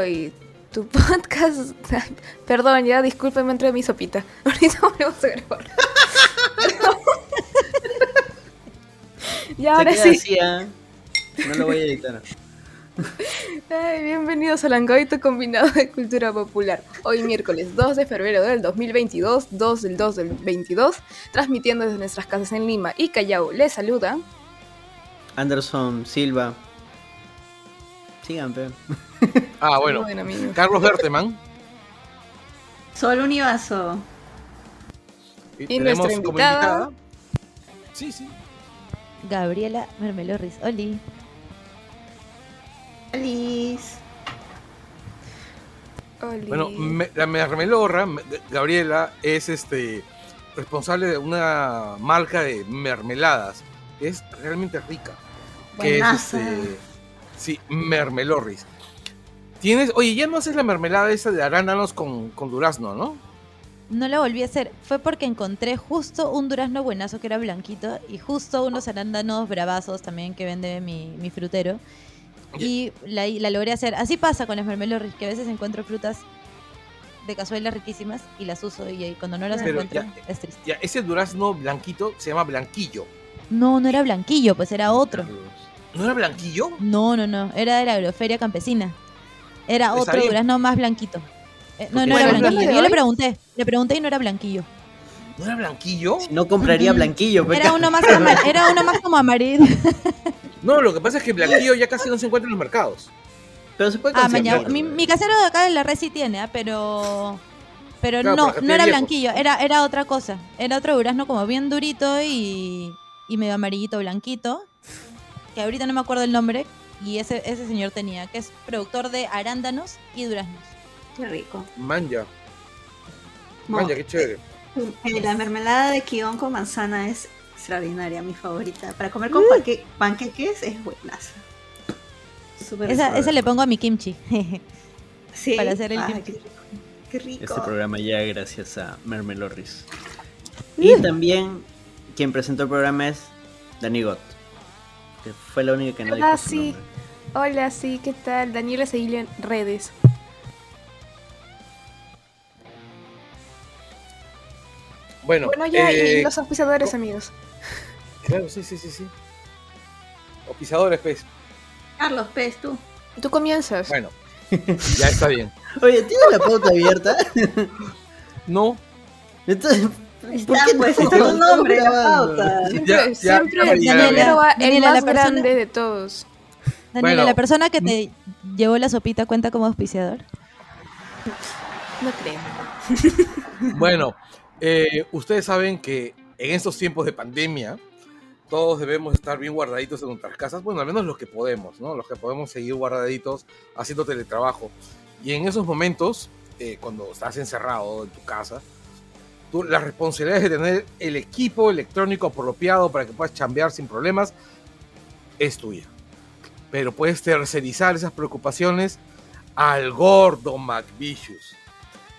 hoy? Tu podcast. Perdón, ya discúlpeme entre mi sopita. Ahorita volvemos a grabar. y ahora Se queda sí. así, ¿ah? No lo voy a editar. Ay, bienvenidos al Angoito Combinado de Cultura Popular. Hoy miércoles 2 de febrero del 2022, 2 del 2 del 22, transmitiendo desde nuestras casas en Lima y Callao. Les saluda. Anderson Silva. Sigan, pe. Ah, bueno. Carlos Berteman. Solo Univaso. Y, Y tenemos nuestra como invitada. Sí, sí. Gabriela Mermelorris, Oli. Feliz. Oli. Bueno, me- la mermelorra, me- Gabriela, es este responsable de una marca de mermeladas. que Es realmente rica. Que es este. Sí, mermelorris. Tienes. Oye, ya no haces la mermelada esa de arándanos con, con durazno, ¿no? No la volví a hacer. Fue porque encontré justo un durazno buenazo que era blanquito y justo unos arándanos bravazos también que vende mi, mi frutero. Y la, la logré hacer. Así pasa con las mermelorris, que a veces encuentro frutas de cazuelas riquísimas y las uso y, y cuando no las Pero encuentro ya- es triste. Ya, ese durazno blanquito se llama blanquillo. No, no era blanquillo, pues era otro. ¿No era blanquillo? No, no, no. Era de la agroferia campesina. Era otro bien. durazno más blanquito. Eh, no, no era blanquillo. Yo le pregunté. Le pregunté y no era blanquillo. ¿No era blanquillo? Si no compraría Ujú. blanquillo, pe. Era uno más, amar- era uno más como amarillo. No, lo que pasa es que blanquillo ya casi no se encuentra en los mercados. Pero se puede Ah, mañana. Mi, mi casero de acá de la red sí tiene, ah, pero. Pero Claro, no, no era viejo. blanquillo, era, era otra cosa. Era otro durazno como bien durito y, y medio amarillito, blanquito. Que ahorita no me acuerdo el nombre. Y ese, ese señor tenía, que es productor de arándanos y duraznos. Qué rico. Manja, manja, qué chévere. eh, la mermelada de kion con manzana es extraordinaria, mi favorita. Para comer Mm. con panque- panqueques es buenaza. Esa, esa le pongo a mi kimchi. Sí. para hacer el kimchi. qué rico. Qué rico. Este programa llega gracias a Mermelorris. Y también quien presentó el programa es Dani Gott. Que fue la única que no dijo Ah, su sí. nombre. Hola, sí, ¿qué tal? Daniela Seguillo en redes. Bueno, Bueno, ya, eh, y los auspiciadores, amigos. Claro, sí, sí, sí, sí. O pisadores, pues. Carlos Pez, tú. Tú comienzas. Bueno, ya está bien. Oye, ¿tiene la pauta abierta? No, Entonces, ¿por Está, qué pues, no? está tu nombre, la Estamos grabando. pauta. Siempre, Ya, siempre ya, ya, Daniela va el Daniela, más la persona- grande de todos. Daniela, Bueno. ¿la persona que te llevó la sopita cuenta como auspiciador? No creo. bueno, eh, ustedes saben que en estos tiempos de pandemia, todos debemos estar bien guardaditos en nuestras casas, bueno, al menos los que podemos, ¿no? Los que podemos seguir guardaditos haciendo teletrabajo. Y en esos momentos, eh, cuando estás encerrado en tu casa, tú, la responsabilidad de tener el equipo electrónico apropiado para que puedas chambear sin problemas es tuya. Pero puedes tercerizar esas preocupaciones al gordo McVicious.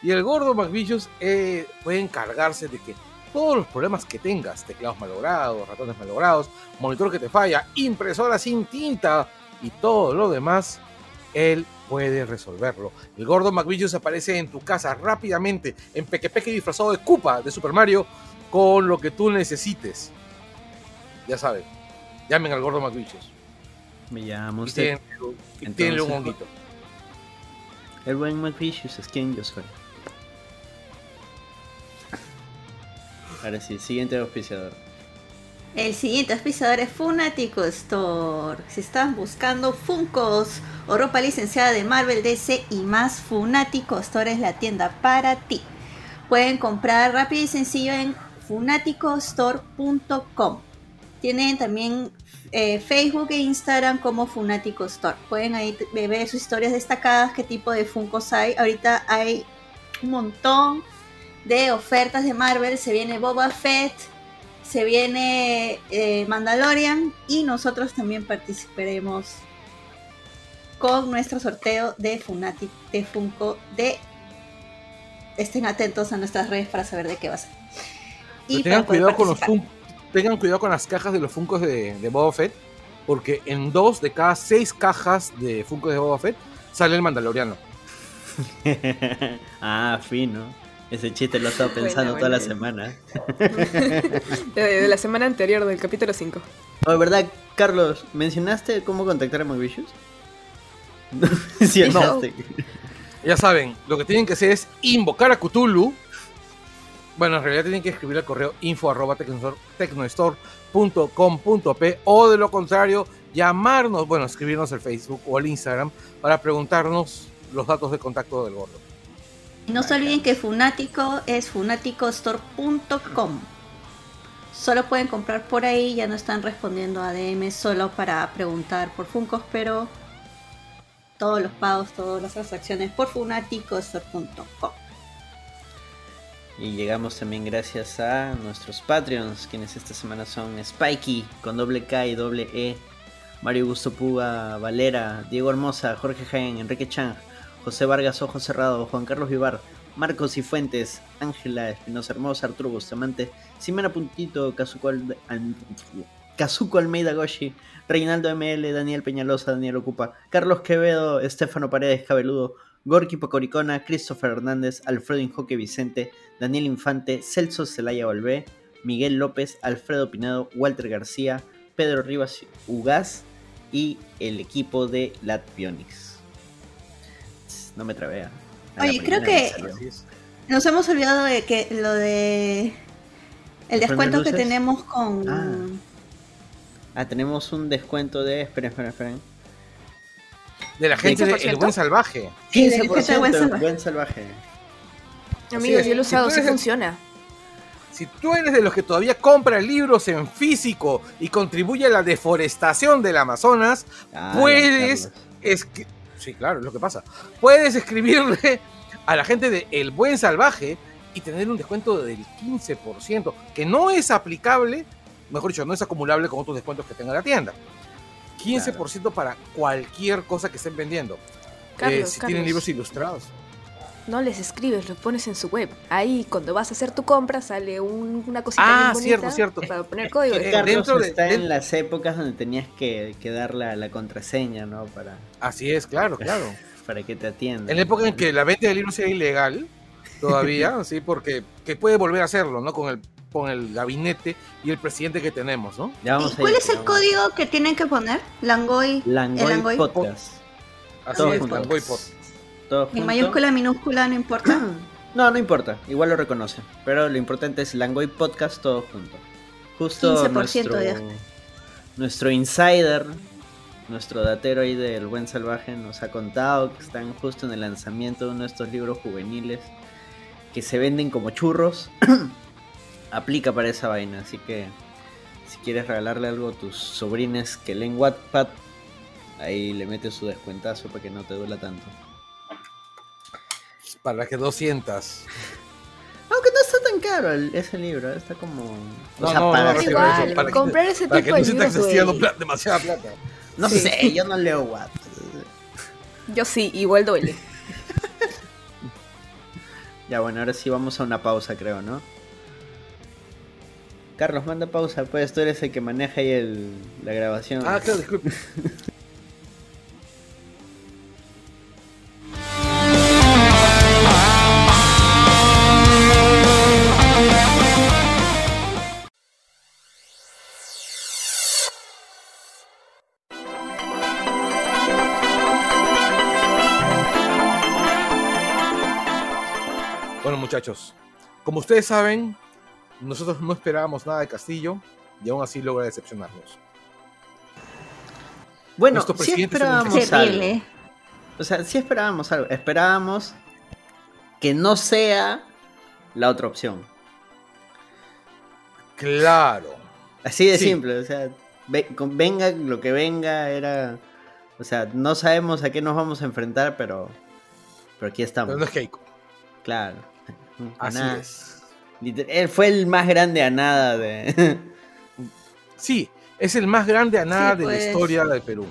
Y el gordo McVicious eh, puede encargarse de que todos los problemas que tengas, teclados malogrados, ratones malogrados, monitor que te falla, impresora sin tinta y todo lo demás, él puede resolverlo. El gordo McVicious aparece en tu casa rápidamente, en Peque disfrazado de Koopa de Super Mario, con lo que tú necesites. Ya saben, llamen al gordo McVicious. Me llamo usted. y tienen un honguito. El buen McVicious es quien yo soy. Ahora sí, siguiente auspiciador. El siguiente auspiciador es Funatico Store. Si están buscando Funcos o ropa licenciada de Marvel, DC y más, Funatico Store es la tienda para ti. Pueden comprar rápido y sencillo en funaticostore.com. Tienen también eh, Facebook e Instagram como Funatico Store. Pueden ahí ver sus historias destacadas, qué tipo de Funcos hay. Ahorita hay un montón de ofertas de Marvel. Se viene Boba Fett, se viene eh, Mandalorian y nosotros también participaremos con nuestro sorteo de Funati, de Funko de estén atentos a nuestras redes para saber de qué va a ser. Para tengan cuidado con los fun- tengan cuidado con las cajas de los Funkos de, de Boba Fett, porque en dos de cada seis cajas de Funkos de Boba Fett sale el Mandaloriano. ah, fino. Ese chiste lo he estado Buena, pensando toda la semana. De, de la semana anterior del capítulo 5. Oh, ¿verdad, Carlos? ¿Mencionaste cómo contactar a Movichus? sí, No. Ya saben, lo que tienen que hacer es invocar a Cthulhu. Bueno, en realidad tienen que escribir al correo info arroba tecnostore- tecnostore.com.p o de lo contrario, llamarnos, bueno, escribirnos al Facebook o al Instagram para preguntarnos los datos de contacto del gordo. Y no se olviden que Funático es funaticostore.com. Solo pueden comprar por ahí, ya no están respondiendo a DM solo para preguntar por Funcos, pero todos los pagos, todas las transacciones por funaticostore.com. Y llegamos también gracias a nuestros Patreons, quienes esta semana son Spikey con doble K y doble E, Mario Gusto Puga, Valera, Diego Hermosa, Jorge Jaén, Enrique Chang, José Vargas Ojo Cerrado, Juan Carlos Vivar, Marcos y Fuentes, Ángela Espinosa Hermosa, Arturo Bustamante, Simena Puntito, Kazuko, Al- Al- Kazuko Almeida Goshi, Reinaldo ML, Daniel Peñalosa, Daniel Ocupa, Carlos Quevedo, Estefano Paredes Cabeludo, Gorky Pocoricona, Christopher Hernández, Alfredo Injoque Vicente, Daniel Infante, Celso Celaya Valvé, Miguel López, Alfredo Pinado, Walter García, Pedro Rivas Ugaz y el equipo de Latvionics. No me trabea. Oye, creo que-. Nos hemos olvidado de que lo de el ¿De descuento que tenemos con Ah. Ah, tenemos un descuento de. Esperen, esperen, esperen. De la gente de 15%. El Buen Salvaje. Sí, del 15% descuento de Buen de Salvaje. buen salvaje. Amigos, es. yo lo he usado, sí funciona. Si tú eres de los que todavía compra libros en físico y contribuye a la deforestación del Amazonas, Ah, Puedes-. Sí, claro, es lo que pasa. Puedes escribirle a la gente de El Buen Salvaje y tener un descuento del 15%, que no es aplicable, mejor dicho, no es acumulable con otros descuentos que tenga la tienda. 15% para cualquier cosa que estén vendiendo. Carlos, Eh, si tienen libros ilustrados. No les escribes, lo pones en su web. Ahí, cuando vas a hacer tu compra, sale un- una cosita Ah, bien cierto, bonita cierto. para poner código. Eh, Carlos dentro de- está en las épocas donde tenías que, que dar la, la contraseña, ¿no? Para, Así es, claro, claro. para que te atiendan. En la época en que la venta de libros era ilegal, todavía, sí, porque que puede volver a hacerlo, ¿no? Con el, con el gabinete y el presidente que tenemos, ¿no? Ya vamos ¿Y ¿Cuál ir, es el vamos. código que tienen que poner? Langoy Langoy, el Langoy Podcast. Así Todos es, juntos. Langoy Pod. Todo en mayúscula, minúscula, no importa. No, no importa, igual lo reconoce. Pero lo importante es Langoy Podcast todo junto. Justo 15% nuestro, de- nuestro insider, nuestro datero ahí del Buen Salvaje nos ha contado que están justo en el lanzamiento de uno de estos libros juveniles que se venden como churros. Aplica para esa vaina, así que si quieres regalarle algo a tus sobrines que leen Wattpad, ahí le metes su descuentazo para que no te duela tanto. Para que 200. Aunque no está tan caro el- ese libro, está como... No, o sea, no, no, para- no, Igual, eso, para que- comprar ese Para tipo no de se libros, esté existiendo güey. pla- demasiada plata. No Sí. sé, yo no leo Wattpad. Yo sí, igual duele. Ya bueno, ahora sí vamos a una pausa, creo, ¿no? Carlos, manda pausa, pues tú eres el que maneja ahí el, la grabación. Ah, claro, disculpe. muchachos, como ustedes saben, nosotros no esperábamos nada de Castillo y aún así logra decepcionarnos. bueno, sí esperábamos algo. O sea, sí esperábamos algo. Esperábamos que no sea la otra opción. Claro. Así de Sí. simple, o sea, venga lo que venga, era... O sea, no sabemos a qué nos vamos a enfrentar, pero... Pero aquí estamos. Pero no es Keiko. Claro. Así Nada. es. Él fue el más grande a nada de... Sí, es el más grande a nada Sí, de la pues. historia del Perú.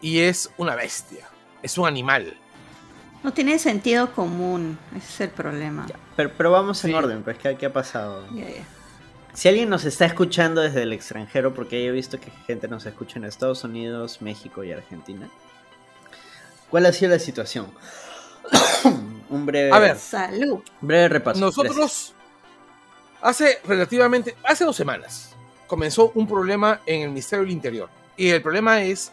Y es una bestia. Es un animal. No tiene sentido común. Ese es el problema. pero, pero vamos en Sí. orden, pues, ¿qué, qué ha pasado? Si alguien nos está escuchando desde el extranjero, porque he visto que gente nos escucha en Estados Unidos, México y Argentina. ¿Cuál ha sido la situación? Un breve, A ver. Salud. breve repaso. Nosotros, gracias. hace relativamente, hace dos semanas, comenzó un problema en el Ministerio del Interior. Y el problema es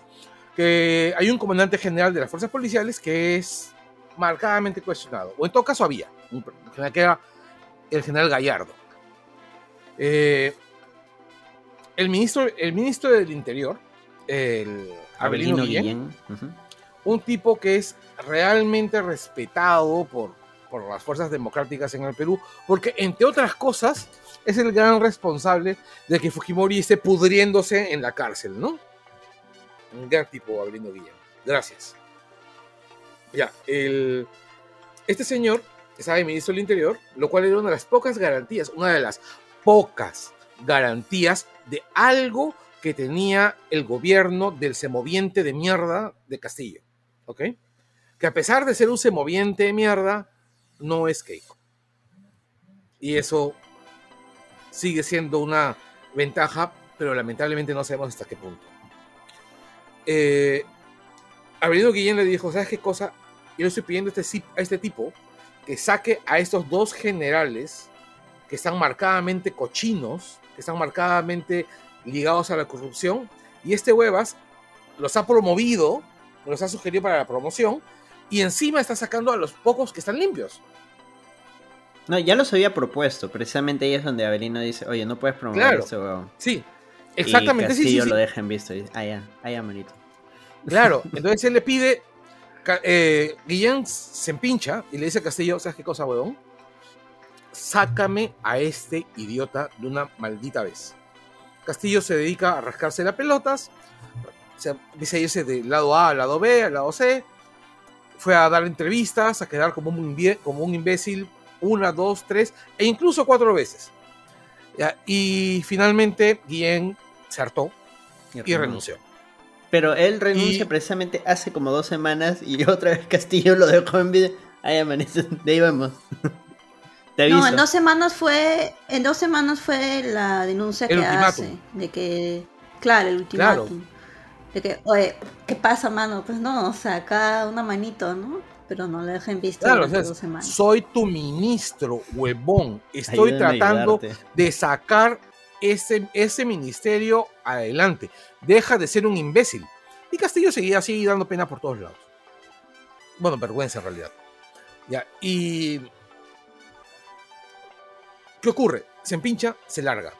que hay un comandante general de las fuerzas policiales que es marcadamente cuestionado. O en todo caso había, un general que era el general Gallardo. Eh, el, ministro, el ministro del Interior, el Abelino Abelino Guillén. Un tipo que es realmente respetado por, por las fuerzas democráticas en el Perú, porque entre otras cosas es el gran responsable de que Fujimori esté pudriéndose en la cárcel, ¿no? Un gran tipo, Abelino Guillén. Gracias. Ya, el, este señor estaba el ministro del Interior, lo cual era una de las pocas garantías, una de las pocas garantías de algo que tenía el gobierno del semoviente de mierda de Castillo. ¿Ok? Que a pesar de ser un semoviente de mierda, no es Keiko. Y eso sigue siendo una ventaja, pero lamentablemente no sabemos hasta qué punto. Eh, Guillén le dijo, ¿sabes qué cosa? Yo le estoy pidiendo a este, a este tipo que saque a estos dos generales que están marcadamente cochinos, que están marcadamente ligados a la corrupción, y este huevas los ha promovido, los ha sugerido para la promoción, y encima está sacando a los pocos que están limpios. No, ya los había propuesto. Precisamente ahí es donde Avelino dice, oye, no puedes promover Claro. este huevón. Sí, exactamente, y sí, sí, Castillo sí. lo deja en visto. y dice, ah, ya, ah, ya, manito. Claro, entonces él le pide, eh, Guillén se empincha y le dice a Castillo, ¿sabes qué cosa, huevón? Sácame a este idiota de una maldita vez. Castillo se dedica a rascarse las pelotas, se empieza a irse del lado A al lado B, al lado C, fue a dar entrevistas, a quedar como un, imbie- como un imbécil una, dos, tres e incluso cuatro veces. Ya, y finalmente Guillén se hartó y renunció. Pero él renuncia Y- precisamente hace como dos semanas y otra vez Castillo lo dejó en vida. Ah, ya, manito, de ahí vamos. Te aviso. No, en dos semanas fue, en dos semanas fue la denuncia El que ultimátum. hace de que, claro, el ultimátum, de que, oye, ¿qué pasa, mano? Pues no, o sea, acá una manito, ¿no? Pero no le dejen visto Claro, o durante sea, dos semanas. soy tu ministro, huevón. Estoy tratando de sacar ese, ese ministerio adelante. Deja de ser un imbécil. Y Castillo seguía así dando pena por todos lados. Bueno, vergüenza en realidad. Ya, y. ¿Qué ocurre? Se empincha, se larga.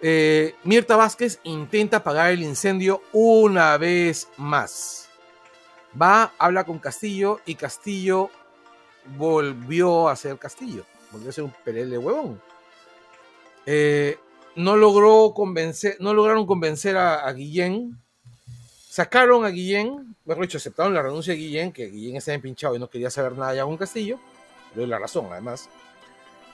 Eh, Mirta Vázquez intenta apagar el incendio una vez más. Va, habla con Castillo y Castillo volvió a ser Castillo. Volvió a ser un pelele huevón. Eh, no logró convencer, no lograron convencer a, Guillén. Sacaron a Guillén, mejor dicho, aceptaron la renuncia de Guillén, que Guillén estaba empinchado y no quería saber nada ya con Castillo. Le doy la razón, además.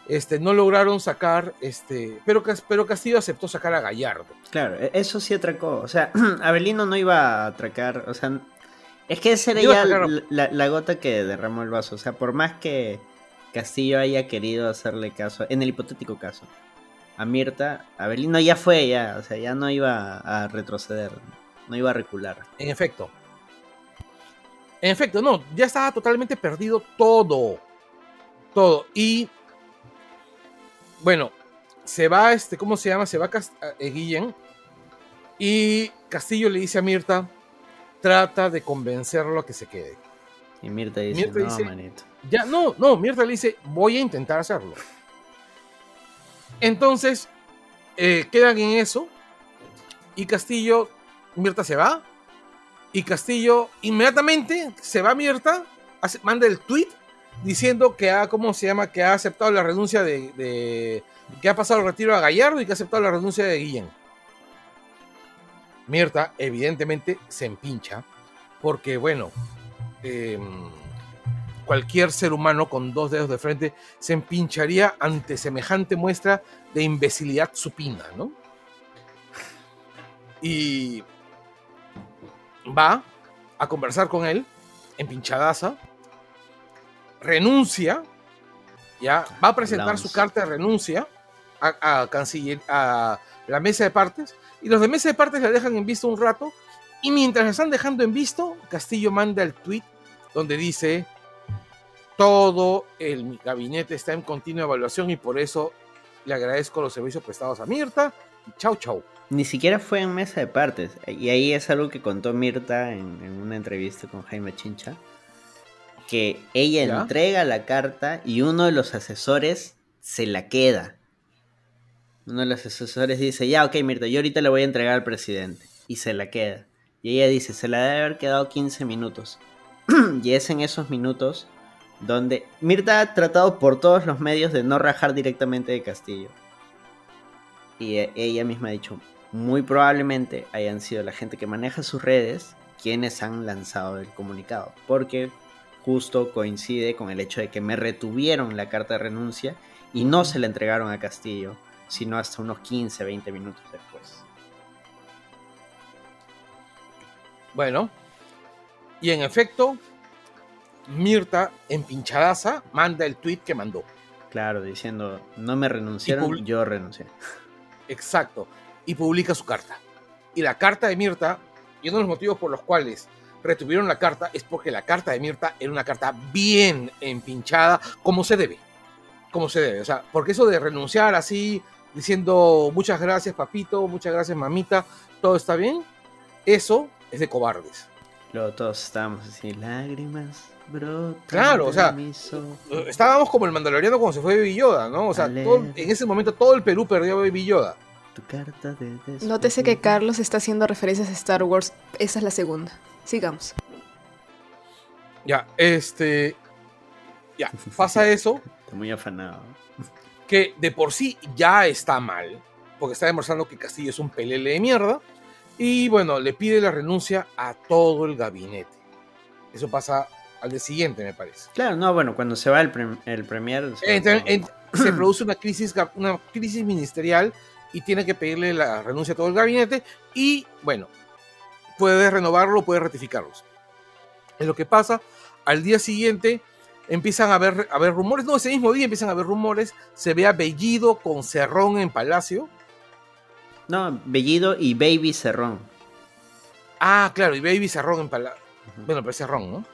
Este, no lograron sacar, este, pero, pero Castillo aceptó sacar a Gallardo. Claro, e- eso sí atracó. O sea, Avelino no iba a atracar. O sea, es que esa era ya la, la- la gota que derramó el vaso. O sea, por más que Castillo haya querido hacerle caso, en el hipotético caso, a Mirta, Avelino ya fue, ya. O sea, ya no iba a retroceder. No iba a recular. En efecto. En efecto, no, ya estaba totalmente perdido todo. Todo. Y bueno, se va, este, ¿cómo se llama? Se va Cas- eh, Guillén. Y Castillo le dice a Mirta, trata de convencerlo a que se quede. Y Mirta dice, Mirta no, dice- manito. Ya, no, no, Mirta le dice, voy a intentar hacerlo. Entonces, eh, quedan en eso. Y Castillo, Mirta se va. Y Castillo inmediatamente se va Mirta, hace- manda el tweet diciendo que ha, ¿cómo se llama? Que ha aceptado la renuncia de, que ha pasado el retiro a Gallardo y que ha aceptado la renuncia de Guillén. Mirta, evidentemente, se empincha. Porque, bueno, em, cualquier ser humano con dos dedos de frente se empincharía ante semejante muestra de imbecilidad supina, ¿no? Y va a conversar con él, empinchadaza, renuncia, ya, va a presentar su carta de renuncia a, a canciller, a la mesa de partes, y los de mesa de partes la dejan en visto un rato, y mientras la están dejando en visto, Castillo manda el tweet donde dice, todo el gabinete está en continua evaluación y por eso le agradezco los servicios prestados a Mirta. Y chau, chau. Ni siquiera fue en mesa de partes. Y ahí es algo que contó Mirta en, en una entrevista con Jaime Chincha. Que ella ¿Ya? entrega la carta y uno de los asesores se la queda. Uno de los asesores dice, ya, ok, Mirta, yo ahorita le voy a entregar al presidente. Y se la queda. Y ella dice, se la debe haber quedado 15 minutos. y es en esos minutos donde Mirta ha tratado por todos los medios de no rajar directamente de Castillo. Y e- ella misma ha dicho, muy probablemente hayan sido la gente que maneja sus redes quienes han lanzado el comunicado. Porque justo coincide con el hecho de que me retuvieron la carta de renuncia y no se la entregaron a Castillo, sino hasta unos 15, 20 minutos después. Bueno, y en efecto, Mirta, empinchadaza, manda el tweet que mandó. Claro, diciendo, no me renunciaron, yo renuncié. Exacto. Y publica su carta. Y la carta de Mirta, y uno de los motivos por los cuales retuvieron la carta es porque la carta de Mirta era una carta bien empinchada, como se debe. Como se debe. O sea, porque eso de renunciar así, diciendo muchas gracias, papito, muchas gracias, mamita, todo está bien, eso es de cobardes. Luego todos estábamos así, lágrimas, brotan Claro, o sea, ojos". Estábamos como el mandaloriano cuando se fue Baby Yoda, ¿no? O sea, todo- en ese momento todo el Perú perdió a Baby Yoda. Tu carta de Nótese que. Carlos está haciendo referencias a Star Wars. Esa es la segunda. Sigamos. Ya, este. Ya, pasa eso, Está muy afanado. que de por sí ya está mal, porque está demostrando que Castillo es un pelele de mierda, y bueno, le pide la renuncia a todo el gabinete. Eso pasa al día siguiente, me parece. Claro, no, bueno, cuando se va el, prem- el premier... se Entonces, se produce una crisis, una crisis ministerial y tiene que pedirle la renuncia a todo el gabinete y bueno, puede renovarlo, puede ratificarlos. Es lo que pasa. Al día siguiente empiezan a haber, a rumores, no, ese mismo día empiezan a haber rumores, se ve a Bellido con Cerrón en Palacio. No, Bellido y Baby Cerrón. Ah, claro, y Baby Cerrón en Palacio. Bueno, pero es Cerrón, ¿no?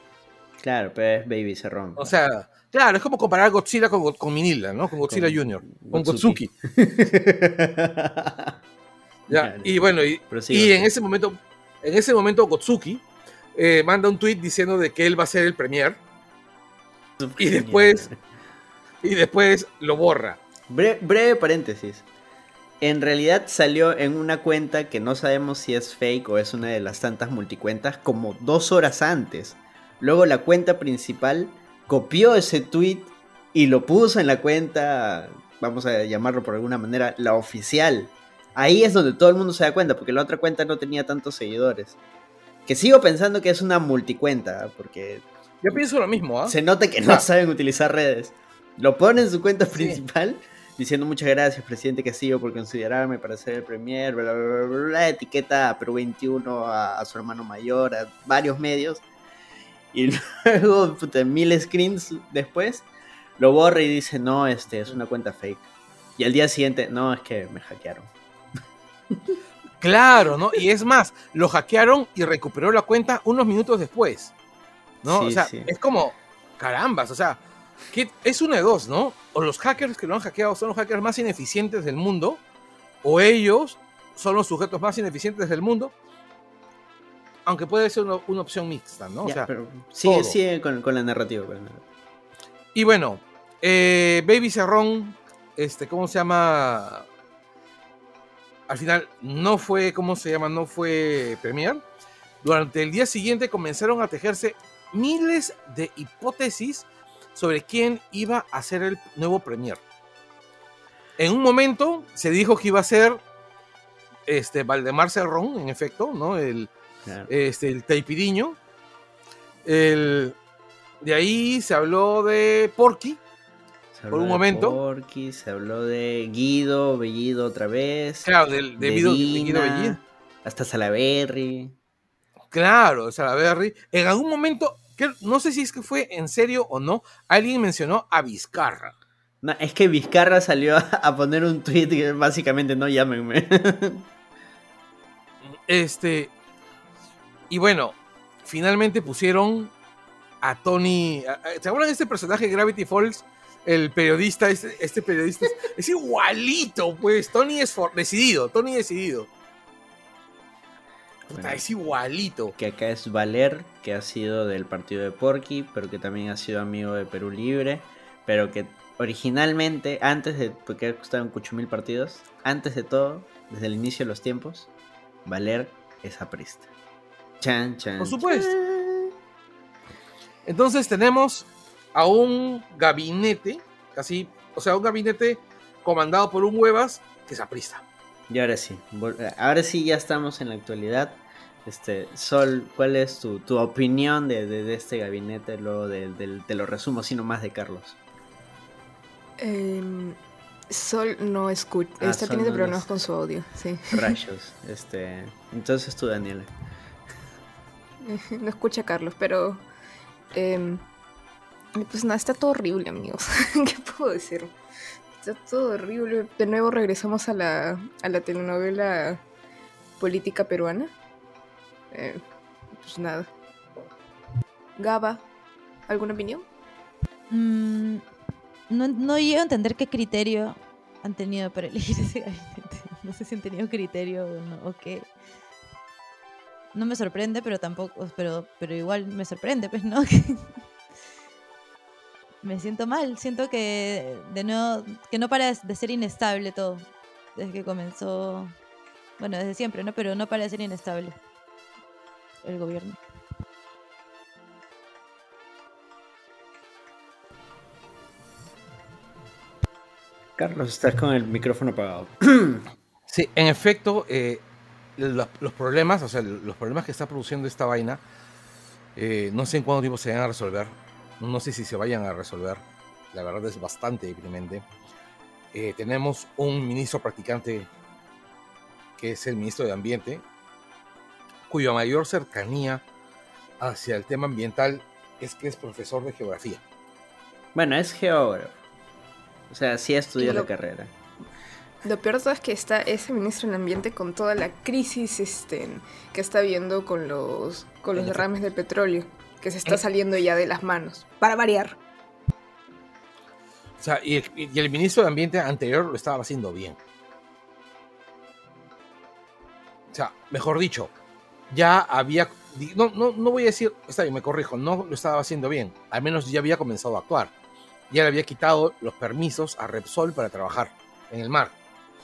Claro, pero es Baby Cerrón. O sea, claro, es como comparar Godzilla con, con Minilla, ¿no? Con Godzilla Con Jr., con Gotsuki. Gotsuki. Ya, y bueno, y, en ese momento, en ese momento Gotsuki eh, manda un tweet diciendo de que él va a ser el premier y genial. después- y después lo borra. Bre- breve paréntesis. En realidad salió en una cuenta que no sabemos si es fake o es una de las tantas multicuentas como dos horas antes. Luego la cuenta principal copió ese tweet y lo puso en la cuenta, vamos a llamarlo por alguna manera, la oficial. Ahí es donde todo el mundo se da cuenta, porque la otra cuenta no tenía tantos seguidores. Que sigo pensando que es una multicuenta, porque Yo pienso lo mismo, ¿ah? se nota que no saben utilizar redes. Lo pone en su cuenta principal diciendo muchas gracias, presidente Castillo, por considerarme para ser el premier, bla, bla, bla, bla, bla, etiqueta a Perú 21, a, a su hermano mayor, a varios medios. Y luego, puta, mil screens después, lo borra y dice, no, este es una cuenta fake. Y al día siguiente, no, es que me hackearon. Claro, ¿no? Y es más, lo hackearon y recuperó la cuenta unos minutos después. ¿No? Sí, o sea, sí. es como, carambas, o sea, que es una de dos, ¿no? O los hackers que lo han hackeado son los hackers más ineficientes del mundo, o ellos son los sujetos más ineficientes del mundo, aunque puede ser una, una opción mixta, ¿no? O sea, pero sigue, todo. sigue con, con la narrativa. con la narrativa. Y bueno, eh, Baby Cerrón, este, ¿cómo se llama? Al final no fue, ¿cómo se llama? No fue Premier. Durante el día siguiente comenzaron a tejerse miles de hipótesis sobre quién iba a ser el nuevo Premier. En un momento se dijo que iba a ser este, Valdemar Cerrón, en efecto, ¿no? El, Claro. este, el taipiriño. El, de ahí se habló de Porky. Se por habló un de momento. Porky, se habló de Guido, Bellido otra vez. Claro, del, de Guido- de Guido Dina, Bellido. Hasta Salaberry. Claro, Salaberry. En algún momento, que, no sé si es que fue en serio o no, alguien mencionó a Vizcarra. No, es que Vizcarra salió a, a poner un tweet que básicamente no llámenme. Este. Y bueno, finalmente pusieron a Tony. ¿Se acuerdan de este personaje de Gravity Falls? El periodista, este, este periodista es, es igualito, pues. Tony es for- decidido, Tony decidido. Puta, Bueno. es igualito. Que acá es Valer, que ha sido del partido de Porky, pero que también ha sido amigo de Perú Libre, pero que originalmente, antes de, porque ha costado en mil partidos, antes de todo, desde el inicio de los tiempos, Valer es aprista. Chan, chan. Por supuesto. chan. Entonces tenemos a un gabinete, casi, o sea, un gabinete comandado por un huevas que es aprista. Y ahora sí, ahora sí ya estamos en la actualidad. Este, Sol, ¿cuál es tu, tu opinión de, de- de este gabinete? Luego de, del- te lo resumo así nomás de Carlos. Em, Sol no escucha, Ah, está Sol teniendo no problemas con su audio, sí. Rayos. Este, entonces tú, Daniela. no escucha a Carlos, pero... em, pues nada, está todo horrible, amigos. ¿Qué puedo decir? Está todo horrible. De nuevo regresamos a la, a la telenovela política peruana. Eh, pues nada. Gaba, ¿alguna opinión? Mm, no, no llego a entender qué criterio han tenido para elegir ese gabinete. No sé si han tenido criterio o, no, o qué. No me sorprende, pero tampoco, pero, pero igual me sorprende, pues, ¿no? me siento mal, siento que de nuevo, que no para de ser inestable todo, desde que comenzó, bueno, desde siempre, ¿no? Pero no para de ser inestable el gobierno. Carlos, estás con el micrófono apagado. Sí, en efecto, eh, los, los problemas, o sea, los problemas que está produciendo esta vaina, eh, no sé en cuánto tiempo se van a resolver. No sé si se vayan a resolver. La verdad es bastante deprimente. Eh, tenemos un ministro practicante que es el ministro de Ambiente, cuya mayor cercanía hacia el tema ambiental es que es profesor de geografía. Bueno, es geógrafo. O sea, sí estudió lo- la carrera. Lo peor de todo es que está ese ministro en ambiente con toda la crisis este, que está viendo con los, con los derrames del petróleo, que se está Eh. saliendo ya de las manos. Para variar. O sea, y el, y el ministro de Ambiente anterior lo estaba haciendo bien. O sea, mejor dicho, ya había. No, no, no voy a decir, está bien, me corrijo, no lo estaba haciendo bien. Al menos ya había comenzado a actuar. Ya le había quitado los permisos a Repsol para trabajar en el mar.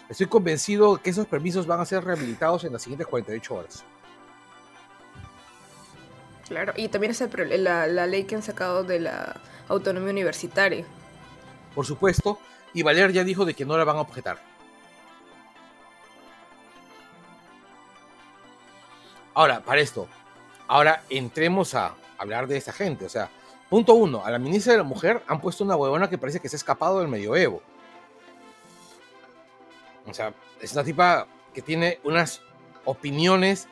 Estoy convencido que esos permisos van a ser rehabilitados en las siguientes 48 horas. Claro. Y también es el la, ley que han sacado de la autonomía universitaria. Por supuesto, y Valer ya dijo de que no la van a objetar. Ahora, para esto, ahora entremos a hablar de esta gente. O sea, punto uno, a la ministra de la Mujer han puesto una huevona que parece que se ha escapado del medioevo. O sea, es una tipa que tiene unas opiniones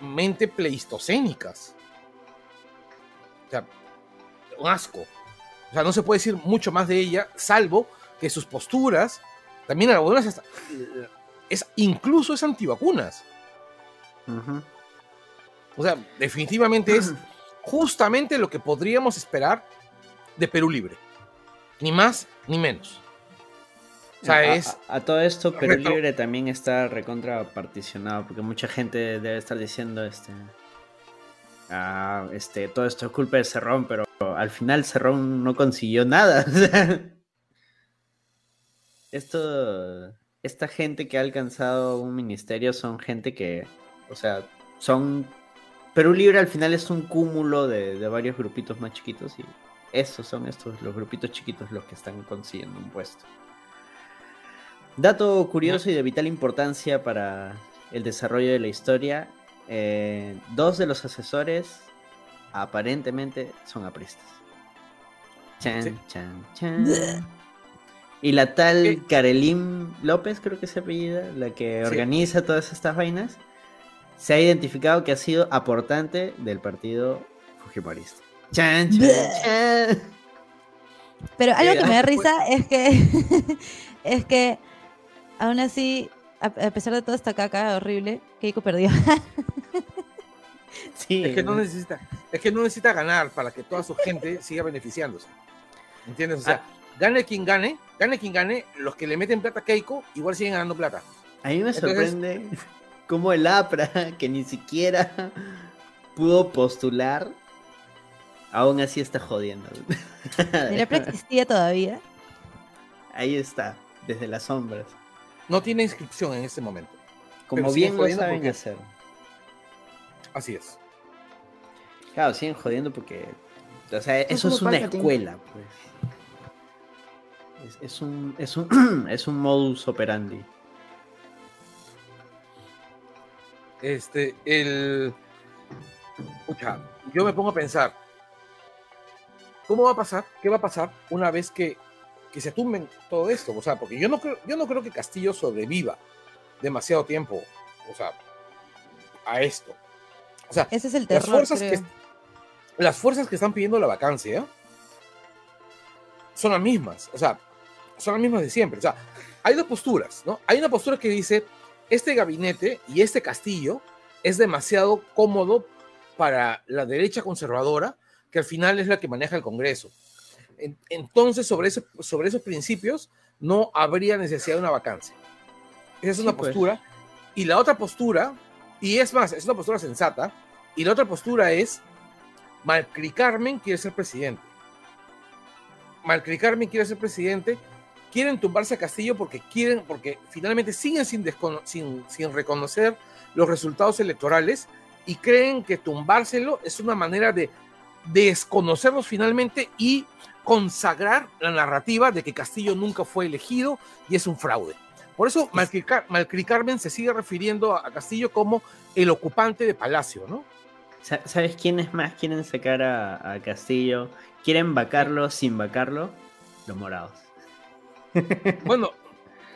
realmente pleistocénicas. O sea, un asco. O sea, no se puede decir mucho más de ella, salvo que sus posturas, también algunas hasta- es incluso es antivacunas. O sea, definitivamente es justamente lo que podríamos esperar de Perú Libre. Ni más ni menos. Sea, a, es a- a todo esto, Perú Correcto. Libre también está recontra particionado, porque mucha gente debe estar diciendo este. Ah, este, todo esto es culpa de Cerrón, pero al final Cerrón no consiguió nada. esto. Esta gente que ha alcanzado un ministerio son gente que. O sea, son. Perú Libre al final es un cúmulo de, de varios grupitos más chiquitos y esos son estos, los grupitos chiquitos los que están consiguiendo un puesto. Dato curioso y de vital importancia para el desarrollo de la historia. eh, dos de los asesores aparentemente son apristas. Chan, Sí. chan, chan. Y la tal ¿Qué? Karelim López, creo que se apellida, la que Sí. organiza todas estas vainas, se ha identificado que ha sido aportante del partido Fujimorista. Chan, chan, chan. Pero algo que me da ah, pues- risa es que es que aún así, a, a pesar de toda esta caca horrible, Keiko perdió. Sí, Es que no necesita. Es que no necesita ganar para que toda su gente siga beneficiándose. ¿Entiendes? O sea, gane quien gane, gane quien gane, los que le meten plata a Keiko igual siguen ganando plata. A mí me Entonces- sorprende cómo el APRA, que ni siquiera pudo postular, aún así está jodiendo. El APRA existía todavía. Ahí está, desde las sombras. No tiene inscripción en este momento. Como Pero bien siguen lo jodiendo saben porque- hacer. Así es. Claro, siguen jodiendo porque. O sea, eso como es una escuela, pues. Es, es un, es, un, es un modus operandi. Este, el. Pucha, yo me pongo a pensar. ¿Cómo va a pasar? ¿Qué va a pasar una vez que, que se tumben todo esto? O sea, porque yo no creo, yo no creo que Castillo sobreviva demasiado tiempo. O sea, a esto. O sea, Ese es el las terror, fuerzas creo. que las fuerzas que están pidiendo la vacancia son las mismas, o sea, son las mismas de siempre. O sea, hay dos posturas, ¿no? Hay una postura que dice, este gabinete y este castillo es demasiado cómodo para la derecha conservadora, que al final es la que maneja el Congreso. En- Entonces, sobre, ese- sobre esos principios, no habría necesidad de una vacancia. Esa es Sí, una pues. postura. Y la otra postura, y es más, es una postura sensata, y la otra postura es, Malcri Carmen quiere ser presidente. Malcri Carmen quiere ser presidente, quieren tumbarse a Castillo porque quieren, porque finalmente siguen sin, sin, sin reconocer los resultados electorales y creen que tumbárselo es una manera de desconocerlos finalmente y consagrar la narrativa de que Castillo nunca fue elegido y es un fraude. Por eso Malcri, Car- Malcri Carmen se sigue refiriendo a Castillo como el ocupante de Palacio, ¿no? Sa- ¿Sabes quiénes más quieren sacar a, a Castillo? ¿Quieren vacarlo sin vacarlo? Los morados. Bueno,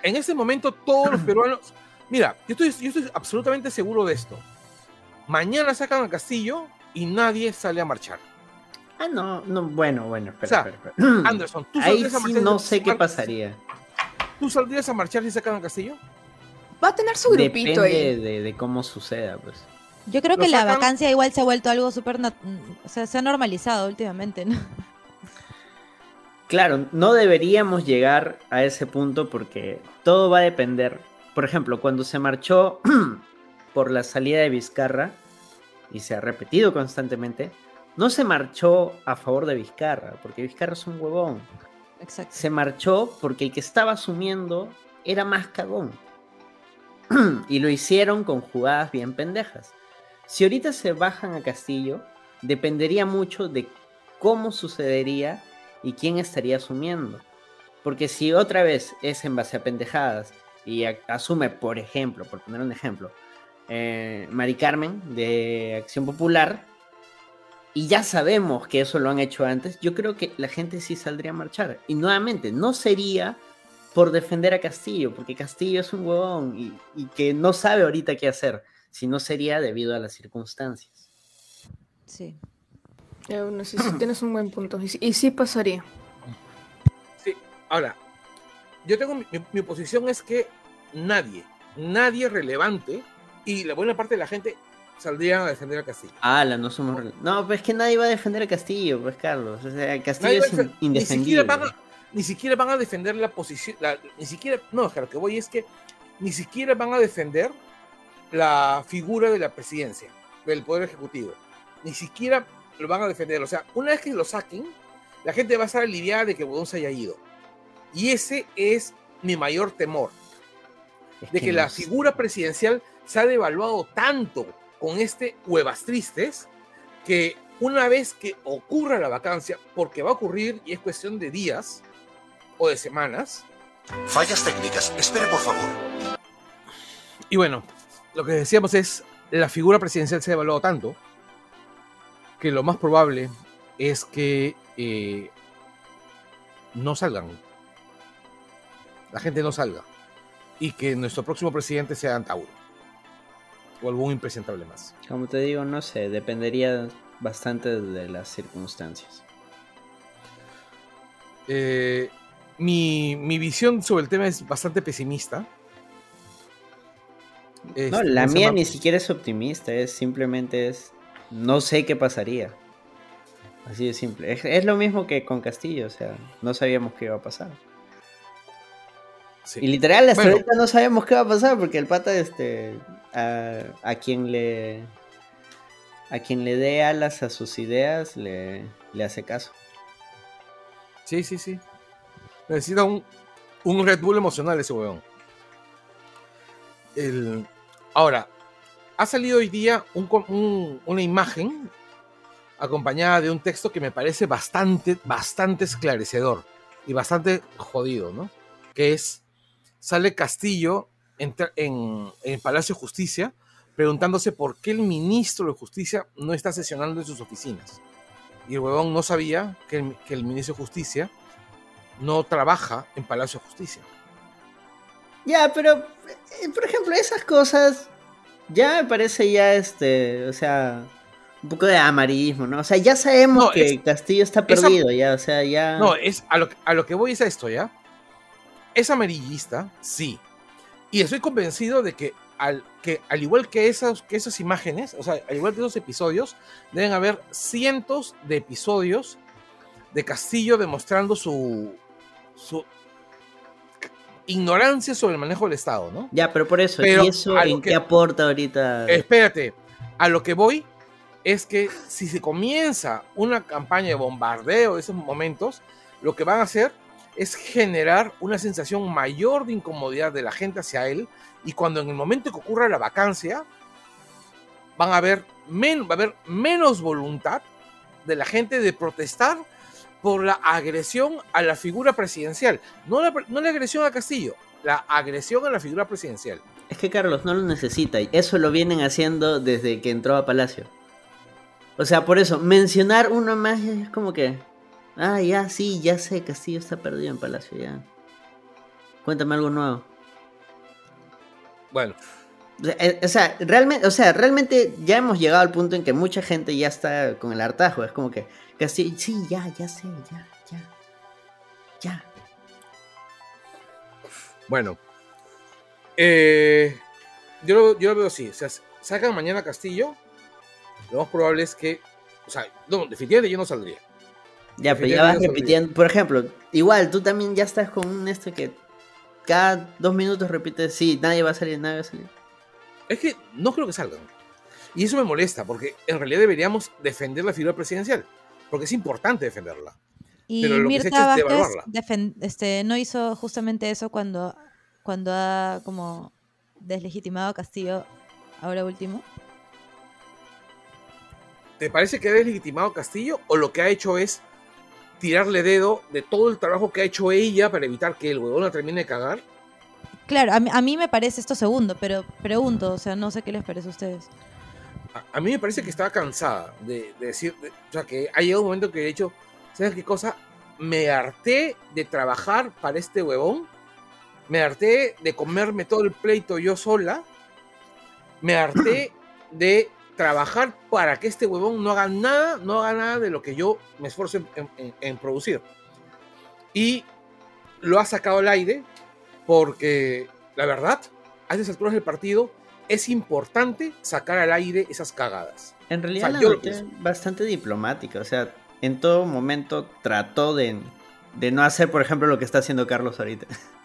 en este momento todos los peruanos. Mira, yo estoy, yo estoy absolutamente seguro de esto. Mañana sacan a Castillo y nadie sale a marchar. Ah, no, no, bueno, bueno, espera, O sea, espera, espera. Anderson, ¿tú Ahí saldrías a sí marchar? no sé qué pasaría. ¿Tú saldrías a marchar si sacan a Castillo? Va a tener su grupito Depende ahí. de, de cómo suceda, pues. Yo creo que la vacancia igual se ha vuelto algo súper... O sea, se ha normalizado últimamente, ¿no? Claro, no deberíamos llegar a ese punto porque todo va a depender. Por ejemplo, cuando se marchó por la salida de Vizcarra, y se ha repetido constantemente, no se marchó a favor de Vizcarra, porque Vizcarra es un huevón. Exacto. Se marchó porque el que estaba asumiendo era más cagón. y lo hicieron con jugadas bien pendejas. Si ahorita se bajan a Castillo, dependería mucho de cómo sucedería y quién estaría asumiendo. Porque si otra vez es en base a pendejadas y a- asume, por ejemplo, por poner un ejemplo, eh, Mari Carmen de Acción Popular, y ya sabemos que eso lo han hecho antes, yo creo que la gente sí saldría a marchar. Y nuevamente, no sería por defender a Castillo, porque Castillo es un huevón y, y que no sabe ahorita qué hacer, sino sería debido a las circunstancias. Sí. Bueno, sí, sí, tienes un buen punto. Y, sí- y sí pasaría. Sí. Ahora, yo tengo mi, mi- mi posición es que nadie, nadie relevante y la buena parte de la gente saldrían a defender a Castillo. Ala, no somos... No, pues que nadie va a defender a Castillo, pues Carlos. O sea, Castillo es a in- defen- ni indefendible. siquiera van a, ni siquiera van a defender la posición, la- ni siquiera, no, es que lo que voy es que ni siquiera van a defender la figura de la presidencia, del poder ejecutivo, ni siquiera lo van a defender, o sea, una vez que lo saquen, la gente va a estar aliviada de que Bodón se haya ido, y ese es mi mayor temor, Es de que no la figura presidencial se ha devaluado tanto con este huevas tristes que una vez que ocurra la vacancia, porque va a ocurrir y es cuestión de días o de semanas, Fallas técnicas. Espere, por favor. y bueno, lo que decíamos es, la figura presidencial se ha devaluado tanto que lo más probable es que eh, no salgan. La gente no salga. Y que nuestro próximo presidente sea Antauro. O algún impresentable más. Como te digo, no sé, dependería bastante de las circunstancias. Eh, mi, mi visión sobre el tema es bastante pesimista. No, Este, la ¿cómo se mía llama? ni siquiera es optimista, es simplemente es no sé qué pasaría. Así de simple. Es, es lo mismo que con Castillo, o sea, no sabíamos qué iba a pasar. Sí. Y literal, hasta Bueno. ahorita no sabemos qué va a pasar porque el pata, este, a, a quien le, a quien le dé alas a sus ideas, le, le hace caso. Sí, sí, sí. Necesita un, un Red Bull emocional ese huevón. El- Ahora, ha salido hoy día un co- un- una imagen acompañada de un texto que me parece bastante, bastante esclarecedor y bastante jodido, ¿no? Que es, sale Castillo en, en, en Palacio de Justicia preguntándose por qué el ministro de Justicia no está sesionando en sus oficinas. Y el huevón no sabía que el, que el ministro de Justicia no trabaja en Palacio de Justicia. Ya, pero, eh, por ejemplo, esas cosas ya me parece ya, este, o sea, un poco de amarillismo, ¿no? O sea, ya sabemos No, que es- Castillo está esa- perdido, ya, o sea, ya... No, es a lo, a lo que voy es a esto, ¿ya? Es amarillista, sí. Y estoy convencido de que al, que, al igual que esas, que esas imágenes, o sea, al igual que esos episodios, deben haber cientos de episodios de Castillo demostrando su, su ignorancia sobre el manejo del Estado, ¿no? Ya, pero por eso, Pero ¿y eso a lo en que- qué aporta ahorita? Espérate, a lo que voy es que si se comienza una campaña de bombardeo de esos momentos, lo que van a hacer es generar una sensación mayor de incomodidad de la gente hacia él y cuando en el momento que ocurra la vacancia van a haber, va a haber menos voluntad de la gente de protestar por la agresión a la figura presidencial. No la, no la agresión a Castillo, la agresión a la figura presidencial. Es que Carlos no lo necesita y eso lo vienen haciendo desde que entró a Palacio. O sea, por eso, mencionar uno más es como que... Ah, ya, sí, ya sé, Castillo está perdido en Palacio, ya. Cuéntame algo nuevo. Bueno, O sea, eh, o sea, realmente, o sea, realmente ya hemos llegado al punto en que mucha gente ya está con el hartajo. Es como que Castillo, sí, ya, ya sé, ya, ya. Ya. Bueno, eh, yo, lo, yo lo veo así. O sea, sacan mañana Castillo. Lo más probable es que. O sea, no, definitivamente yo no saldría. Ya, pero ya vas repitiendo. Por ejemplo, igual tú también ya estás con un esto que cada dos minutos repites, sí, nadie va a salir, nadie va a salir. Es que no creo que salgan. Y eso me molesta, porque en realidad deberíamos defender la figura presidencial. Porque es importante defenderla. Y Pero lo que se ha hecho Mirta es defen- este, no hizo justamente eso cuando, cuando ha como deslegitimado a Castillo ahora último. ¿Te parece que ha deslegitimado Castillo o lo que ha hecho es tirarle dedo de todo el trabajo que ha hecho ella para evitar que el huevón la termine de cagar? Claro, a mí, a mí me parece esto segundo, pero pregunto, o sea, no sé qué les parece a ustedes. A, a mí me parece que estaba cansada de, de decir, de- o sea, que ha llegado un momento que he dicho, ¿sabes qué cosa? Me harté de trabajar para este huevón, me harté de comerme todo el pleito yo sola, me harté de trabajar para que este huevón no haga nada, no haga nada de lo que yo me esfuerzo en, en- en producir. Y lo ha sacado al aire porque, la verdad, a esas alturas del partido es importante sacar al aire esas cagadas. En realidad O sea, la yo noté bastante diplomática, o sea, en todo momento trató de, de no hacer, por ejemplo, lo que está haciendo Carlos ahorita.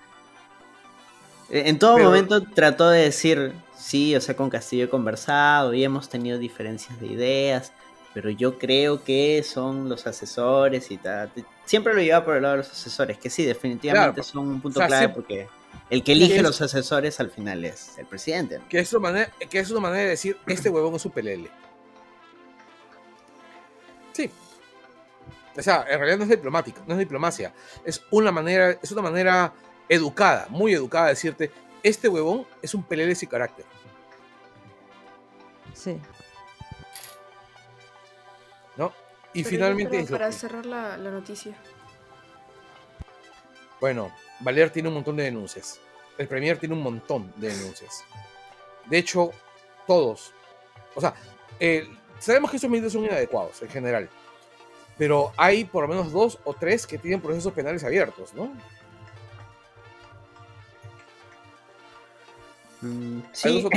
En todo Pero- momento trató de decir, sí, o sea, con Castillo he conversado y hemos tenido diferencias de ideas, pero yo creo que son los asesores y tal. Siempre lo lleva por el lado de los asesores, que sí, definitivamente Claro. son un punto O sea, clave siempre- porque el que elige es- los asesores al final es el presidente. ¿no? Que es una manera, que es una manera de decir, este huevón es un pelele. Sí. O sea, en realidad no es diplomático, no es diplomacia. Es una manera, es una manera educada, muy educada de decirte, este huevón es un pelele sin carácter. Sí. ¿no? Y Pero finalmente para cerrar la, la noticia. Bueno, Valer tiene un montón de denuncias. El Premier tiene un montón de denuncias. De hecho, todos. O sea, eh, sabemos que estos ministros son inadecuados en general. Pero hay por lo menos dos o tres que tienen procesos penales abiertos, ¿no? Sí,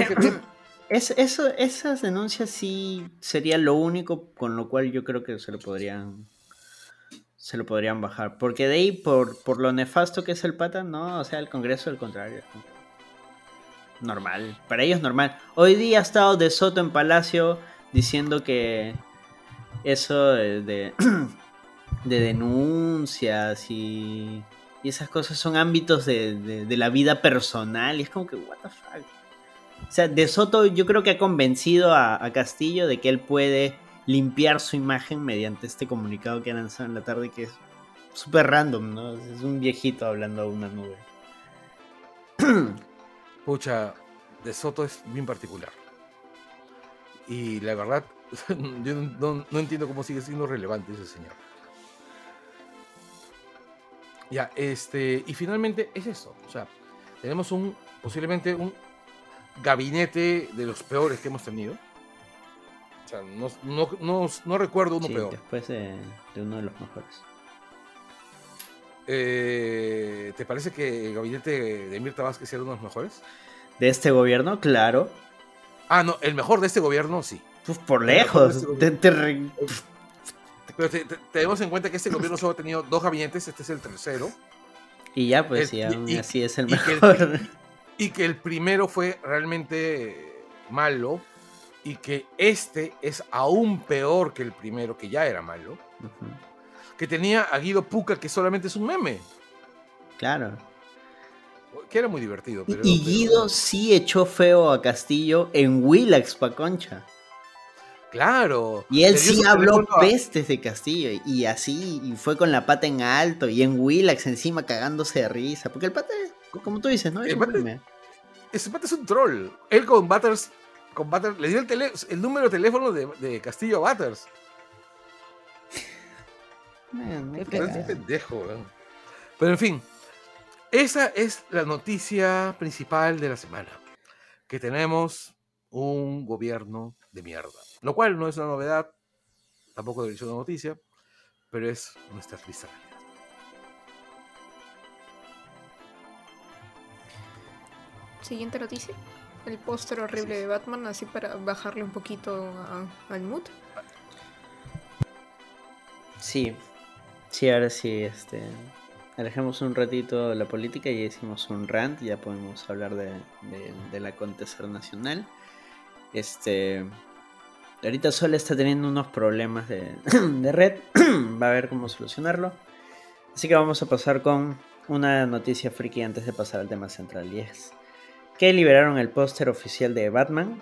Es, eso, esas denuncias sí sería lo único con lo cual yo creo que se lo podrían se lo podrían bajar. Porque de ahí, por, por lo nefasto que es el pata, no, o sea, el Congreso al contrario. Normal, para ellos normal. Hoy día ha estado De Soto en Palacio diciendo que eso de, de, de denuncias y, y esas cosas son ámbitos de, de- la vida personal. Y es como que, what the fuck. O sea, De Soto yo creo que ha convencido a, a Castillo de que él puede limpiar su imagen mediante este comunicado que ha lanzado en la tarde que es súper random, ¿no? Es un viejito hablando a una nube. Pucha, De Soto es bien particular. Y la verdad, yo no- no entiendo cómo sigue siendo relevante ese señor. Ya, este, y finalmente es eso. O sea, tenemos un, posiblemente un gabinete de los peores que hemos tenido. O sea, no, no, no- no recuerdo uno Sí, peor. después de, de uno de los mejores. Eh, ¿Te parece que el gabinete de Mirta Vázquez era uno de los mejores? De este gobierno, claro. Ah, no, el mejor de este gobierno sí. Pues por lejos. este Te- te re- Pero te- te- tenemos en cuenta que este gobierno solo ha tenido dos gabinetes, este es el tercero, Y ya, pues, El- y aún y- así es el y que el- mejor. y que el primero fue realmente malo, y que este es aún peor que el primero, que ya era malo, que tenía a Guido Puca, que solamente es un meme, Claro. que era muy divertido. Y, Pero, y pero- Guido sí echó feo a Castillo en Willax pa' concha. Claro. Y él sí habló pestes de Castillo. Y así, y fue con la pata en alto. Y en Willax encima cagándose de risa. Porque el pata, como tú dices, ¿no? Es El pata-. Ese pata es un troll. Él con Butters, con Butters le dio el, tele- el número de teléfono de, de Castillo a Butters. Man, me es pendejo. Pero en fin, esa es la noticia principal de la semana. Que tenemos un gobierno de mierda. Lo cual no es una novedad, tampoco debería ser una noticia, pero es nuestra triste realidad. Siguiente noticia. El póster horrible de Batman, así para bajarle un poquito a- al mood. Sí. Sí, ahora sí, este. Alejemos un ratito la política y hicimos un rant. Ya podemos hablar de, de- del acontecer nacional. Este. Ahorita Sol está teniendo unos problemas de, de red. Va a ver cómo solucionarlo. Así que vamos a pasar con una noticia friki antes de pasar al tema central. Y es que liberaron el póster oficial de Batman.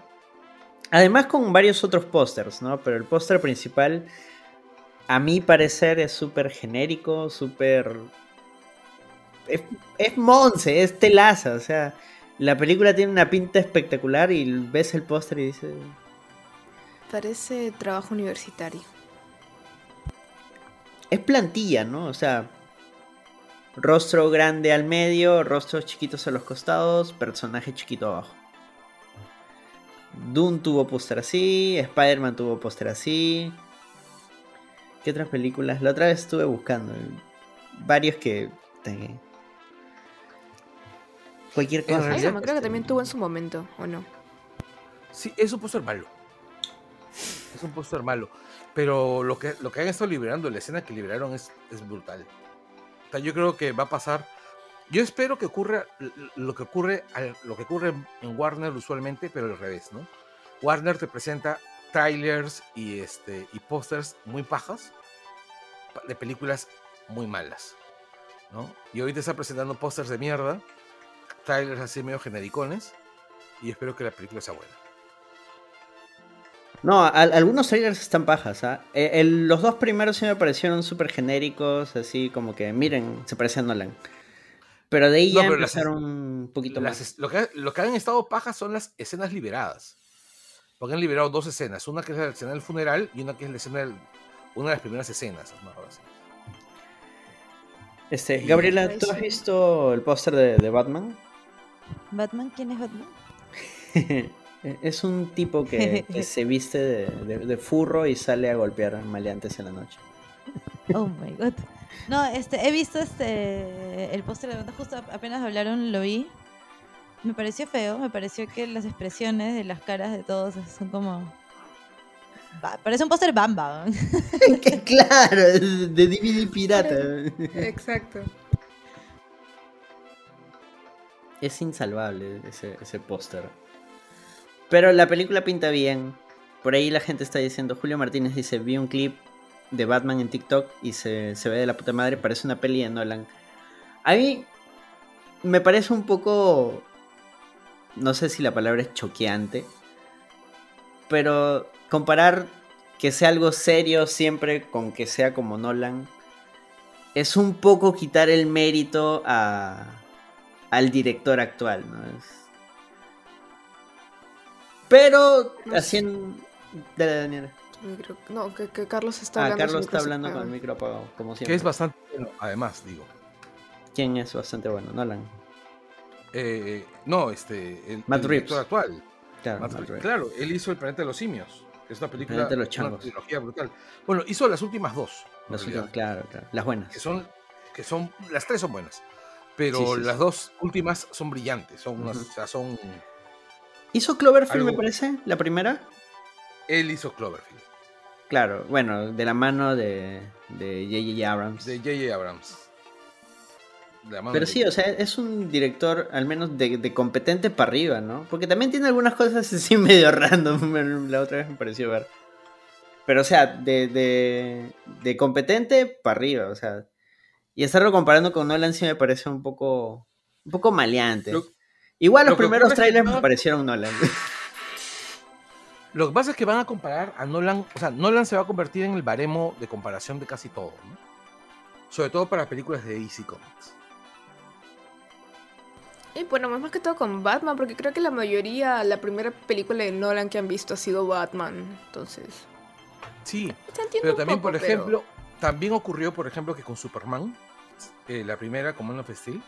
Además con varios otros pósters, ¿no? Pero el póster principal, a mi parecer, es súper genérico, súper... Es, es Monse, es telaza, o sea, la película tiene una pinta espectacular y ves el póster y dices... Parece trabajo universitario. Es plantilla, ¿no? O sea, rostro grande al medio, rostros chiquitos a los costados, personaje chiquito abajo. Doom tuvo póster así, Spider-Man tuvo póster así. ¿Qué otras películas? La otra vez estuve buscando. eh, Varios que... Cualquier cosa. realidad, Iron Man creo que también tuvo en su momento, ¿o no? Sí, es un póster malo. Es un póster malo. Pero lo que, lo que han estado liberando, la escena que liberaron es, brutal. Yo creo que va a pasar. Yo espero que ocurra lo que ocurre, lo que ocurre en Warner usualmente, pero al revés, ¿no? Warner te presenta trailers y este y pósters muy pajas pa- de películas muy malas, ¿no? Y hoy te está presentando pósters de mierda, trailers así medio genericones, y espero que la película sea buena. No, al- algunos trailers están pajas. ¿ah? Eh, el- los dos primeros sí me parecieron súper genéricos, así como que, miren, se parece a Nolan. Pero de ahí No, ya empezaron un poquito Las más. lo, que, lo que han estado pajas son las escenas liberadas. Porque han liberado dos escenas. Una que es la escena del funeral y una que es la escena del- una de las primeras escenas. ¿no? Ahora sí. Este, Gabriela, ¿tú has visto el póster de, de Batman? ¿Batman? ¿Quién es Batman? es un tipo que, que se viste de, de- de furro y sale a golpear maleantes en la noche. Oh my god. No, este, he visto este el póster de banda, justo apenas hablaron, lo vi. me pareció feo, me pareció que las expresiones de las caras de todos son como... Parece un póster bamba. Que claro, de DVD pirata. Exacto. Es insalvable ese, ese póster. Pero la película pinta bien. Por ahí la gente está diciendo, Julio Martínez dice, vi un clip de Batman en TikTok y se, se ve de la puta madre, parece una peli de Nolan. A mí me parece un poco, no sé si la palabra es choqueante, pero comparar que sea algo serio siempre con que sea como Nolan, es un poco quitar el mérito a, al director actual, ¿no? Es- Pero haciendo... Dale, Daniela. Micro- No, que, que Carlos está Ah, hablando. Carlos está hablando con el micro apagado, como Que siempre. es bastante bueno, además, digo. ¿Quién es bastante bueno? Nolan. Eh, no, este. El, Matt el Reeves. director actual. Claro, Matt Matt Reeves. Reeves. Claro, él hizo El Planeta de los Simios. que Es una película. Planeta de los una Changos. trilogía brutal. Bueno, hizo las últimas dos. Las últimas, claro, claro. Las buenas. Que son. Que son. Las tres son buenas. Pero Sí, sí, las sí. dos últimas son brillantes. Son unas. Ujú. O sea, son. ¿Hizo Cloverfield, Algo- me parece? ¿La primera? Él hizo Cloverfield. Claro, bueno, de la mano de de J.J. Abrams. De J.J. Abrams. Pero sí, o sea, es un director al menos de, de competente para arriba, ¿no? Porque también tiene algunas cosas así medio random, la otra vez me pareció ver. Pero o sea, de, de, de competente para arriba, o sea. Y estarlo comparando con Nolan sí me parece un poco, un poco maleante. Lo- Igual los lo primeros es que trailers me Nolan- parecieron Nolan. Lo que pasa es que van a comparar a Nolan, o sea, Nolan se va a convertir en el baremo de comparación de casi todo, ¿no? Sobre todo para películas de DC Comics. Y bueno, más que todo con Batman, porque creo que la mayoría, la primera película de Nolan que han visto ha sido Batman. Entonces, Sí, pero también, poco, por pero- ejemplo, también ocurrió, por ejemplo, que con Superman, eh, la primera, como Man of Steel,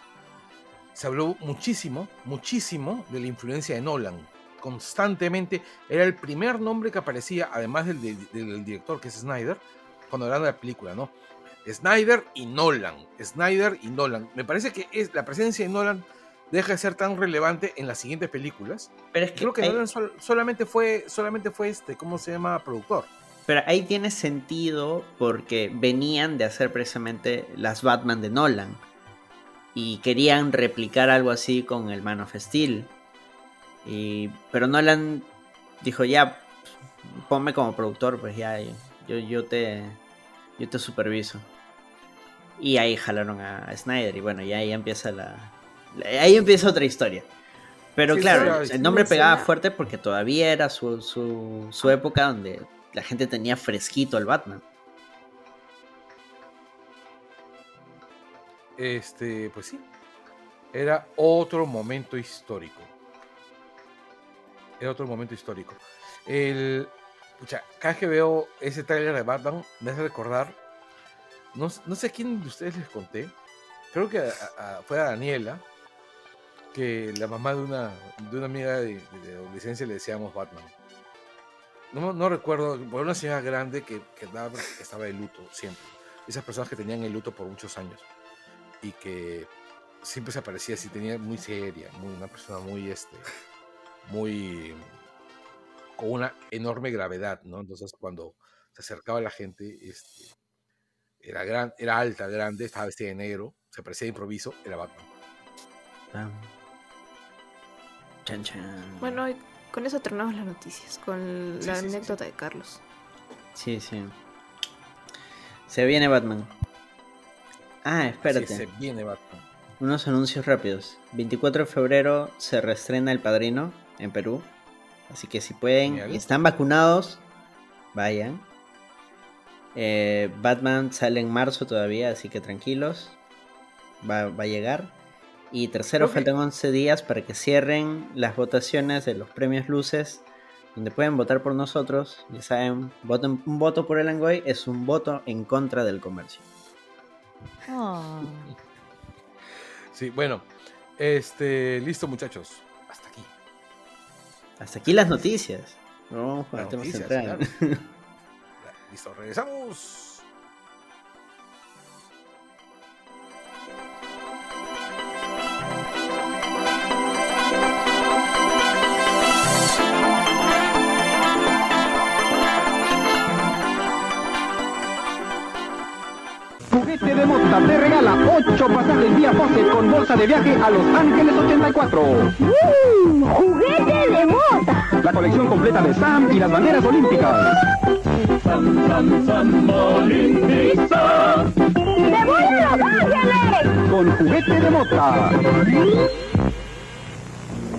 se habló muchísimo, muchísimo de la influencia de Nolan. Constantemente era el primer nombre que aparecía, además del, de- del director que es Snyder, cuando hablaban de la película, ¿no? Snyder y Nolan, Snyder y Nolan. Me parece que es la presencia de Nolan deja de ser tan relevante en las siguientes películas. Pero es que, Creo que Nolan sol- solamente fue, solamente fue este, ¿cómo se llama? Productor. pero ahí tiene sentido porque venían de hacer precisamente las Batman de Nolan. Y querían replicar algo así con el Man of Steel. Y, pero Nolan dijo, ya, ponme como productor, pues ya, yo, yo, te, yo te superviso. Y ahí jalaron a, Snyder y bueno, ya ahí empieza la... Ahí empieza otra historia. Pero Sí, claro, sí, el nombre sí, pegaba fuerte porque todavía era su, su, su época donde la gente tenía fresquito al Batman. Este, pues sí. Era otro momento histórico. Era otro momento histórico. El, pucha, cada que veo ese tráiler de Batman, me hace recordar. No, no sé a quién de ustedes les conté. Creo que fue a Daniela. Que la mamá de una, de una amiga de, de adolescencia le decíamos Batman. No, recuerdo, por una señora grande que, andaba- que estaba de luto siempre. Esas personas que tenían el luto por muchos años y que siempre se aparecía así, tenía muy seria, muy, una persona muy, este, muy, con una enorme gravedad, ¿no? Entonces cuando se acercaba a la gente, este, era, gran, era alta, grande, estaba vestida de negro, se parecía de improviso, era Batman. Pam. Chan, chan. Bueno, y con eso terminamos las noticias, con Sí, la sí, sí, sí. anécdota de Carlos. Sí, sí. Se viene Batman. Ah, espérate. se viene Batman. Unos anuncios rápidos. 24 de febrero se reestrena El Padrino en Perú. Así que si pueden están vacunados, vayan. Eh, Batman sale en marzo todavía, así que tranquilos. Va, va a llegar. Y tercero, faltan 11 días para que cierren las votaciones de los premios Luces, donde pueden votar por nosotros. Ya saben, voten- un voto por el Angoy es un voto en contra del comercio. Oh. Sí, bueno, este, listo muchachos, hasta aquí. Hasta aquí las noticias. Claro. Listo, regresamos. 8 pasajes vía Pocket con bolsa de viaje a Los Ángeles 84. ¡Juguete de moda! La colección completa de Sam y las banderas olímpicas. ¡Me voy a Los Ángeles! Con juguete de mota.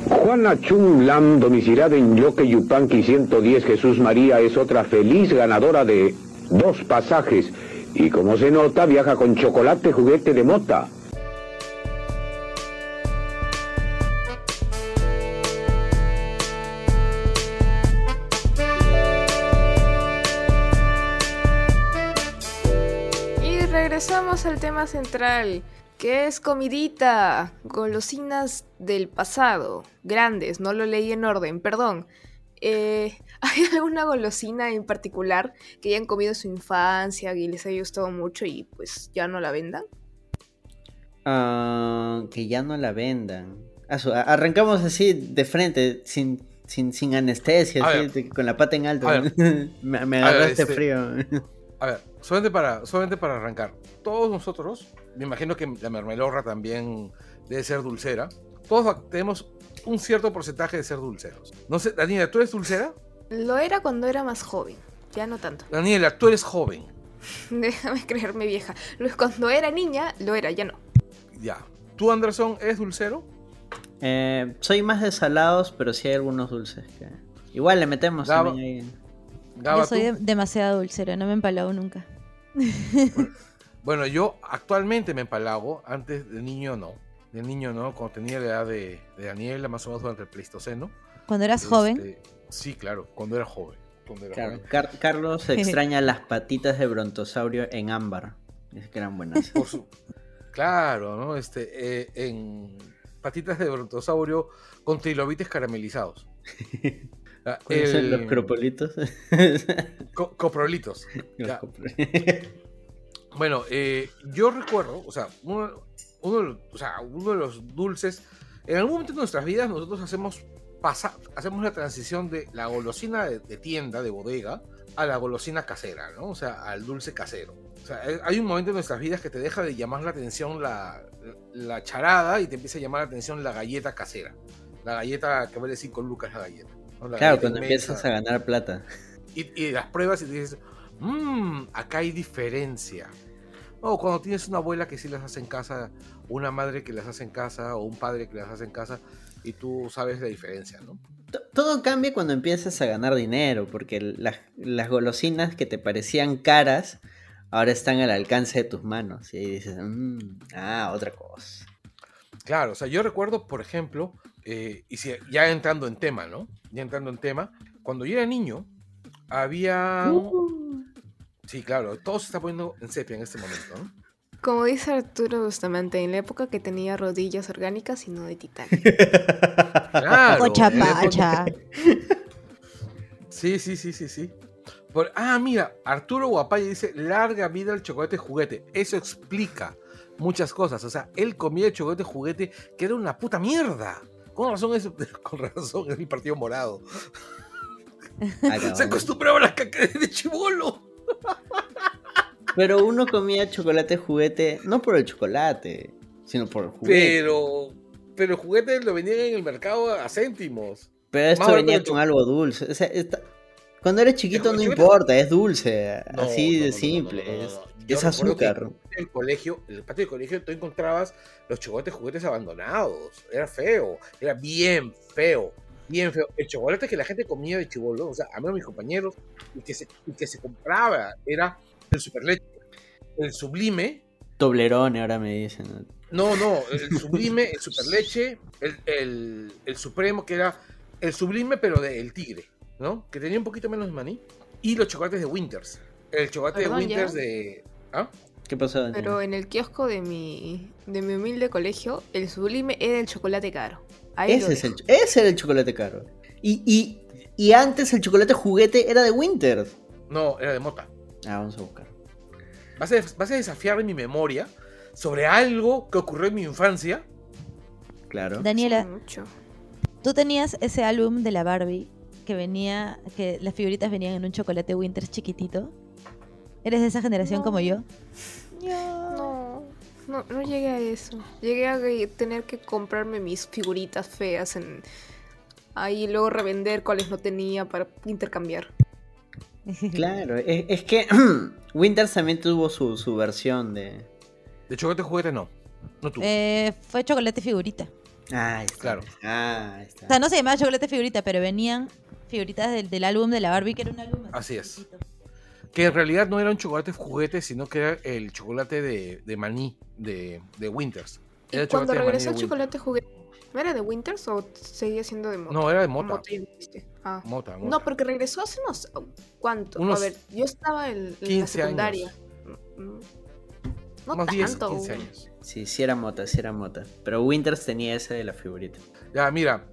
Juana Chung Lam, domiciliada en Yoke Yupanqui 110 Jesús María, es otra feliz ganadora de dos pasajes. Y como se nota, viaja con chocolate juguete de mota. Y regresamos al tema central, que es comidita, golosinas del pasado, grandes, no lo leí en orden, perdón. Eh, ¿Hay alguna golosina en particular que hayan comido en su infancia y les haya gustado mucho y pues ya no la vendan? Ah, que ya no la vendan. Arrancamos así de frente, sin, sin, sin anestesia, así, con la pata en alto. Me, me A ver, agarraste este- frío. A ver, solamente para, solamente para arrancar. Todos nosotros, me imagino que la mermelorra también debe ser dulcera. Todos tenemos un cierto porcentaje de ser dulceros. No sé, Daniela, ¿tú eres dulcera? Lo era cuando era más joven, ya no tanto. Daniela, tú eres joven. Déjame creerme vieja. Lo es Cuando era niña, lo era, ya no. Ya. ¿Tú, Anderson, eres dulcero? Eh, soy más de salados, pero sí hay algunos dulces que... Igual le metemos Gabo. también ahí. Gaba, Yo soy demasiado dulcera, no me he empalado nunca. Bueno, yo actualmente me empalago, antes de niño no. De niño no, cuando tenía la edad de, de Daniela, más o menos durante el Pleistoceno. Cuando eras joven, Este, Sí, claro, cuando era joven. Cuando era Claro, joven. Car- Carlos extraña las patitas de brontosaurio en ámbar. Dice que eran buenas. Por su- Claro, ¿no? Este, eh, en patitas de brontosaurio con trilobites caramelizados. Ah, ¿Cuáles son el- los cropolitos? co- coprolitos. Los Ya. copro- Bueno, eh, yo recuerdo, o sea, uno, uno de los- o sea, uno de los dulces, en algún momento de nuestras vidas nosotros hacemos, pasa, hacemos la transición de la golosina de, de tienda, de bodega, a la golosina casera, ¿no? O sea, al dulce casero. O sea, hay- un momento en nuestras vidas que te deja de llamar la atención la, la charada y te empieza a llamar la atención la galleta casera. La galleta que vale 5 lucas la galleta. ¿no? La Claro, galleta cuando inmensa. empiezas a ganar plata. y, y las pruebas y te dices, mmm, acá hay diferencia. O cuando tienes una abuela que sí las hace en casa, una madre que las hace en casa, o un padre que las hace en casa, y tú sabes la diferencia, ¿no? Todo cambia cuando empiezas a ganar dinero, porque las, las golosinas que te parecían caras ahora están al alcance de tus manos. Y ahí dices, "Mm, ah, otra cosa. Claro, o sea, yo recuerdo, por ejemplo, eh, y si, ya entrando en tema, ¿no? Ya entrando en tema, cuando yo era niño, había... Sí, claro, todo se está poniendo en sepia en este momento, ¿no? Como dice Arturo Bustamante, en la época que tenía rodillas orgánicas y no de titanio. Claro. Ocha en la época- pacha. Sí, sí, sí, sí, sí. Por- ah, mira, Arturo Guapaya dice, larga vida el chocolate juguete. Eso explica muchas cosas. O sea, él comía el chocolate juguete que era una puta mierda. Con razón es, con razón es el partido morado. Se acostumbraba a las cacas de chivolo. Pero uno comía chocolate juguete, no por el chocolate, sino por el juguete. Pero, pero el juguete lo vendían en el mercado a céntimos. Pero esto Más venía con algo dulce. O sea, esta- Cuando eres chiquito no importa, es dulce. No, así no, de simple. es- azúcar. En el colegio, en el patio del colegio, tú encontrabas los chocolates juguetes abandonados. Era feo, era bien feo, bien feo. El chocolate que la gente comía de chivolo, o sea, a a mis compañeros, y que se, y que se compraba, era el superleche. El sublime, Toblerone, ahora me dicen. no, no, el sublime, el superleche, el, el, el supremo, que era el sublime, pero del tigre, ¿no? Que tenía un poquito menos de maní. Y los chocolates de Winters. El chocolate Perdón, de Winters ¿ya? de. ¿Ah? ¿Qué pasó? Daniel? Pero en el kiosco de mi, de mi humilde colegio, el sublime era el chocolate caro. Ahí ese, es el, ese era el chocolate caro. Y, y, y antes el chocolate juguete era de Winter. No, era de mota. Ah, vamos a buscar. ¿Vas a, vas a desafiar mi memoria sobre algo que ocurrió en mi infancia? Claro. Daniela, Mucho. tú tenías ese álbum de la Barbie que venía, que las figuritas venían en un chocolate Winters chiquitito. ¿Eres de esa generación No. como yo? No. no, no llegué a eso. Llegué a tener que comprarme mis figuritas feas en ahí y luego revender cuáles no tenía para intercambiar. Claro, es, es que Winters también tuvo su, su versión de. De chocolate juguete no. No tuvo. Eh, fue chocolate figurita. Ah, ahí está. Claro. Ah, está. O sea, no se llamaba chocolate figurita, pero venían figuritas del, del álbum de la Barbie, que era un álbum Así es. Que en realidad no era un chocolate juguete, sino que era el chocolate de, de maní de, de Winters. Y cuando regresó de el chocolate juguete, ¿no era de Winters o seguía siendo de Mota? No, era de ¿O Mota. Ah. Mota, Mota. No, porque regresó hace unos... ¿Cuánto? Unos a ver, yo estaba en, en la 15 secundaria. años. No Unos 10, tanto. 15 años. Sí, sí era mota, sí era mota. Pero Winters tenía ese de la figurita. Ya, mira,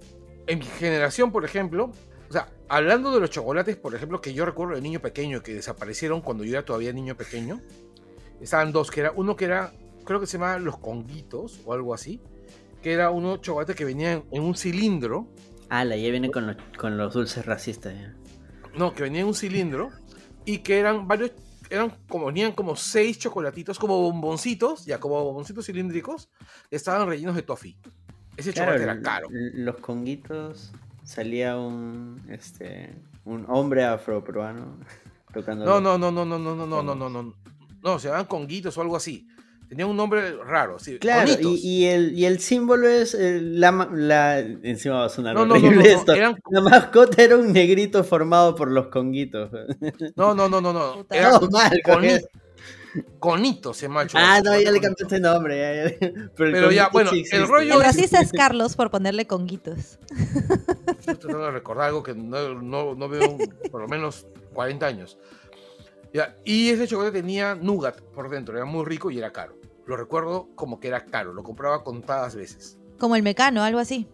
en mi generación, por ejemplo, o sea, hablando de los chocolates, por ejemplo, que yo recuerdo de niño pequeño, que desaparecieron cuando yo era todavía niño pequeño, estaban dos, que era uno que era, creo que se llamaba los conguitos o algo así, que era uno chocolate que venía en, en un cilindro, Ala, ya viene con los, con los dulces racistas. ya. no, que venía en un cilindro, y que eran varios, eran como, venían como seis chocolatitos, como bomboncitos, ya como bomboncitos cilíndricos, estaban rellenos de toffee. Ese chocolate era caro. Los conguitos salía un este un hombre afroperuano tocando. No, los- no, no, no, no, no, no, no, no, no, no. No, se llaman conguitos o algo así. Tenían un nombre raro, sí. Claro, conitos. y, y el, y el símbolo es eh, la, la. Encima va a sonar No, no, no, horrible no, no, esto. eran- La mascota era un negrito formado por los conguitos. No, no, no, no, no. Era Todo mal, con coni- eso. Conitos se el Ah, no, ya le chocolate cambiaste nombre. ya, ya. Pero, el Pero ya, bueno, sí el rollo El es- racista es Carlos por ponerle conguitos. Estoy tratando de recordar algo que no, no, no veo por lo menos 40 años. Ya, y ese chocolate tenía nougat por dentro, era muy rico y era caro. Lo recuerdo como que era caro, lo compraba contadas veces. Como el mecano, algo así.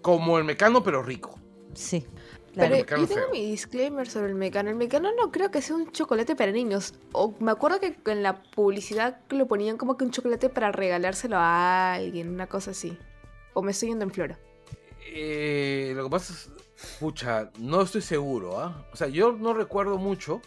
Como el mecano, pero rico. Sí. Claro. mecano yo tengo feo. mi disclaimer sobre el mecano. El mecano no creo que sea un chocolate para niños. O me acuerdo que en la publicidad lo ponían como que un chocolate para regalárselo a alguien, una cosa así. O me estoy yendo en flora. Eh, lo que pasa es, pucha, no estoy seguro, ¿ah? O sea, yo no recuerdo mucho.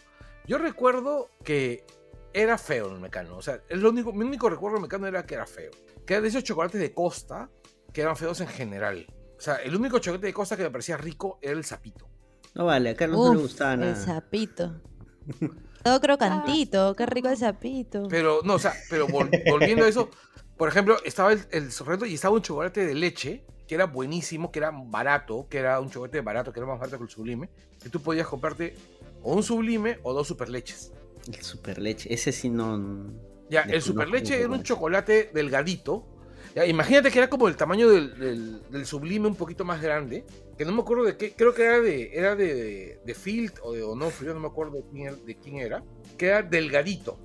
Yo recuerdo que era feo el mecano. O sea, es lo único, mi único recuerdo del mecano era que era feo. Que era de esos chocolates de costa que eran feos en general. O sea, el único chocolate de costa que me parecía rico era el sapito. No vale, a Carlos no le gustaba el nada. sapito. Todo crocantito, qué rico el sapito. Pero, no, o sea, pero vol- volviendo a eso, por ejemplo, estaba el, el sorreto y estaba un chocolate de leche que era buenísimo, que era barato, que era un chocolate barato, que era más barato que el sublime, que tú podías comprarte o un sublime o dos super leches. El super leche, ese sí no. Ya, el super conozco leche un era un chocolate delgadito. Ya, imagínate que era como el tamaño del, del- del sublime un poquito más grande. Que no me acuerdo de qué, creo que era de, era de, de Field o de Onofre, no me acuerdo de quién, era- de quién era. Que era delgadito.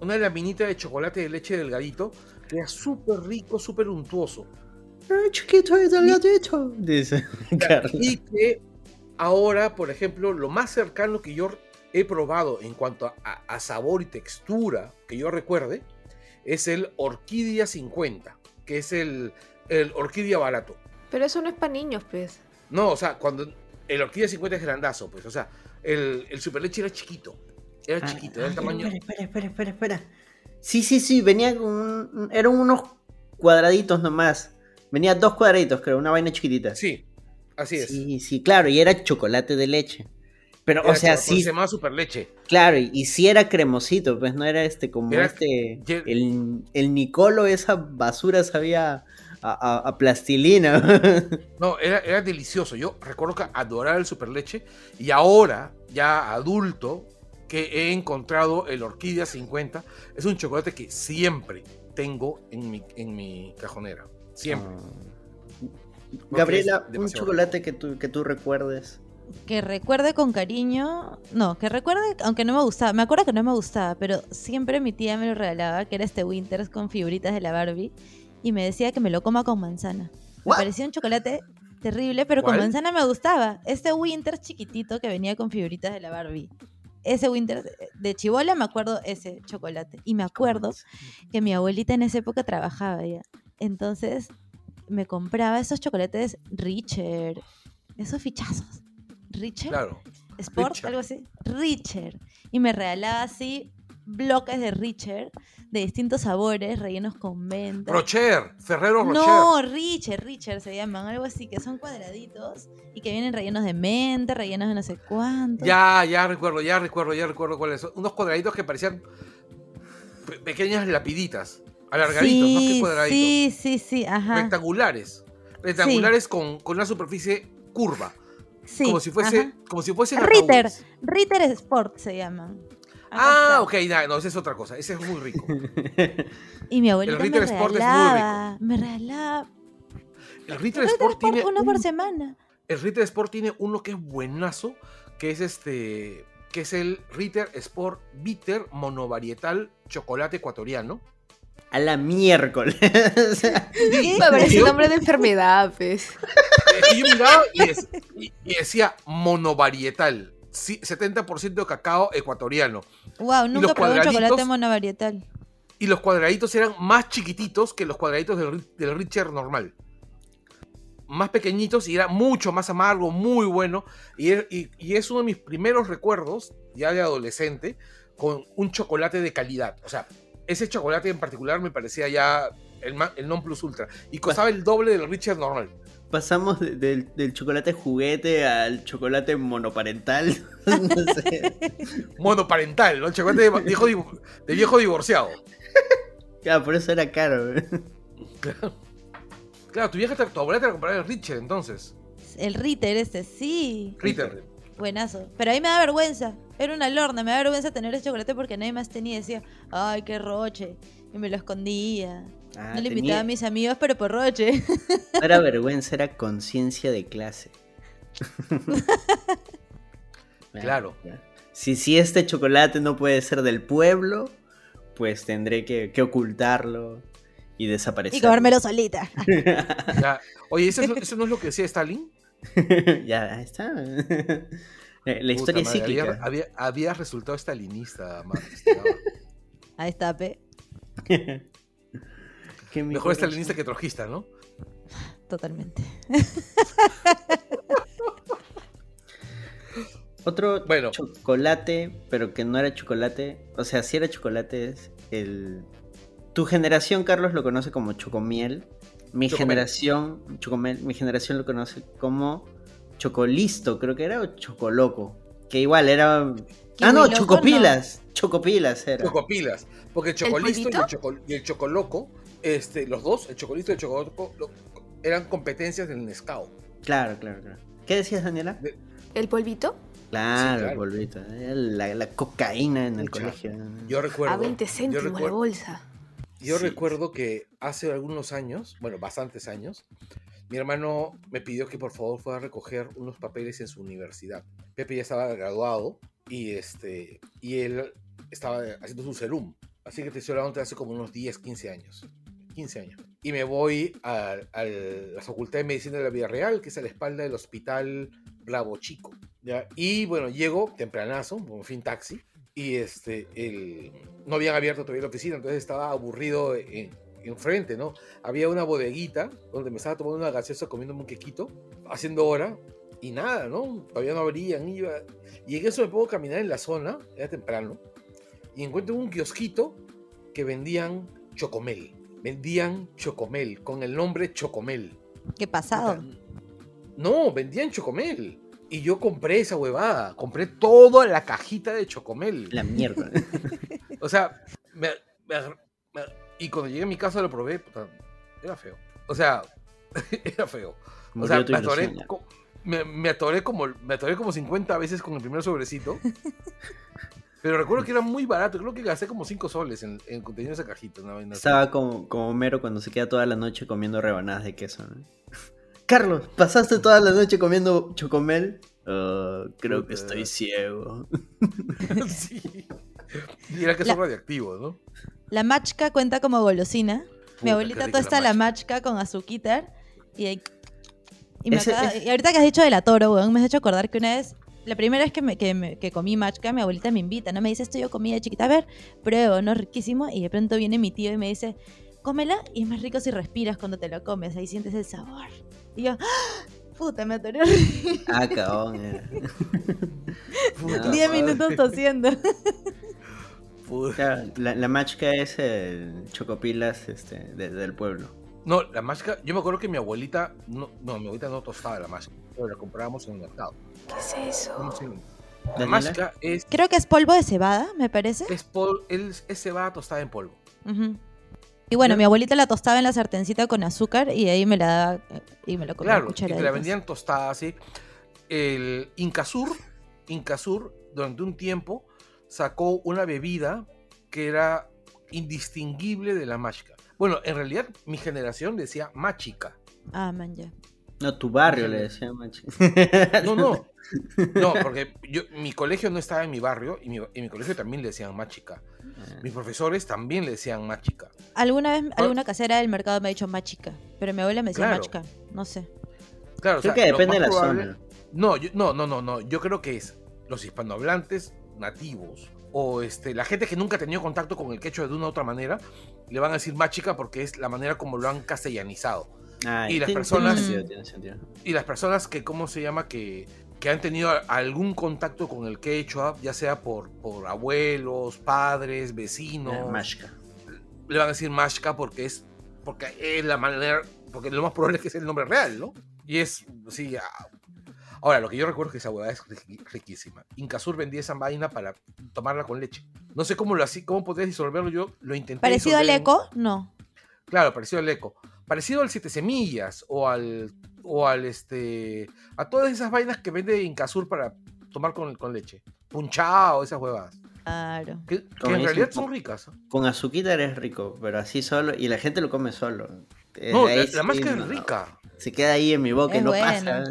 Una laminita de chocolate de leche delgadito. Que era súper rico, súper untuoso. Ay, chiquito y delgadito. Dice Carlos. Y que ahora, por ejemplo, lo más cercano que yo he probado en cuanto a, a sabor y textura que yo recuerde es el Orquídea 50, que es el, el Orquídea barato. Pero eso no es para niños, pues. No, o sea, cuando el Orquídea 50 es grandazo, pues, o sea, el, el super leche era chiquito. Era Ah, chiquito, era ah, el tamaño. Espera, espera, espera, espera, espera. Sí, sí, sí, venía con un- eran unos cuadraditos nomás. Venía dos cuadraditos, creo, una vaina chiquitita. Sí, así es. Sí, sí, claro, y era chocolate de leche. Pero, Era o sea, sí, Se llamaba super leche. claro, y, y sí era cremosito, pues no era este como Era- este. ye- El, el Nicolo, esa basura sabía a, a- a plastilina. No, era, era delicioso. Yo recuerdo que adoraba el super leche y ahora, ya adulto, que he encontrado el Orquídea 50, es un chocolate que siempre tengo en mi, en mi cajonera. Siempre. Gabriela, un chocolate que tú, que tú recuerdes. Que recuerde con cariño. No, que recuerde, aunque no me gustaba. Me acuerdo que no me gustaba, pero siempre mi tía me lo regalaba, que era este Winters con figuritas de la Barbie. Y me decía que me lo coma con manzana. Me parecía un chocolate terrible, pero con manzana me gustaba. Este Winters chiquitito que venía con figuritas de la Barbie. Ese Winters de chivola me acuerdo ese chocolate. Y me acuerdo que mi abuelita en esa época trabajaba ya. Entonces me compraba esos chocolates Richer, esos fichazos. Richer, Claro. Sport, algo así. Richer. Y me regalaba así bloques de Richer de distintos sabores, rellenos con menta. Rocher, Ferrero Rocher. No, Richer, Richer se llaman, algo así, que son cuadraditos y que vienen rellenos de menta, rellenos de no sé cuánto. Ya, ya recuerdo, ya recuerdo, ya recuerdo cuáles son. Unos cuadraditos que parecían pe- pequeñas lapiditas, alargaditos, más que sí, cuadraditos. sí, sí, sí, ajá. Rectangulares. Rectangulares con, con una superficie curva. Sí, como si fuese, ajá. como si fuesen Ritter, ataúdes. Ritter Sport se llaman. Acá Ah, está. ok, no, esa es otra cosa. Ese es muy rico. Y mi abuelita me Ritter Sport es muy regalaba, me regalaba El Ritter Ritter Sport Sport tiene uno por un- semana. el Ritter Sport tiene uno que es buenazo, que es este, que es el Ritter Sport Bitter monovarietal chocolate ecuatoriano. A la miércoles. Me parece nombre de enfermedad, pues. Y yo miraba y, es- y- y decía monovarietal, sí, 70% de cacao ecuatoriano. Wow, nunca probé un chocolate monovarietal. Y los cuadraditos eran más chiquititos que los cuadraditos del, del Richer normal. Más pequeñitos y era mucho más amargo, muy bueno. Y, y- y es uno de mis primeros recuerdos, ya de adolescente, con un chocolate de calidad. O sea, ese chocolate en particular me parecía ya el, non plus ultra. Y costaba el doble del Richer normal. Pasamos de- del, del chocolate juguete al chocolate monoparental. no sé. Monoparental, ¿no? El chocolate de, viejo, divo- de viejo divorciado. Claro, por eso era caro. Claro, tu vieja, te- tu abuela te la compraba el Richer entonces. El Ritter ese, sí. Ritter. Buenazo. Pero a mí me da vergüenza. Era una lorna, me da vergüenza tener ese chocolate porque nadie más tenía. Decía, ay, qué roche. Y me lo escondía. Ah, no le tenía- invitaba a mis amigos, pero por roche. No era vergüenza, era conciencia de clase. Claro. Si, si este chocolate no puede ser del pueblo, pues tendré que, que ocultarlo y desaparecer. y comérmelo solita. Ya. Oye, ¿eso, es lo- eso no es lo que decía Stalin? ya, ahí está. Eh, La historia es cíclica. Había, había, había resultado stalinista, ma- estimado. Ahí está, pe. Qué Mejor micro- stalinista que trojista, ¿no? Totalmente. Otro Bueno. chocolate, pero que no era chocolate. O sea, sí era chocolate, es el. Tu generación, Carlos, lo conoce como chocomiel. Mi Chocomel. generación, chocomel, mi generación lo conoce como chocolisto, creo que era, o chocoloco. Que igual era. Ah, no, chocopilas. Chocopilas era. Chocopilas. Porque el chocolisto y el, choco- y el chocoloco, este, los dos, el chocolisto y el chocoloco, lo- eran competencias del Nescao. Claro, claro, claro. ¿Qué decías, Daniela? ¿El polvito? Claro, Sí, claro. polvito. Era La, la cocaína en el colegio. Yo recuerdo. A 20 yo céntimos la bolsa. Yo Sí. recuerdo que hace algunos años, bueno, bastantes años, mi hermano me pidió que por favor fuera a recoger unos papeles en su universidad. Pepe ya estaba graduado y este y él estaba haciendo su serum. Así que te estoy hablando de hace como unos 10, 15 años. 15 años. Y me voy a, a la Facultad de Medicina de la Vida Real, que es a la espalda del Hospital Bravo Chico. ¿ya? Y bueno, llego tempranazo, por fin taxi, y este, el, no habían abierto todavía la oficina, entonces estaba aburrido en, enfrente, ¿no? Había una bodeguita donde me estaba tomando una gaseosa, comiéndome un quequito, haciendo hora, y nada, ¿no? Todavía no abrían, iba. Y en eso me a caminar en la zona, era temprano, y encuentro un kiosquito que vendían chocomel. Vendían chocomel, con el nombre chocomel. ¿Qué pasado? No, vendían chocomel. Y yo compré esa huevada. Compré toda la cajita de chocomel. La mierda. O sea, me- me agar- me- y cuando llegué a mi casa lo probé. puta, era feo. O sea, era feo. O sea, me atoré, me, me atoré como, me atoré como 50 veces con el primer sobrecito. Pero recuerdo que era muy barato. Creo que gasté como 5 soles en, en contenido esa cajita. una vaina así. Estaba como, como Homero cuando se queda toda la noche comiendo rebanadas de queso, ¿no? Carlos, ¿pasaste toda la noche comiendo chocomel? "Ah, creo que estoy ciego. sí. Y era queso La- radiactivo, ¿no? La machca cuenta como golosina. Puta, Mi abuelita tosta la la machca con azuquitar y, ahí- y, me Ese- acaba- ese- y ahorita que has dicho de la toro, weón, me has hecho acordar que una vez, la primera vez que, me, que, me- que comí machca, mi abuelita me invita, ¿no? Me dice, esto yo comí de chiquita, a ver, pruebo, ¿no? Riquísimo. Y de pronto viene mi tío y me dice, cómela y es más rico si respiras cuando te lo comes, ahí sientes el sabor. Y yo, ¡ah! puta, me atoré. Ah, cabrón. era. Puta No. 10 madre. minutos tosiendo. Puta. La, la machca es el chocopilas este, de- del pueblo. No, la máscara, yo me acuerdo que mi abuelita, no, no mi abuelita no tostaba la máscara, pero la comprábamos en el mercado. ¿Qué es No eso? sé. La máscara es, Creo que es polvo de cebada, me parece. es, pol, es, es cebada tostada en polvo. Ujú. Y bueno, mi abuelita la tostaba en la sartencita con azúcar y ahí me la daba y me la comía Claro, y te la vendían tostada así. El Incasur, Incasur, durante un tiempo, sacó una bebida que era indistinguible de la máscara. Bueno, en realidad mi generación decía machica. Ah, man, ya. No, tu barrio le decía machca. No, no. No, porque yo, mi colegio no estaba en mi barrio y mi, en mi colegio también le decían machica. Mis profesores también le decían machica. Alguna vez, Ah. alguna casera del mercado me ha dicho machica, pero mi abuela me decía Claro. machica. No sé. Claro, o Creo sea, que depende de la probable- zona. No, yo- no, no, no, no. Yo creo que es los hispanohablantes nativos o este, la gente que nunca ha tenido contacto con el quechua de una u otra manera, le van a decir machica porque es la manera como lo han castellanizado. Ah, Y las tiene- personas- Tiene sentido, tiene sentido. Y las personas que, ¿cómo se llama? Que, que han tenido algún contacto con el quechua, ya sea por, por abuelos, padres, vecinos, Eh, Mashka. le van a decir mashka porque es, porque es la manera, porque lo más probable es que es el nombre real, ¿no? Y es, sí, ah. Ahora, lo que yo recuerdo es que esa huevada es riquísima. Incasur vendía esa vaina para tomarla con leche. No sé cómo lo así, cómo podría disolverlo yo, lo intenté. ¿Parecido al eco? No. Claro, parecido al eco. Parecido al siete semillas o al o al este a todas esas vainas que vende Incasur para tomar con, con leche. Punchao, esas huevadas. Claro. Que, que en realidad son ricas. Con azuquita eres rico, pero así solo. Y la gente lo come solo. No, la, máscara no. es rica. Se queda ahí en mi boca y no pasa.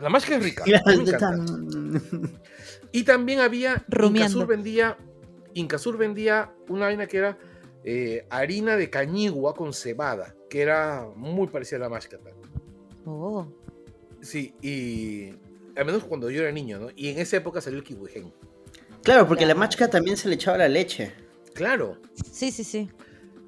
La máscara es rica. Y también había Rumiando. Incasur vendía Incasur vendía una vaina que era eh, harina de cañigua con cebada, que era muy parecida a la máscara. Oh. Sí, y al menos cuando yo era niño, ¿no? Y en esa época salió el kiwigen. Claro, porque la Ya. machca también se le echaba la leche. Claro. Sí, sí, sí.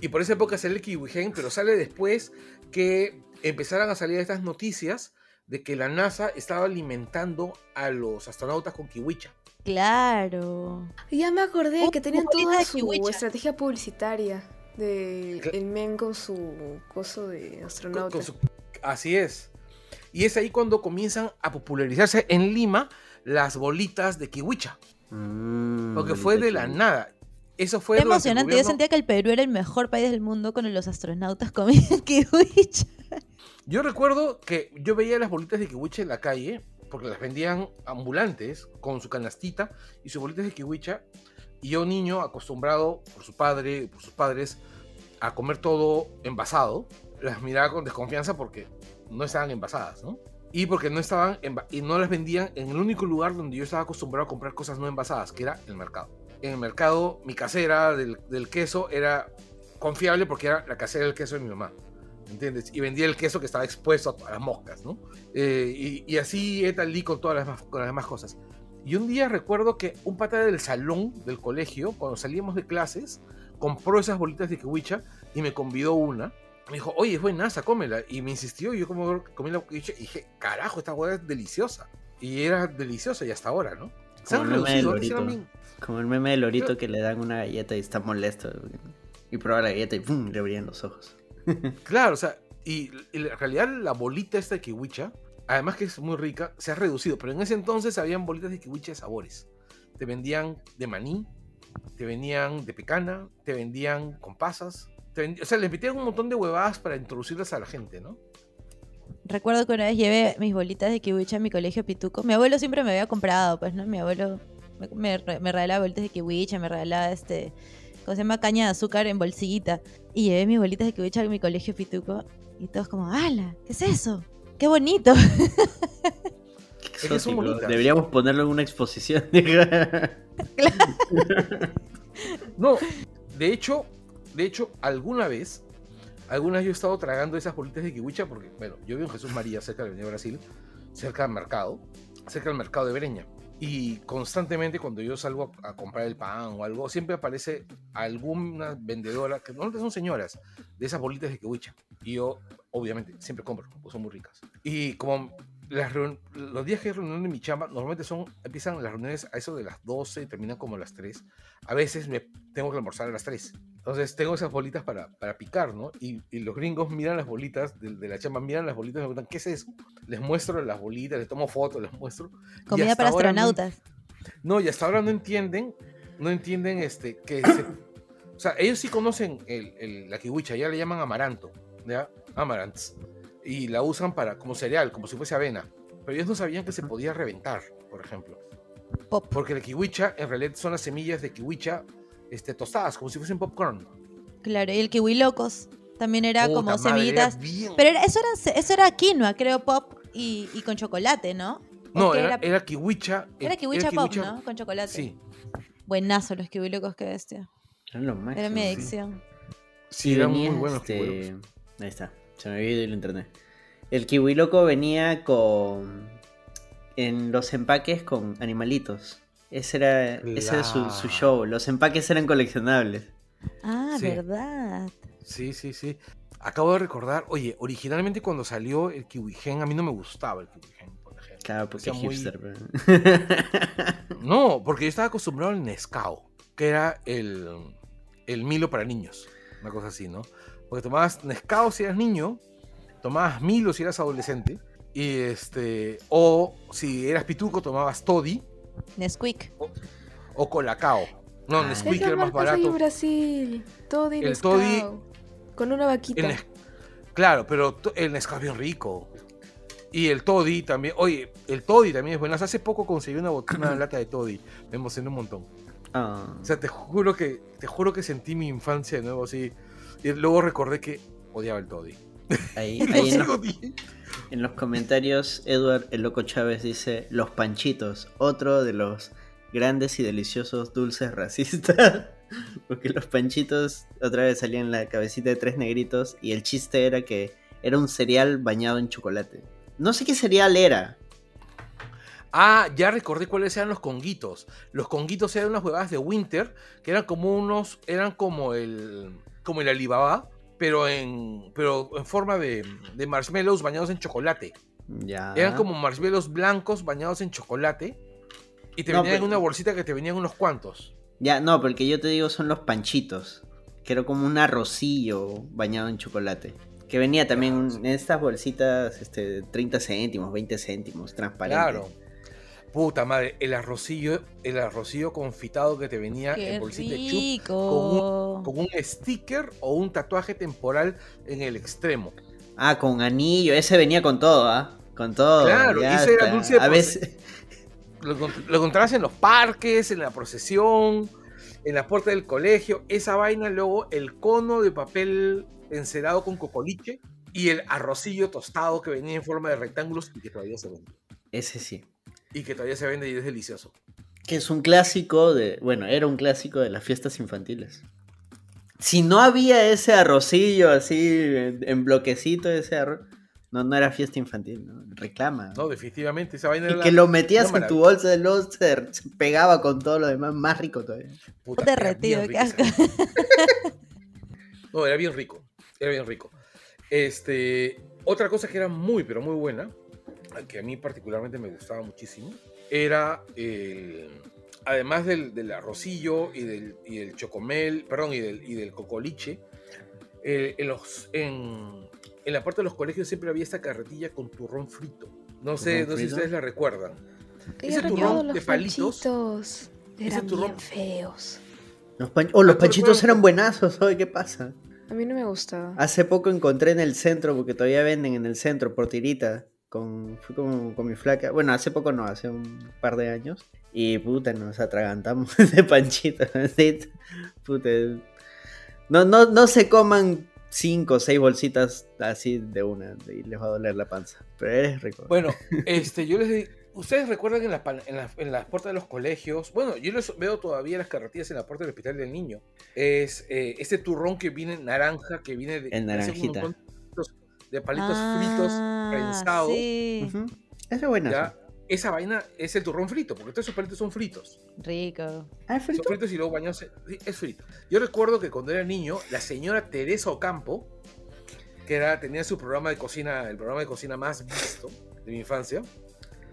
Y por esa época sale el kiwigen, pero sale después que empezaran a salir estas noticias de que la NASA estaba alimentando a los astronautas con kiwicha. Claro. Ya me acordé Uh, que tenían toda su kiwicha. estrategia publicitaria de el men con su coso de astronauta. con su- Así es. Y es ahí cuando comienzan a popularizarse en Lima las bolitas de kiwicha. Mm, Porque fue de la nada. Eso fue emocionante. Yo sentía que el Perú era el mejor país del mundo cuando los astronautas comían kiwicha. Yo recuerdo que yo veía las bolitas de kiwicha en la calle, porque las vendían ambulantes con su canastita y sus bolitas de kiwicha. Y yo, niño, acostumbrado por su padre, por sus padres, a comer todo envasado, las miraba con desconfianza porque no estaban envasadas, ¿no? Y porque no estaban y no las vendían en el único lugar donde yo estaba acostumbrado a comprar cosas no envasadas, que era el mercado. En el mercado, mi casera del, del queso era confiable porque era la casera del queso de mi mamá. ¿entiendes? Y vendía el queso que estaba expuesto a las moscas, ¿no? Eh, y, y así he talí con todas las, con las demás cosas. Y un día recuerdo que un pata del salón del colegio, cuando salíamos de clases, compró esas bolitas de kiwicha y me convidó una. Me dijo, oye, es buenaza, cómela. Y me insistió, y yo como comí la kiwicha y dije, carajo, esta hueá es deliciosa. Y era deliciosa y hasta ahora, ¿no? Como el reducido, bien- Como el meme del lorito que le dan una galleta y está molesto. Y prueba la galleta y ¡pum! le brillan los ojos. Claro, o sea, y, y en realidad la bolita esta de kiwicha, además que es muy rica, se ha reducido, pero en ese entonces habían bolitas de kiwicha de sabores. Te vendían de maní, te vendían de pecana, te vendían con pasas, te vendi- o sea, les metían un montón de huevadas para introducirlas a la gente, ¿no? Recuerdo que una vez llevé mis bolitas de kiwicha a mi colegio pituco. Mi abuelo siempre me había comprado, pues, ¿no? Mi abuelo me, me, re- me regalaba bolitas de kiwicha, me regalaba este, ¿cómo se llama? Caña de azúcar en bolsillita. Y llevé mis bolitas de kiwicha a mi colegio pituco y todos como, ¡hala! ¿Qué es eso? ¡Qué bonito! Qué que. Deberíamos ponerlo en una exposición. No, de hecho, de hecho, alguna vez, alguna vez yo he estado tragando esas bolitas de kiwicha porque, bueno, yo vivo en Jesús María, cerca de Avenida Brasil, cerca del mercado, cerca del mercado de Breña. Y constantemente cuando yo salgo a, a comprar el pan o algo, siempre aparece alguna vendedora, que normalmente son señoras, de esas bolitas de kiwicha. Y yo, obviamente, siempre compro, porque son muy ricas. Y como las los días que hay reunión de mi chamba, normalmente son, empiezan las reuniones a eso de las 12 y terminan como a las 3. A veces me tengo que almorzar a las 3. Entonces tengo esas bolitas para, para picar, ¿no? Y, y los gringos miran las bolitas de, de la chamba, miran las bolitas y me preguntan, ¿qué es eso? Les muestro las bolitas, les tomo fotos, les muestro. Comida para ahora no- astronautas. No, y hasta ahora no entienden, no entienden este, que se- o sea, ellos sí conocen el, el- la kiwicha, ya le llaman amaranto, ¿ya? Amarants. Y la usan para, como cereal, como si fuese avena. Pero ellos no sabían que se podía reventar, por ejemplo. Pop. Porque la kiwicha, en realidad, son las semillas de kiwicha este, tostadas, como si fuesen popcorn. Claro, y el kiwi locos también era Puta como madre, era semillitas. bien- Pero era- eso, era, eso era quinoa, creo, pop y, y con chocolate, ¿no? ¿O No, era, era kiwicha. era eh, kiwicha pop, kiwicha- ¿no? Con chocolate. Sí, Buenazo los kiwi locos, qué bestia. Eran los máximos. Era mi sí. adicción. sí, Y eran muy buenos. este. Ahí está, se me había ido el internet. El kiwi loco venía con. En los empaques con animalitos. Ese era, ese era su, show. Los empaques eran coleccionables. Ah, Sí. verdad. Sí, sí, sí. Acabo de recordar, oye, originalmente cuando salió el Kiwi Gen, a mí no me gustaba el Kiwi Gen, por ejemplo. Claro, porque Hacía muy- hipster. pero- No, porque yo estaba acostumbrado al Nescao, que era el, el Milo para niños, una cosa así, ¿no? Porque tomabas Nescao si eras niño, tomabas Milo si eras adolescente, y este, o si eras pituco tomabas Toddy Nesquik. o Colacao. No, Ah. Nesquik era más marca hay en barato. Brasil. Toddy El Nescau, Toddy- Con una vaquita. El Claro, pero el Nescau es bien rico. Y el Toddy también. Oye, el Toddy también es bueno. Hace poco conseguí una, una lata de Toddy. Me emocioné un montón. Ah. O sea, te juro que te juro que sentí mi infancia de nuevo así. Y luego recordé que odiaba el Toddy. Ahí, en, los, en los comentarios, Edward el Loco Chávez dice: Los panchitos, otro de los grandes y deliciosos dulces racistas. Porque los panchitos otra vez salían la cabecita de tres negritos y el chiste era que era un cereal bañado en chocolate. No sé qué cereal era. Ah, ya recordé cuáles eran los conguitos. Los conguitos eran unas huevadas de Winter que eran como unos. Eran como el. Como el Alibaba. Pero en. Pero en forma de, de marshmallows bañados en chocolate. Ya. Eran como marshmallows blancos bañados en chocolate. Y te No, venían en pero- una bolsita que te venían unos cuantos. Ya, no, porque yo te digo son los panchitos. Que era como un arrocillo bañado en chocolate. Que venía también en estas bolsitas este, de 30 céntimos, 20 céntimos, transparente. Claro. Puta madre, el arrocillo, el arrocillo confitado que te venía Qué en bolsita de chup rico. con un sticker o un tatuaje temporal en el extremo. Ah, con anillo, ese venía con todo, ¿ah? Con todo. Claro, ya ese era dulce de A veces. Lo, lo encontrabas en los parques, en la procesión, en la puerta del colegio. Esa vaina, luego el cono de papel encerado con cocoliche y el arrocillo tostado que venía en forma de rectángulos y que todavía se vende. Ese sí. Y que todavía se vende y es delicioso. Que es un clásico de. Bueno, era un clásico de las fiestas infantiles. Si no había ese arrocillo así en, en bloquecito, ese arroz. No, no era fiesta infantil, ¿no? Reclama. No, definitivamente, esa vaina Y era que lo metías en tu bolsa de luego se, pegaba con todo lo demás, más rico todavía. Puta, Derretido, qué asco. No, era bien rico. Era bien rico. Este, otra cosa que era muy, pero muy buena, que a mí particularmente me gustaba muchísimo, era el, además del, del arrocillo y del, y del chocomel, perdón, y del, y del cocoliche, eh, en, los, en, en la parte de los colegios siempre había esta carretilla con turrón frito. No sé, ¿Turrón no sé si ustedes la recuerdan. Yo ese turrón los de palitos, panchitos. Eran turrón- bien feos. Los pan- oh, los Ah, ¿tú panchitos eran buenazos, ¿sabes qué pasa? A mí no me gustaba. Hace poco encontré en el centro, porque todavía venden en el centro, por tirita. Con, fui con, con mi flaca. Bueno, hace poco no, hace un par de años. Y puta, nos atragantamos de panchitos. así, puta. No, no, no se coman cinco o seis bolsitas así de una y les va a doler la panza. Pero eres rico. Bueno, este, yo les di- ¿Ustedes recuerdan en, la, pan- en, la- en las puertas de los colegios? Bueno, yo les veo todavía las carretillas en la puerta del hospital del niño. Es eh, este turrón que viene naranja, que viene de, El parece un naranjita. montón de palitos- fritos Ah, prensados. Sí, Ujú. Ese es buenazo. ¿ya? Esa vaina es el turrón frito, porque todos esos palitos son fritos. rico. Ah, ¿es Son frito? fritos y luego bañados. sí, es frito. Yo recuerdo que cuando era niño, la señora Teresa Ocampo, que era, tenía su programa de cocina, el programa de cocina más visto, de mi infancia,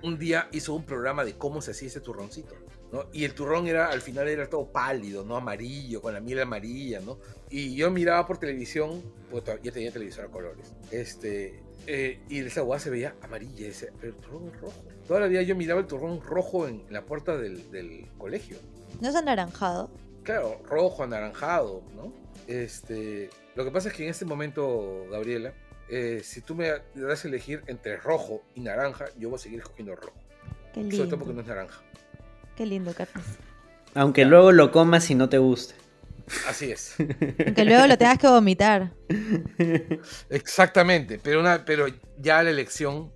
un día hizo un programa de cómo se hacía ese turroncito. ¿No? Y el turrón era, al final era todo pálido, ¿no? Amarillo, con la miel amarilla, ¿no? Y yo miraba por televisión, pues ya tenía televisor a colores, este, eh, y esa agua se veía amarilla, ese, pero el turrón es rojo. Toda la vida yo miraba el turrón rojo en la puerta del, del colegio. ¿No es anaranjado? Claro, rojo, anaranjado, ¿no? Este, lo que pasa es que en este momento, Gabriela, eh, si tú me das a elegir entre rojo y naranja, yo voy a seguir escogiendo rojo. Sobre todo porque no es naranja. Qué lindo, Carlos. Aunque luego lo comas y no te guste. Así es. Que luego lo tengas que vomitar. Exactamente, pero, una, pero ya la elección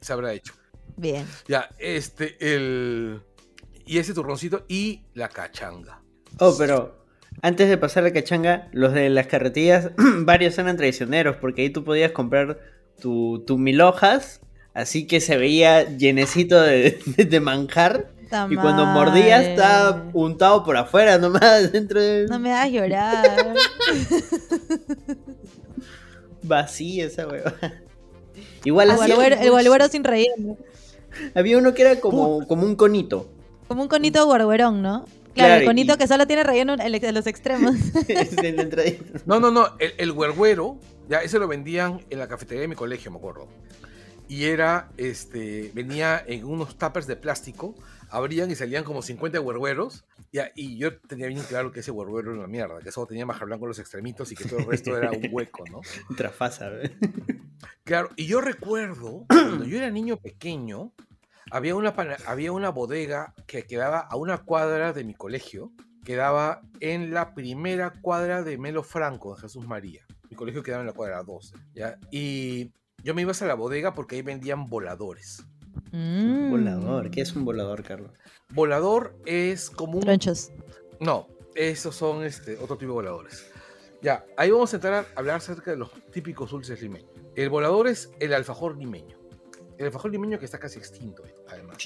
se habrá hecho. Bien. Ya, este, el... Y ese turroncito y la cachanga. Oh, pero antes de pasar la cachanga, los de las carretillas, varios eran traicioneros, porque ahí tú podías comprar tu, tu mil hojas, así que se veía llenecito de, de manjar. Y cuando mordías madre. estaba untado por afuera nomás, dentro de No me hagas llorar. vacía esa hueva. Igual guarguero, el guarguero sin relleno. había uno que era como, como un conito. Como un conito guarguerón, ¿no? Claro, Claro, el conito y- que solo tiene relleno en los extremos. No, no, no, el, el huerguero, ya ese lo vendían en la cafetería de mi colegio, me acuerdo. Y era, este, venía en unos tuppers de plástico, abrían y salían como 50 huergueros. Ya, y yo tenía bien claro que ese huerguero era una mierda, que solo tenía majar blanco en los extremitos y que todo el resto era un hueco, ¿no? Trafasa, ¿eh? Claro, y yo recuerdo, cuando yo era niño pequeño, había una, había una bodega que quedaba a una cuadra de mi colegio, quedaba en la primera cuadra de Melo Franco, en Jesús María. Mi colegio quedaba en la cuadra 12, ¿ya? Y yo me iba a la bodega porque ahí vendían voladores. Mm. Volador, ¿qué es un volador, Carlos? Volador es como un... Tronchos. No, esos son este, otro tipo de voladores. Ya, ahí vamos a entrar a hablar acerca de los típicos dulces limeños. El volador es el alfajor limeño. El alfajor limeño que está casi extinto, además.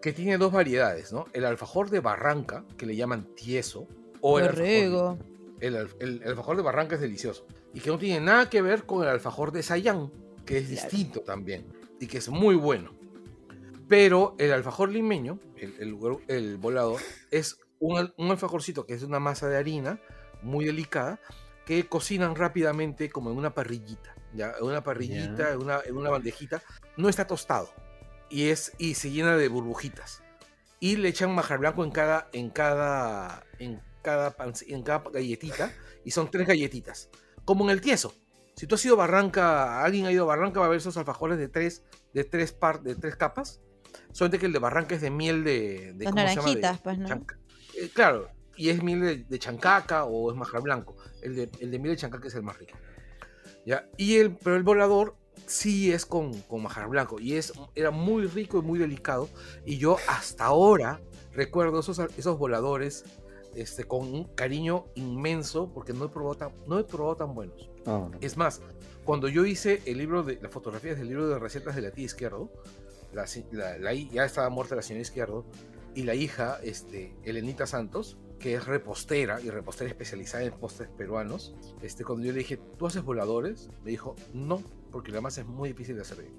Que tiene dos variedades, ¿no? El alfajor de barranca, que le llaman tieso, o el alfajor, el- el alfajor de barranca es delicioso. Y que no tiene nada que ver con el alfajor de Sayán, que es distinto también. Y que es muy bueno. Pero el alfajor limeño, el, el, el volador, es un, un alfajorcito que es una masa de harina muy delicada que cocinan rápidamente como en una parrillita. ¿ya? En una parrillita, Ya. en, una, en una bandejita. No está tostado. Y, es, y se llena de burbujitas. Y le echan majar blanco en cada, en cada, en cada, panc- en cada galletita. Y son tres galletitas. Como en el tieso. Si tú has ido a Barranca, alguien ha ido a Barranca, va a ver esos alfajores de tres, de tres, par, de tres capas. Solamente que el de Barranca es de miel de. de Las ¿cómo se llama? De naranjitas, pues, ¿no? chanca- eh, claro, y es miel de, de chancaca o es majar blanco. El de, el de miel de chancaca es el más rico. ¿ya? Y el, pero el volador sí es con, con majar blanco y es, era muy rico y muy delicado. Y yo hasta ahora recuerdo esos, esos voladores este, con un cariño inmenso porque no he probado tan, no he probado tan buenos. Oh, no. Es más, cuando yo hice el libro de las fotografías del libro de recetas de la tía Izquierdo, la, la- la ya estaba muerta la señora Izquierdo, y la hija, este, Elenita Santos, que es repostera y repostera especializada en postres peruanos, este, cuando yo le dije, ¿tú haces voladores? Me dijo, no, porque la masa es muy difícil de hacer bien.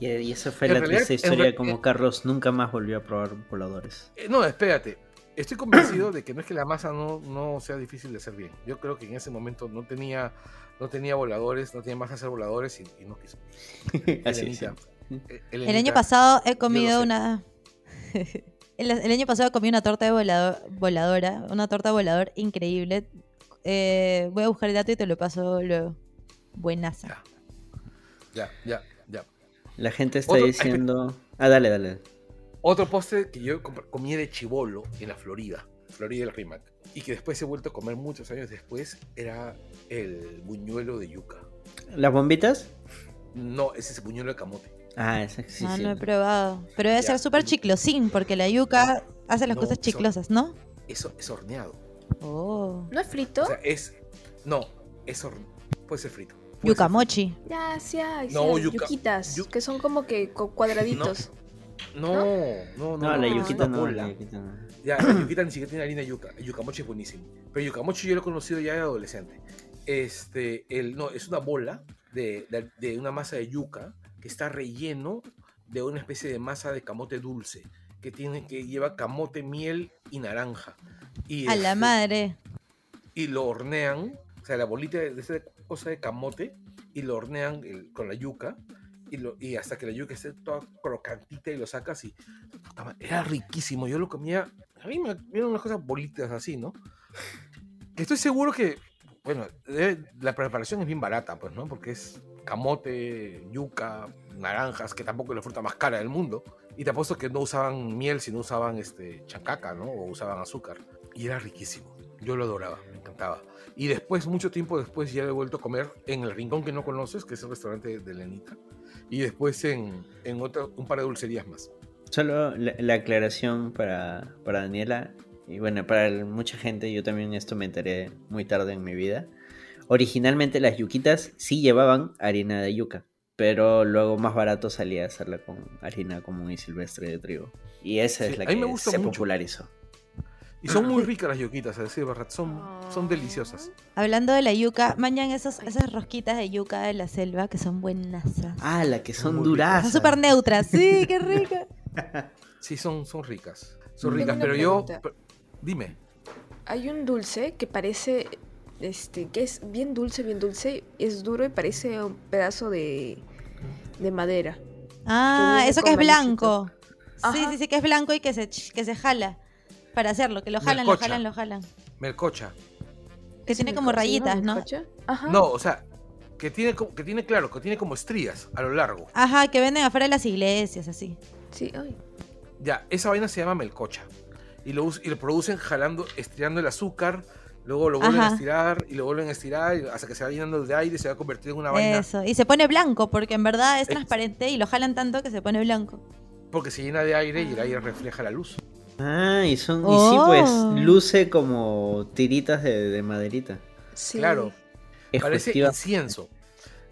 Y, y esa fue En la realidad- triste historia de re- cómo Carlos nunca más volvió a probar voladores. Eh, no, espérate. Estoy convencido de que no es que la masa no, no sea difícil de hacer bien. Yo creo que en ese momento no tenía, no tenía voladores, no tenía más que hacer voladores y, y no quiso. Así es. El año pasado he comido una. el, el año pasado comí una torta de volado- voladora, una torta volador increíble. Eh, voy a buscar el dato y te lo paso luego. Buenaza. Ya, ya, ya. La gente está Otro- diciendo. Ah, dale, dale. Otro postre que yo comí de chivolo en la Florida, Florida del Rimac, y que después he vuelto a comer muchos años después, era el buñuelo de yuca. ¿Las bombitas? No, ese es el buñuelo de camote. Ah, esa sí, no, sí. no he probado. Pero debe Ya. ser súper chiclosín, porque la yuca hace las No, cosas chiclosas, ¿no? Eso es horneado. Oh. ¿No es frito? O sea, es. No, es horneado. Puede ser frito. puede ser Yuca frito. mochi. Ya, sí hay, sí No, hay, yuca- yuquitas, yu- que son como que cuadraditos. No, no, no. No, la no, yuquita no, la yuquita no. Ya, la yuquita ni siquiera tiene harina de yuca. El yucamochi es buenísimo. Pero el yucamochi yo lo he conocido ya de adolescente. Este, el, no, es una bola de, de, de una masa de yuca que está relleno de una especie de masa de camote dulce, que, tiene, que lleva camote, miel y naranja. Y, A la este, madre. y lo hornean, o sea, la bolita de, esa cosa de camote, y lo hornean el- con la yuca, y, lo, y hasta que la yuca esté toda crocantita y lo sacas y... Era riquísimo, yo lo comía... A mí me vieron unas cosas bolitas así, ¿no? Que estoy seguro que, bueno, la preparación es bien barata, pues, ¿no? Porque es camote, yuca, naranjas, que tampoco es la fruta más cara del mundo. Y te apuesto que no usaban miel, sino usaban este, chancaca, ¿no? O usaban azúcar. Y era riquísimo. Yo lo adoraba, me encantaba. Y después, mucho tiempo después, ya he vuelto a comer en el rincón que no conoces, que es el restaurante de Lenita. Y después en, en otra, un par de dulcerías más. Solo la, la aclaración para, para Daniela, y bueno, para el- mucha gente, yo también esto me enteré muy tarde en mi vida. Originalmente las yuquitas sí llevaban harina de yuca, pero luego más barato salía hacerla con harina común y silvestre de trigo. Y esa Sí, es la a que me se mucho. popularizó. Y son muy ricas las yuquitas, a decir verdad. Son, son deliciosas. Hablando de la yuca, mañan esos, esas rosquitas de yuca de la selva que son buenasas. Ah, la que son Muy durazas. Son súper neutras. Sí, qué rica. Sí, son, son ricas. Son Tengo ricas, pero yo... pregunta. Dime. Hay un dulce que parece, este, que es bien dulce, bien dulce, es duro y parece un pedazo de, de madera. Ah, eso que es blanco. Sí, Ajá. sí, sí, que es blanco y que se, que se jala para hacerlo. Que lo jalan, lo jalan, lo jalan. Melcocha. Que tiene como ¿Se llama rayitas, ¿no? bizcocho? Ajá. No, o sea, que tiene, que tiene, claro, que tiene como estrías a lo largo. Ajá, que venden afuera de las iglesias, así. Sí, ay. Ya, esa vaina se llama melcocha. Y lo, us- y lo producen jalando, estirando el azúcar, luego lo vuelven Ajá. a estirar y lo vuelven a estirar hasta que se va llenando de aire y se va a convertir en una vaina Eso. Y se pone blanco, porque en verdad es Es- transparente y lo jalan tanto que se pone blanco. porque se llena de aire y el aire refleja la luz. Ah, y son, y sí, Oh. pues, luce como tiritas de, de maderita. Sí. Claro, parece Efectiva- incienso.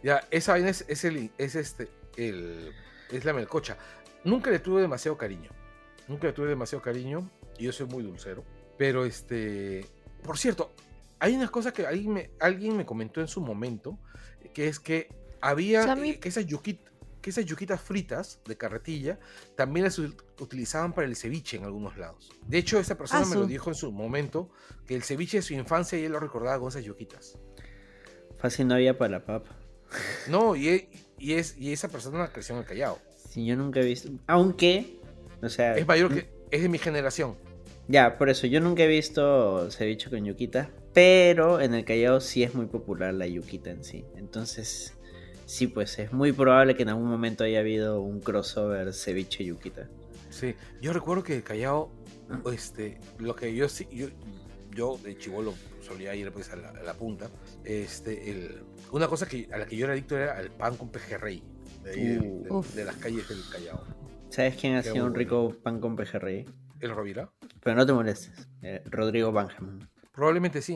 Ya, esa vaina es, es el, es este, el, es la melcocha. Nunca le tuve demasiado cariño. Nunca le tuve demasiado cariño. Y yo soy muy dulcero. Pero este, por cierto, hay una cosa que alguien me, alguien me comentó en su momento, que es que había Sammy. eh, que esas yuquitas que esas yuquitas fritas de carretilla también las ut- utilizaban para el ceviche en algunos lados. De hecho, esa persona me lo dijo en su momento, que el ceviche de su infancia y él lo recordaba con esas yuquitas. Fácil no había para la papa. No, y, e- y es, y esa persona creció en el Callao. Sí, yo nunca he visto. Aunque, o sea. Es mayor que. Es de mi generación. Ya, por eso, yo nunca he visto ceviche con yuquita. Pero en el Callao sí es muy popular la yuquita en sí. Entonces, sí, pues es muy probable que en algún momento haya habido un crossover ceviche-yuquita. Sí. Yo recuerdo que el Callao, este, lo que yo sí. Yo, yo de chivolo solía ir pues a la, a la punta. Este, el, una cosa que, a la que yo era adicto era al pan con pejerrey. De, ahí Uh. de las calles del Callao. ¿Sabes quién hacía un rico pan con pejerrey? ¿El Rovira? Pero no te molestes. eh, Rodrigo Banjaman. Probablemente sí.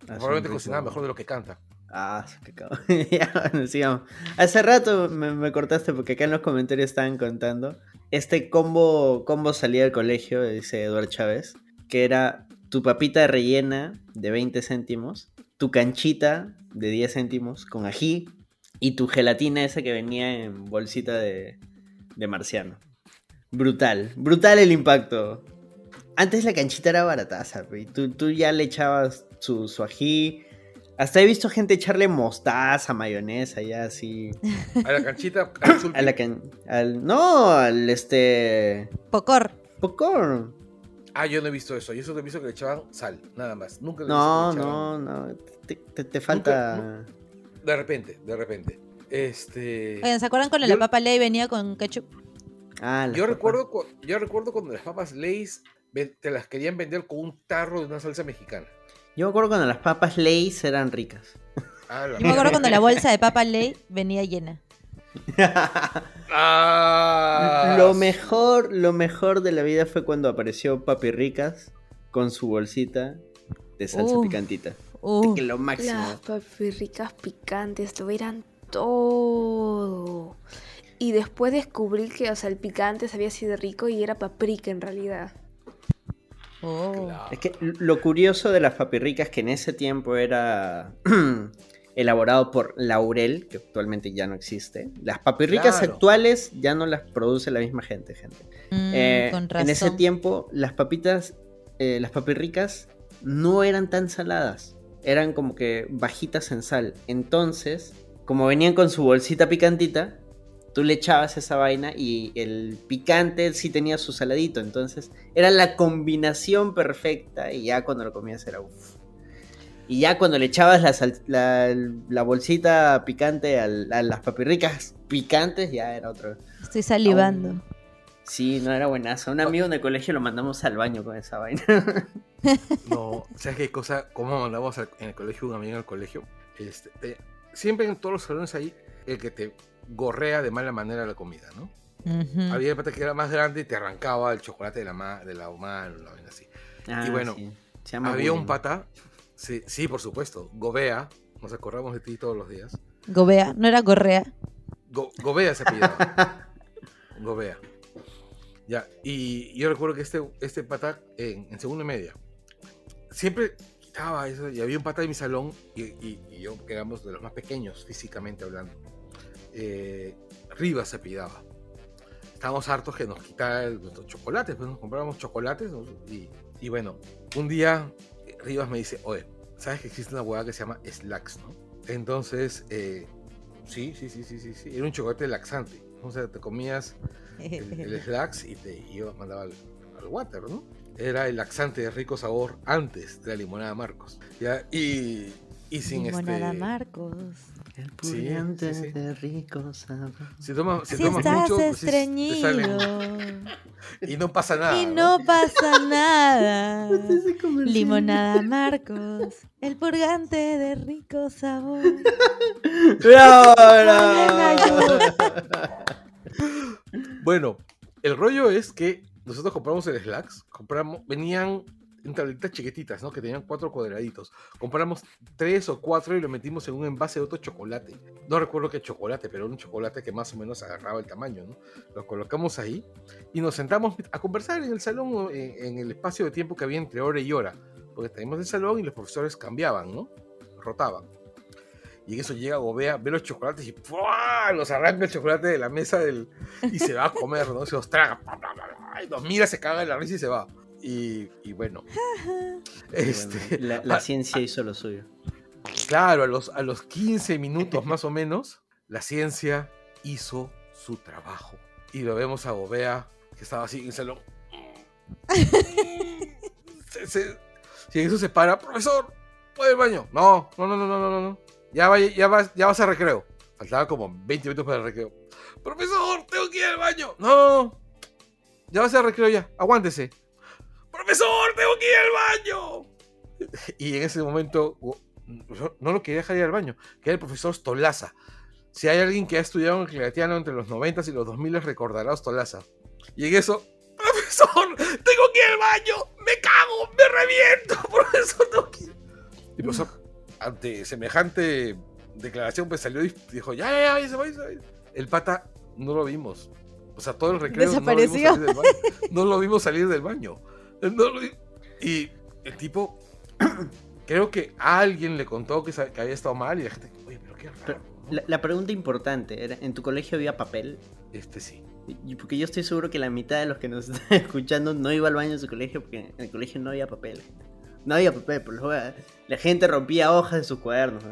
Un Probablemente cocinaba mejor de lo que canta. Ah, qué cabrón. ya, bueno, sigamos. Hace rato me, me cortaste porque acá en los comentarios estaban contando. Este combo, combo salía del colegio, dice Eduardo Chávez, que era tu papita rellena de 20 céntimos, tu canchita de 10 céntimos con ají y tu gelatina esa que venía en bolsita de, de marciano. Brutal, brutal el impacto. Antes la canchita era barataza, y tú, tú ya le echabas su, su ají. Hasta he visto gente echarle mostaza, mayonesa, ya así. A la canchita. A la can... al... No, al este... Pocor. Popcorn. Ah, yo no he visto eso. Yo solo he visto que le echaban sal, nada más. Nunca le he No, visto que le echaban- no, no. Te, te- te falta... De repente, de repente. Este. Oigan, ¿se acuerdan cuando Yo- la papa ley venía con ketchup? Ah, Yo papas. recuerdo, cu- yo recuerdo cuando las papas Lay's te las querían vender con un tarro de una salsa mexicana. Yo me acuerdo cuando las papas Lay's eran ricas. Ah, Yo me acuerdo cuando la bolsa de papa ley venía llena. Ah, lo mejor, lo mejor de la vida fue cuando apareció Papi Ricas con su bolsita de salsa picantita. Uh, Que lo máximo. Las papirricas picantes lo eran todo. Y después descubrí que, o sea, el picante sabía así de rico y era paprika en realidad. oh. Claro. Es que lo curioso de las papirricas que en ese tiempo era elaborado por Laurel, que actualmente ya no existe. Las papirricas Claro. actuales ya no las produce la misma gente, gente. Mm, Eh, con en ese tiempo, las papitas, eh, las papirricas no eran tan saladas. Eran como que bajitas en sal. Entonces, como venían con su bolsita picantita, tú le echabas esa vaina y el picante sí tenía su saladito. Entonces, era la combinación perfecta y ya cuando lo comías era uff. Y ya cuando le echabas la, sal- la, la bolsita picante a las papirricas picantes, ya era otro. Estoy salivando. Sí, no era buenazo. Un amigo en el colegio lo mandamos al baño con esa vaina. No, ¿sabes qué cosa? ¿Cómo mandamos en el colegio un amigo en el colegio? Este, te- siempre en todos los salones hay el que te gorrea de mala manera la comida, ¿no? Ujú. Había el pata que era más grande y te arrancaba el chocolate de la, ma- de la una vaina así. Ah, bueno, sí. Se llama Había un pata, sí, sí, por supuesto, Gobea, nos acordamos de ti todos los días. Gobea, no era Gorrea. Go- Gobea se apellidaba. Gobea. Ya, y yo recuerdo que este, este pata en, en segunda y media siempre quitaba eso. Y había un pata en mi salón, y, y- y yo, que éramos de los más pequeños físicamente hablando. Eh, Rivas se apellidaba. Estábamos hartos que nos quitara nuestros chocolates, pues nos comprábamos chocolates. Y, y bueno, un día Rivas me dice: Oye, ¿sabes que existe una hueá que se llama Slacks, no? Entonces, eh, Sí, sí, sí, sí, sí, sí. Era un chocolate laxante. O sea, te comías el, el Slacks y te iba, mandaba al, al water, ¿no? Era el laxante de rico sabor antes de la limonada Marcos. ¿ya? Y, y sin Limonada este... Marcos. El Sí, purgante sí, sí. de rico sabor. Si tomas, si Si tomas estás mucho, pues estreñido y no pasa nada. y ¿no? no pasa nada. Limonada Marcos, el purgante de rico sabor. ¡Bravo, bravo! Bueno, el rollo es que nosotros compramos el Slacks, compramos, venían en tabletitas chiquititas, ¿no? Que tenían cuatro cuadraditos. Compramos tres o cuatro y lo metimos en un envase de otro chocolate. No recuerdo qué chocolate, pero un chocolate que más o menos agarraba el tamaño, ¿no? Lo colocamos ahí y nos sentamos a conversar en el salón, en, en el espacio de tiempo que había entre hora y hora. Porque teníamos el salón y los profesores cambiaban, ¿no? Rotaban. Y en eso llega Gobea, ve los chocolates y ¡pua! los arranca el chocolate de la mesa y se va a comer, ¿no? Se los traga, bla, bla, y nos mira, se caga de la risa y se va. Y, y bueno, este, La, la ciencia hizo lo suyo. claro, a los, a los 15 minutos más o menos, la ciencia hizo su trabajo. Y lo vemos a Gobea, que estaba así en el salón. Se- se- si en eso se para, profesor, ¿puede al baño? No, no, no, no, no, no, no. Ya, vaya, ya, vas, ya vas a recreo. Faltaba como 20 minutos para el recreo. Profesor, tengo que ir al baño. No, no, no. Ya vas a recreo ya. Aguántese. Profesor, tengo que ir al baño. Y en ese momento no lo quería dejar ir al baño, que era el profesor Stolaza. Si hay alguien que ha estudiado en el claretiano entre los 90 y los 2000 recordará a Stolaza. Y en eso, profesor, tengo que ir al baño, me cago, me reviento, profesor, tengo que ir. Y el profesor, ante semejante declaración, pues salió y dijo, ya, ya, ya, ya se va, se va. El pata no lo vimos. O sea, todo el recreo no lo vimos salir del baño. No lo vimos salir del baño. Y el tipo, creo que alguien le contó que, había estado mal y la gente, oye, pero qué raro. ¿no?". La, la pregunta importante era, ¿en tu colegio había papel? Este sí. Y- Porque yo estoy seguro que la mitad de los que nos están escuchando no iba al baño en su colegio porque en el colegio no había papel. No había papel, por lo la gente rompía hojas de sus cuadernos.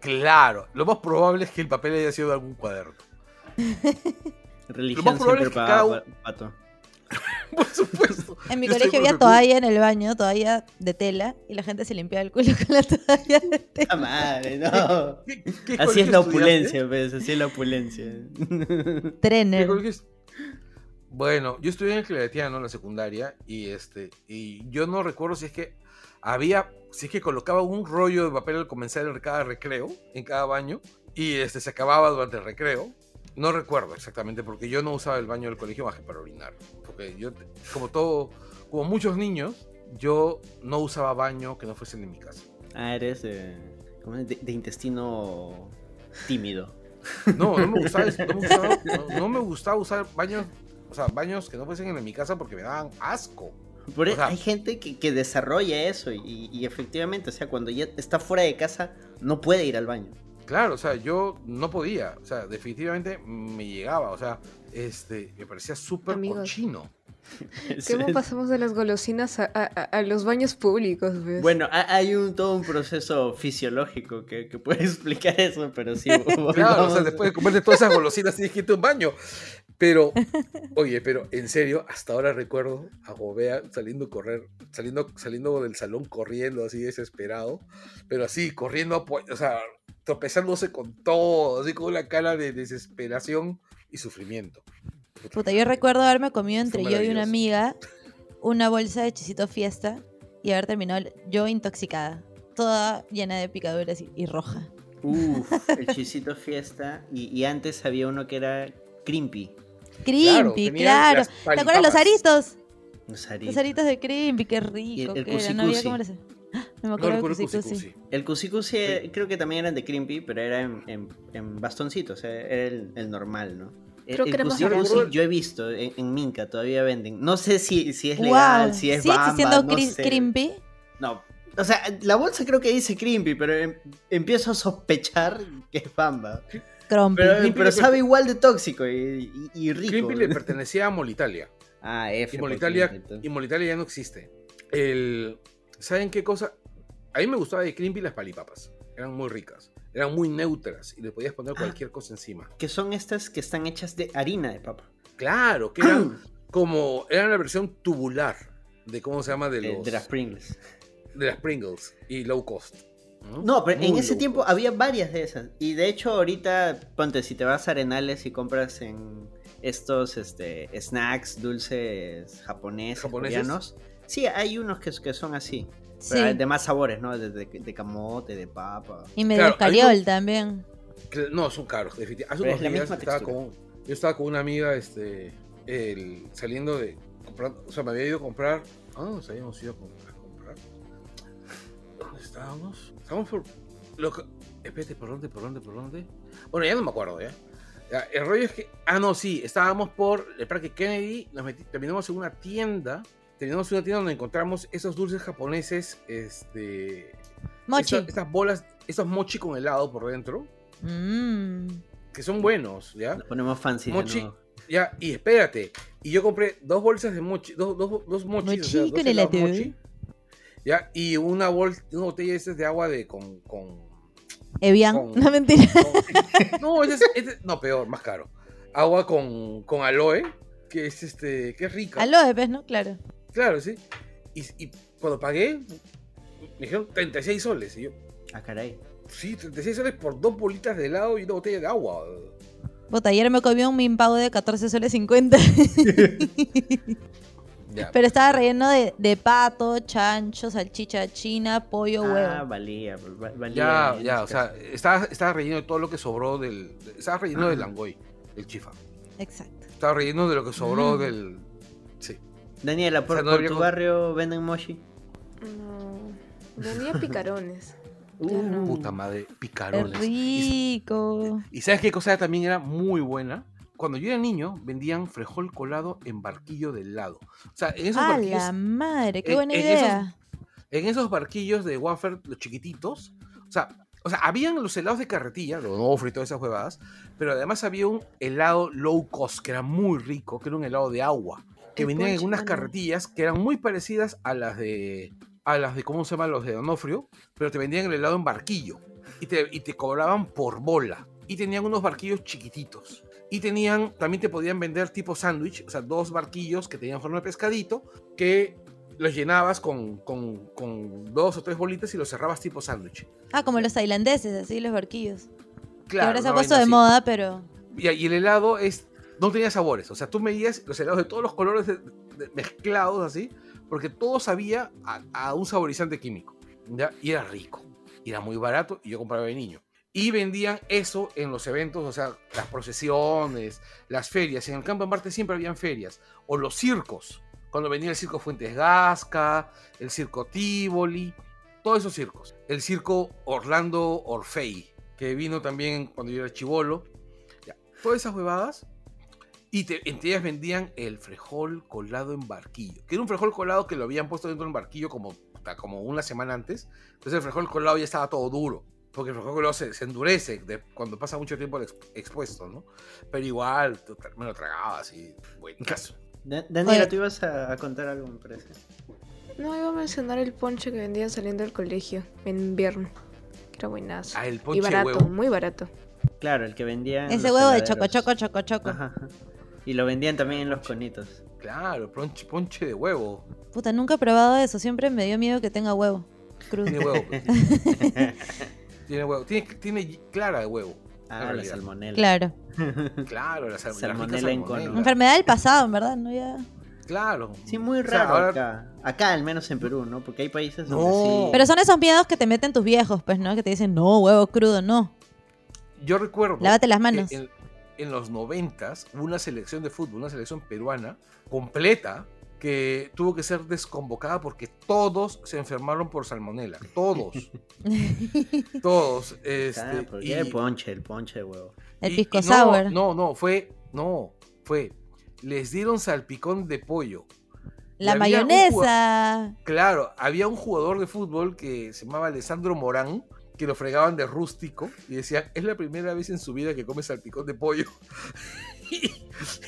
Claro, lo más probable es que el papel haya sido de algún cuaderno. Religión Lo más probable siempre es que pagaba cada pa- pato. Por supuesto. En mi Yo colegio había toalla en el baño, toalla de tela, y la gente se limpiaba el culo con la toalla de tela. ¡Ah, madre, no! ¿Qué- qué Así es la opulencia, pues, así es la opulencia. ¿Qué Trener. Bueno, yo estudié en el Claretiano en la secundaria y este y yo no recuerdo si es que había si es que colocaba un rollo de papel al comenzar el- cada recreo en cada baño y este se acababa durante el recreo. No recuerdo exactamente porque yo no usaba el baño del colegio más que para orinar, porque yo como todo como muchos niños yo no usaba baño que no fuese de mi casa. Ah, eres eh, de, de intestino tímido. No, no me gustaba, no me gustaba, no- no me gustaba usar baños, o sea, baños que no fuesen en mi casa porque me daban asco. Por O e- sea- hay gente que, que desarrolla eso y, y efectivamente, o sea, cuando ya está fuera de casa, no puede ir al baño. Claro, o sea, yo no podía, o sea, definitivamente me llegaba, o sea, este, me parecía súper cochino. ¿Cómo pasamos de las golosinas a, a- a- los baños públicos? pues? Bueno, ha- hay un todo un proceso fisiológico que, que puede explicar eso, pero sí. Claro, o sea, después de comerte todas esas golosinas tienes que irte a un baño. Pero, oye, pero en serio, hasta ahora recuerdo a Gobea saliendo a correr, saliendo, saliendo del salón corriendo así desesperado, pero así, corriendo, o sea, tropezándose con todo, así con una cara de desesperación y sufrimiento. Puta, yo recuerdo haberme comido entre yo y una amiga una bolsa de chisito fiesta y haber terminado yo intoxicada, toda llena de picaduras y, y roja. Uf, el chisito fiesta. Y, y antes había uno que era Crimpy. Crimpy, claro. ¿Te acuerdas los aritos? Los aritos. Los aritos de Crimpy, qué rico el que era. No había cómo le hacer. ¡Ah! No me No acuerdo recuerdo de el cusi-cusi. El cusicusi eh, creo que también eran de Crimpy, pero era en, en, en bastoncitos, era el, el normal, ¿no? El- Creo que el yo he visto en, en Minca, todavía venden. No sé si, si es Wow. legal, si es ¿Sigue bamba, existiendo no cri- sé. Crimpy? No, o sea, la bolsa creo que dice Crimpy, pero em- empiezo a sospechar que es bamba. Crumpy. Pero, sabe igual de tóxico y, y- y rico. Crimpy le pertenecía a Molitalia. Ah, F. Y Molitalia, y Molitalia ya no existe. El, ¿Saben qué cosa? A mí me gustaba de Crimpy las palipapas. Eran muy ricas. Eran muy neutras y le podías poner Ah. cualquier cosa encima. Que son estas que están hechas de harina de papa. Claro, que eran como. Eran la versión tubular de cómo se llama de eh, los. de las Pringles. de las Pringles y low cost. No, pero en Muy ese low tiempo cost. había varias de esas. Y de hecho, ahorita, ponte, si te vas a Arenales y compras en estos este, snacks dulces japoneses, ¿Japoneses? coreanos, sí, hay unos que, que son así. Sí. Pero de más sabores, ¿no? De, de- de camote, de papa. Y medio Claro, no- también. No, son caros, definitivamente. Hace unos es la días misma estaba con, yo estaba con una amiga este, el- saliendo de. comprar- o sea, me había ido a comprar. ¿A dónde nos habíamos ido a com- a comprar? ¿Dónde estábamos? Estábamos por. Lo espérate, ¿por dónde, por dónde, por dónde? Bueno, ya no me acuerdo, ¿ya? Ya, el rollo es que. Ah, no, sí, estábamos por el Parque Kennedy. Nos meti- terminamos en una tienda. Terminamos en una tienda donde encontramos esos dulces japoneses. Este. Mochi. esta- estas bolas, estos mochi con helado por dentro. Mm. Que son buenos, ¿ya? Nos ponemos fancy. Mochi. Ya, y espérate. Y yo compré dos bolsas de mochi, dos, dos, dos mochis, o sea, Mochi dos con helado. mochi. Ya, y una, bol, una botella de esas de agua de con. con, Evian. con- No, mentira. con- no, ese es- ese- no, peor, más caro. Agua con, con aloe, que es este, que es rica. Aloe, ¿ves, no? Claro. Claro, sí. Y, y cuando pagué, me dijeron 36 soles. Y yo, Ah, caray. sí, 36 soles por dos bolitas de helado y una botella de agua. Puta, ayer me comí un minpago de 14 soles 50. Ya. Pero estaba relleno de, de pato, chancho, salchicha china, pollo, Ah, huevo. valía. va- valía Ya, ya, o sea, estaba, estaba relleno de todo lo que sobró del. Estaba relleno del langoy, el chifa. Exacto. Estaba relleno de lo que sobró Mm. del. Sí. Daniela, ¿por, por tu con- barrio venden mochi? No. Vendía picarones. Uh, no. Puta madre, Es picarones. Y, rico. y ¿sabes qué cosa también era muy buena? Cuando yo era niño, vendían frejol colado en barquillo de helado. O sea, en esos ¡A barquillos. la madre! ¡Qué en- buena en idea! en esos barquillos de wafer, los chiquititos, o sea, o sea, habían los helados de carretilla, los Onofre y todas esas huevadas, pero además había un helado low cost que era muy rico, que era un helado de agua, que El venían en ponche, unas ah, no. carretillas que eran muy parecidas a las de a las de cómo se llaman los de Donofrio, pero te vendían el helado en barquillo y te, y te cobraban por bola y tenían unos barquillos chiquititos. Y tenían, también te podían vender tipo sándwich, o sea, dos barquillos que tenían forma de pescadito, que los llenabas con, con- con dos o tres bolitas y los cerrabas tipo sándwich. Ah, como los tailandeses, así los barquillos. que Claro, ahora se ha puesto de así. moda, pero. Y, y el helado es, no tenía sabores, o sea, tú medías los helados de todos los colores mezclados así, porque todo sabía a, un saborizante químico, ¿ya? Y era rico, era muy barato, y yo compraba de niño. Y vendían eso en los eventos, o sea, las procesiones, las ferias. En el campo de Marte siempre habían ferias. O los circos. Cuando venía el circo Fuentes Gasca, el circo Tivoli, todos esos circos. El circo Orlando Orfei, que vino también cuando yo era chivolo. Todas esas huevadas Y te, entre ellas vendían el frejol colado en barquillo. Que era un frejol colado que lo habían puesto dentro del barquillo como, como una semana antes. Entonces el frejol colado ya estaba todo duro. Porque el frejol colado se, se endurece de- cuando pasa mucho tiempo ex- expuesto, ¿no? Pero igual me lo tragabas y buen caso. Da- Daniela, tú ibas a, a contar algo, me parece. No, iba a mencionar el ponche que vendían saliendo del colegio en invierno. Que era buenazo. Ah, el y ponche de barato, huevo. muy barato. Claro, el que vendían. Ese huevo de heladeros. choco, choco, choco, choco. Ajá, ajá. Y lo vendían también en los conitos. Claro, ponche, ponche de huevo. Puta, nunca he probado eso. Siempre me dio miedo que tenga huevo. Crudo. Tiene huevo. pues. tiene huevo. Tiene, tiene clara de huevo. Ah, la salmonela. Claro. Claro, la, sal- la Salmonela en salmonela. cono. Enfermedad del pasado, en verdad, ¿no? Ya. Claro. Sí, muy O sea, raro ahora- acá. Acá, al menos en Perú, ¿no? Porque hay países No. donde sí. Pero son esos miedos que te meten tus viejos, pues, ¿no? Que te dicen, no, huevo crudo, no. Yo recuerdo. Lávate las que manos. En, en los noventas hubo una selección de fútbol, una selección peruana completa que tuvo que ser desconvocada porque todos se enfermaron por salmonela. Todos. todos. Este, Ah, porque y- el ponche, el ponche de huevo. El y- pisco y no, sour. No, no, fue. No, fue. Les dieron salpicón de pollo. La mayonesa. Claro, había un jugador de fútbol que se llamaba Alessandro Morán, que lo fregaban de rústico y decían, es la primera vez en su vida que come salpicón de pollo. y,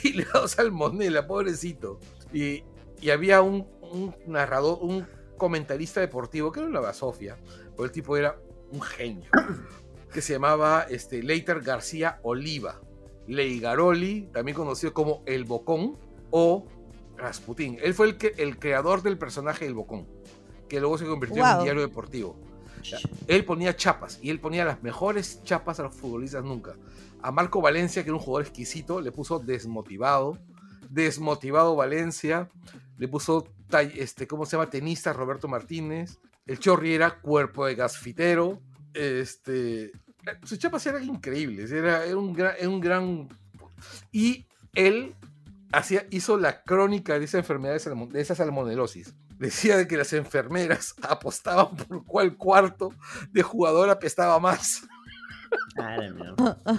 y le da salmonela, pobrecito. Y, y había un, un narrador, un comentarista deportivo, que era una basofia, pero el tipo era un genio, que se llamaba este, Leiter García Oliva. Leigaroli, también conocido como El Bocón, o Rasputín. Él fue el, que, el creador del personaje El Bocón, que luego se convirtió en un diario deportivo. Él ponía chapas y él ponía las mejores chapas a los futbolistas nunca. A Marco Valencia, que era un jugador exquisito, le puso desmotivado. Desmotivado Valencia. Le puso, este, ¿cómo se llama? Tenista Roberto Martínez. El Chorri era cuerpo de gasfitero. Este, sus chapas eran increíbles. Era, un, gran, era un gran. Y él hacía, hizo la crónica de esa enfermedad de esa salmonelosis. Decía de que las enfermeras apostaban por cuál cuarto de jugador apestaba más.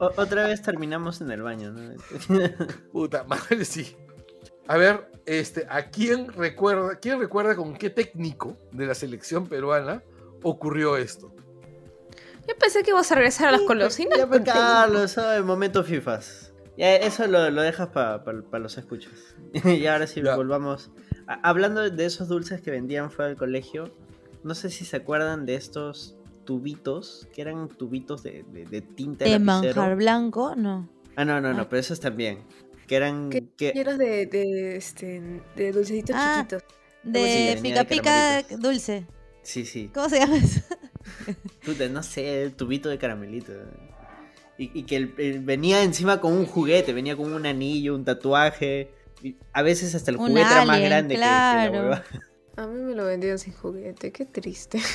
O- otra vez terminamos en el baño, ¿no? Puta madre, sí. A ver, este, ¿a quién recuerda, quién recuerda con qué técnico de la selección peruana ocurrió esto? Yo pensé que ibas a regresar a las colosinas. Ya, pues, técnico. Carlos, eso de momento FIFAs. Ya, eso lo, lo dejas para los escuchas. y ahora sí, Ya. volvamos. Hablando de esos dulces que vendían fuera del colegio, no sé si se acuerdan de estos tubitos, que eran tubitos de, de, de tinta De lapicero. manjar blanco, no. Ah, no, no, no, Ah. pero esos también. Que eran... ¿Qué que- Llenos de, de, este, de dulcecitos Ah. chiquitos. De pica pica dulce. Sí, sí. ¿Cómo se llama eso? Puta, no sé, el tubito de caramelito. Y, y que el- el- venía encima con un juguete, venía con un anillo, un tatuaje. A veces hasta el juguete era más grande que- que, la hueva. A mí me lo vendían sin juguete, qué triste.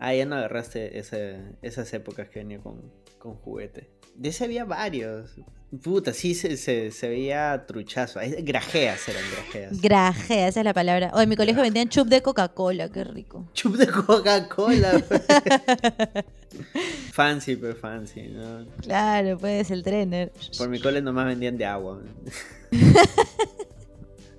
Ah, ya no agarraste ese- esas épocas que venía con, con juguete. De ese había varios. Puta, sí se, se, se veía truchazo. Grajeas eran grajeas. Grajea, esa es la palabra. O en mi colegio vendían chup de Coca-Cola, qué rico. Chup de Coca-Cola. fancy, pero fancy, ¿no? Claro, pues el trainer. Por mi cole nomás vendían de agua.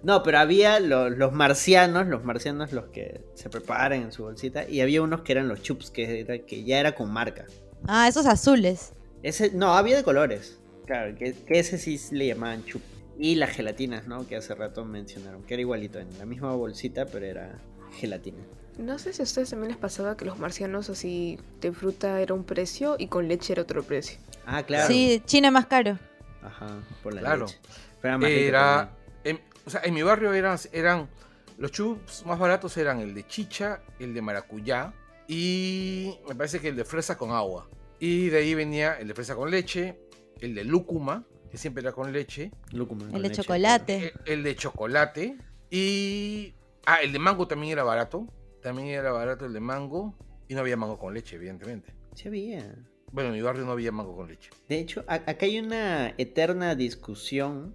No, pero había lo- los marcianos, los marcianos los que se preparan en su bolsita, y había unos que eran los chups, que, era- que ya era con marca. Ah, esos azules. Ese, no, había de colores. Claro, que, que ese sí le llamaban chup. Y las gelatinas, ¿no? Que hace rato mencionaron, que era igualito, en la misma bolsita, pero era gelatina. No sé si a ustedes también les pasaba que los marcianos así de fruta era un precio y con leche era otro precio. Ah, claro. Sí, China más caro. Ajá, por la Claro. leche. Pero era más en, o sea, en mi barrio eran, eran los chups más baratos eran el de chicha, el de maracuyá y me parece que el de fresa con agua. Y de ahí venía el de fresa con leche, el de lúcuma, que siempre era con leche, Lúcuma con El de leche, chocolate. el, el de chocolate y... Ah, el de mango también era barato. También era barato el de mango. Y no había mango con leche, evidentemente. Sí había. Bueno, en mi barrio no había mango con leche. De hecho, acá hay una eterna discusión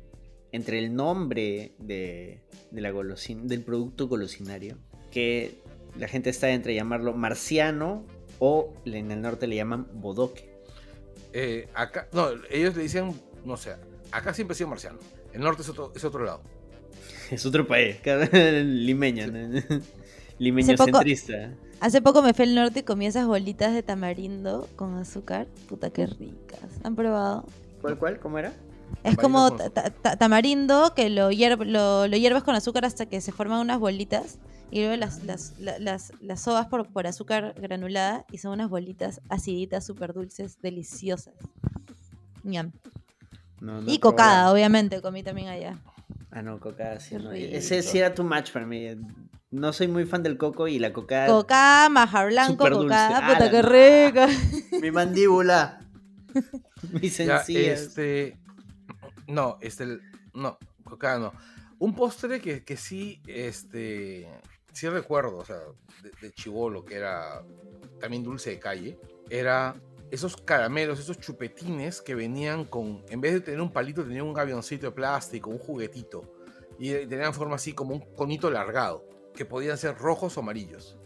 entre el nombre de, de la golosina, del producto golosinario, que la gente está entre llamarlo marciano o en el norte le llaman bodoque. Eh, acá, no, ellos le dicen, no sé, acá siempre ha sido marciano. El norte es otro, es otro lado. Es otro país, limeño, ¿no? limeño Hace poco- centrista. Hace poco me fui al norte y comí esas bolitas de tamarindo con azúcar. Puta, qué ricas. ¿Han probado? ¿Cuál, cuál? ¿Cómo era? Es como ta- ta- tamarindo que lo, hier- lo, lo hierves con azúcar hasta que se forman unas bolitas y luego las, las, la- las, las sobas por, por azúcar granulada y son unas bolitas aciditas, súper dulces, deliciosas. Ñam. No, no he Y cocada, probado. obviamente, comí también allá. Ah, no, cocada sí. No. Ese sí era too much para mí. No soy muy fan del coco y la cocada. Cocada, maja blanco, cocada, Ah, puta, qué rica. Mi mandíbula. Mis Ya, sencillas. este. No, este. el- No, cocada no. Un postre que, que sí, este. Sí recuerdo, o sea, de, de chivolo, que era también dulce de calle, era esos caramelos, esos chupetines que venían con. En vez de tener un palito, tenían un avioncito de plástico, un juguetito. Y tenían forma así como un conito alargado, que podían ser rojos o amarillos.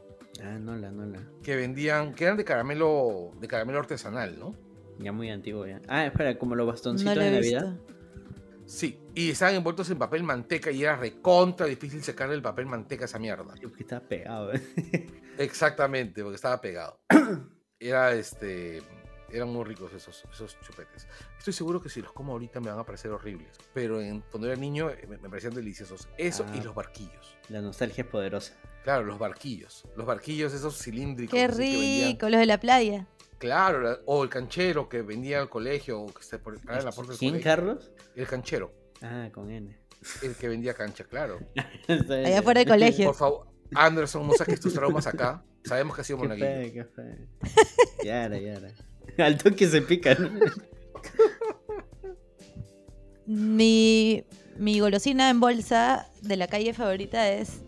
Ah, no la, no la. Que vendían, que eran de caramelo, de caramelo artesanal, ¿no? Ya muy antiguo ya. Ah, espera, como los No bastoncitos lo de Navidad. visto. Sí, y estaban envueltos en papel manteca y era recontra difícil sacarle el papel manteca a esa mierda. Porque estaba pegado. ¿eh? Exactamente, porque estaba pegado. Era este. Eran muy ricos esos, esos chupetes. Estoy seguro que si los como ahorita me van a parecer horribles. Pero en- cuando era niño eh, me, me parecían deliciosos. Eso y Ah. los barquillos. La nostalgia es poderosa. Claro, los barquillos. Los barquillos, esos cilíndricos. Qué que rico, los de la playa. Claro, la- o el canchero que vendía al colegio, o que se por, paraba en la puerta del ¿Quién, colegio. Carlos? El canchero, Ah, con N. el que vendía cancha, claro. Allá afuera del colegio. Por favor, Anderson, no saques tus traumas acá. Sabemos que ha sido Qué monaguillo. fe, qué fe. Yara, yara. Al toque se pica. ¿no? Mi, mi golosina en bolsa de la calle favorita es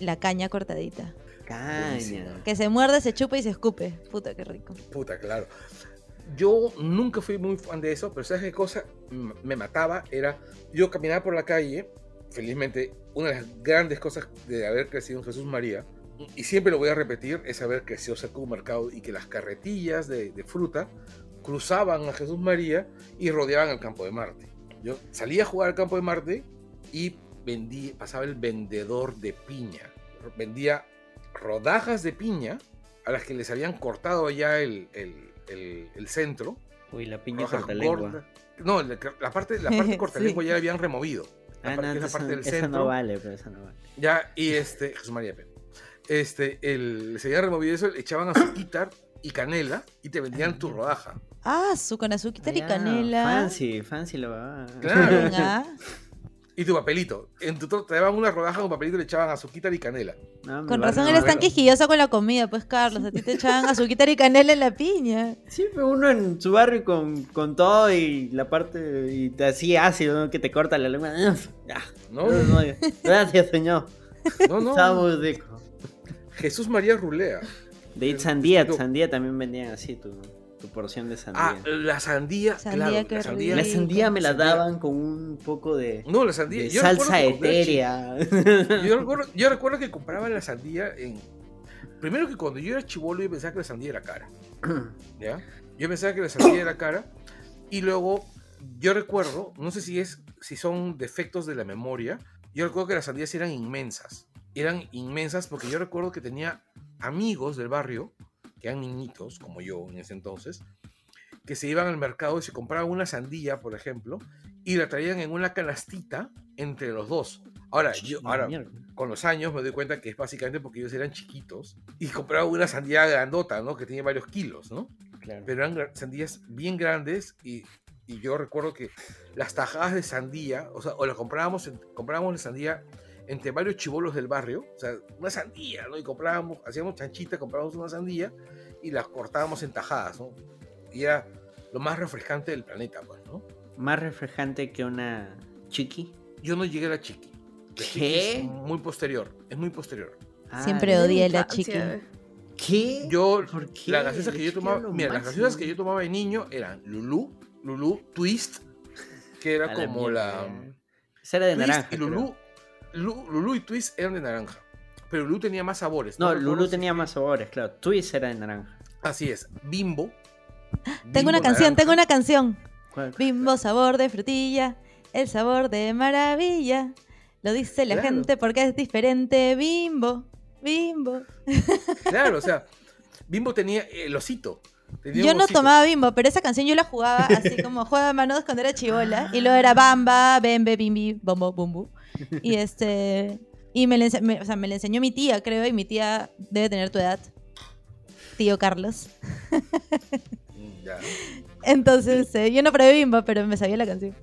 la caña cortadita. Caña. Que se muerde, se chupa y se escupe. Puta, qué rico. Puta, claro. Yo nunca fui muy fan de eso, pero ¿sabes qué cosa me mataba? Era yo caminaba por la calle, felizmente, una de las grandes cosas de haber crecido en Jesús María, y siempre lo voy a repetir, es haber crecido cerca de un mercado y que las carretillas de, de fruta cruzaban a Jesús María y rodeaban el campo de Marte. Yo salía a jugar al campo de Marte y vendí, pasaba el vendedor de piña. Vendía rodajas de piña a las que les habían cortado ya el, el- el- el centro. Uy, la piña corta. No, la, la parte, la parte cortalengua Sí. ya la habían removido. La Ah, parte, no, que es la entonces parte del esa centro. no vale, pero esa no vale. Ya, y este, Jesús María Pérez. Este, el, se habían removido eso, le echaban azuquitar y canela y te vendían tu rodaja. Ah, su con azúcar y Ah, canela. Fancy, fancy lo va. Claro. Y tu papelito. En tu te daban una rodaja con papelito y le echaban azuquitar y canela. No, mi Con razón eres tan quisquillosa con la comida, pues Carlos. A ti te echaban azúcar y canela en la piña. Sí, pero uno en su barrio con, con todo y la parte y te así ácido, ¿no? Que te corta la lengua. Ah, No, no, no, Gracias, señor. no, no. Estaba muy rico. Jesús María Rulea. De ahí sandía, sandía también vendían así tu, tu porción de sandía. Ah, la sandía. Sandía, claro, la sandía. la rico. sandía me la Sandía. daban con un poco de, No, la sandía. de yo salsa etérea. Yo recuerdo, yo recuerdo que compraba la sandía en. Primero que cuando yo era chivolo, yo pensaba que la sandía era cara. ¿Ya? Yo pensaba que la sandía era cara. Y luego, yo recuerdo, no sé si es si son defectos de la memoria, yo recuerdo que las sandías eran inmensas. Eran inmensas porque yo recuerdo que tenía amigos del barrio, que eran niñitos, como yo en ese entonces, que se iban al mercado y se compraban una sandía, por ejemplo, y la traían en una canastita entre los dos. Ahora, yo, ahora con los años me doy cuenta que es básicamente porque ellos eran chiquitos y compraban una sandía grandota, ¿no? Que tenía varios kilos, ¿no? Claro. pero eran sandías bien grandes y, y yo recuerdo que las tajadas de sandía, o sea, o la comprábamos, en- comprábamos la sandía entre varios chivolos del barrio, o sea, una sandía, ¿no? Y comprábamos, hacíamos chanchita, comprábamos una sandía y las cortábamos en tajadas, ¿no? Y era lo más refrescante del planeta, pues, ¿no? Más refrescante que una chiqui. Yo no llegué a la chiqui. La chiqui ¿Qué? Es muy posterior, es muy posterior. Ah, Siempre ¿de- odié la chiqui. ¿Qué? Yo, ¿Por qué? las gaseosas que La yo tomaba, mira, las gaseosas que yo tomaba de niño eran Lulú, Lulú, Twist, que era A como la... Esa era de Twist naranja. y. Lulú, Lu- Lulú y Twist eran de naranja. Pero Lulú tenía más sabores. No, Lulu tenía más sabores, claro. Twist era de naranja. Así es. Bimbo. Tengo una canción, naranja. tengo una canción. ¿Cuál? Bimbo sabor de frutilla, el sabor de maravilla. Lo dice la Claro. gente porque es diferente. Bimbo, bimbo. Claro, o sea, Bimbo tenía el osito. Tenía Yo no tomaba bimbo, pero esa canción yo la jugaba así como juega de manos cuando era chivola. Y luego era bamba, bembe, bimbi, bombo, bumbu. Y este. Y me la, ense- me- o sea, me la enseñó mi tía, creo, y mi tía debe tener tu edad. Tío Carlos. Mm, Ya. Entonces, eh, yo no probé bimbo, pero me sabía la canción.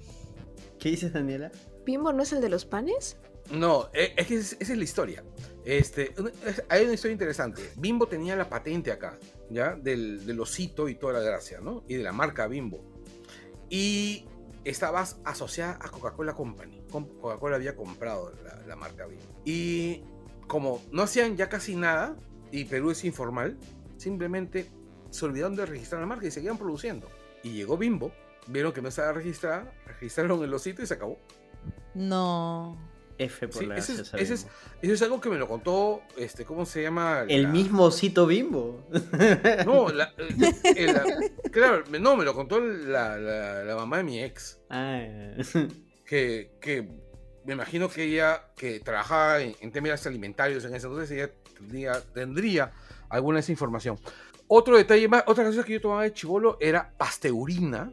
¿Qué dices, Daniela? ¿Bimbo no es el de los panes? No, eh, es que es- esa es la historia. Este, hay una historia interesante. Bimbo tenía la patente acá, ¿ya? Del, del osito y toda la gracia, ¿no? Y de la marca Bimbo. Y estaba asociada a Coca-Cola Company. Com- Coca-Cola había comprado la, la marca Bimbo. Y como no hacían ya casi nada, y Perú es informal, simplemente se olvidaron de registrar la marca y seguían produciendo. Y llegó Bimbo, vieron que no estaba registrada, registraron el osito y se acabó. No. F por Sí, la ese es- ese. Eso es algo que me lo contó, este, ¿cómo se llama? El La- mismo osito bimbo. No, la- eh, la- claro, no, me lo contó la, mamá de mi ex, Ah, que, que me imagino que ella, que trabajaba en, en temas alimentarios en ese entonces, ella tendría, tendría alguna de esa información. Otro detalle más, otra cosa que yo tomaba de chivolo era pasteurina.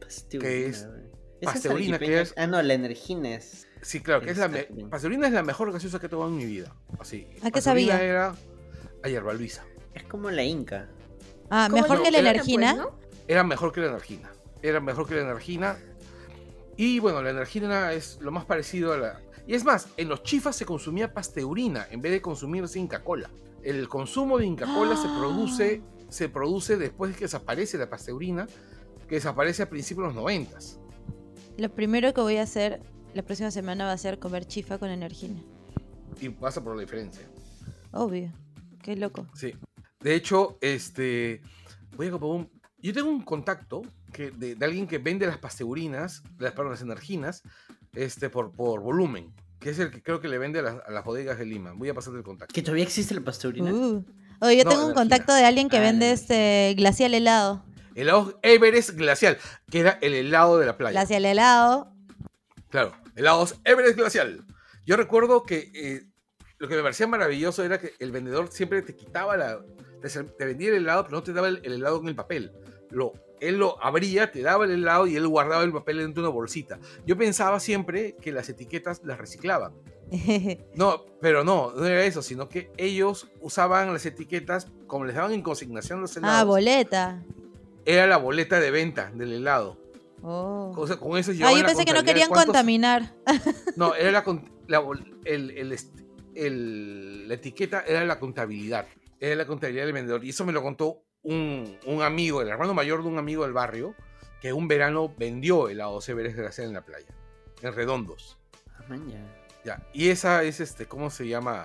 pasteurina, ¿Qué es? Pasteurina, ¿qué es? Ah, no, la energina es. Sí, claro, que es la me- es la mejor gaseosa que he tomado en mi vida. Así. ¿A qué Pasteurina sabía? Era a hierba Luisa. Es como la inca. Ah, ¿Cómo mejor no? que la Era, energina. Pues, ¿no? era mejor que la energina. Era mejor que la energina. Y bueno, la energina es lo más parecido a la. Y es más, en los chifas se consumía pasteurina en vez de consumir Inca Cola. El consumo de Inca Cola se Ah. produce se produce después de que desaparece la pasteurina, que desaparece a principios de los noventas. Lo primero que voy a hacer la próxima semana va a ser comer chifa con energina. Y pasa por la diferencia. Obvio. Qué loco. Sí. De hecho, este. Voy a comprar un. Yo tengo un contacto que, de, de alguien que vende las pasteurinas, las, perdón, las energinas, este, por, por volumen. Que es el que creo que le vende a las, a las bodegas de Lima. Voy a pasarte el contacto. ¿Que todavía existe la pasteurina? Uh. Oye, yo No, tengo un contacto de alguien que Ah, vende este glacial helado. Helado Everest Glacial, que era el helado de la playa. Glacial helado. Claro, helados Everest Glacial. Yo recuerdo que eh, lo que me parecía maravilloso era que el vendedor siempre te quitaba la. Te, vendía el helado, pero no te daba el, el helado en el papel. Lo, él lo abría, te daba el helado y él guardaba el papel dentro de una bolsita. Yo pensaba siempre que las etiquetas las reciclaban. No, pero no, no era eso, sino que ellos usaban las etiquetas, como les daban en consignación los helados, ah, boleta. era la boleta de venta del helado. Oh. O sea, con eso Ah, yo pensé que no querían cuántos- contaminar. No, era la, con- la el, el el- la etiqueta era la contabilidad. Era la contabilidad del vendedor. Y eso me lo contó un, un amigo, el hermano mayor de un amigo del barrio, que un verano vendió helados Everest Glacial en la playa, en redondos. Ah, man, ya. Ya. Y esa es, este, ¿cómo se llama?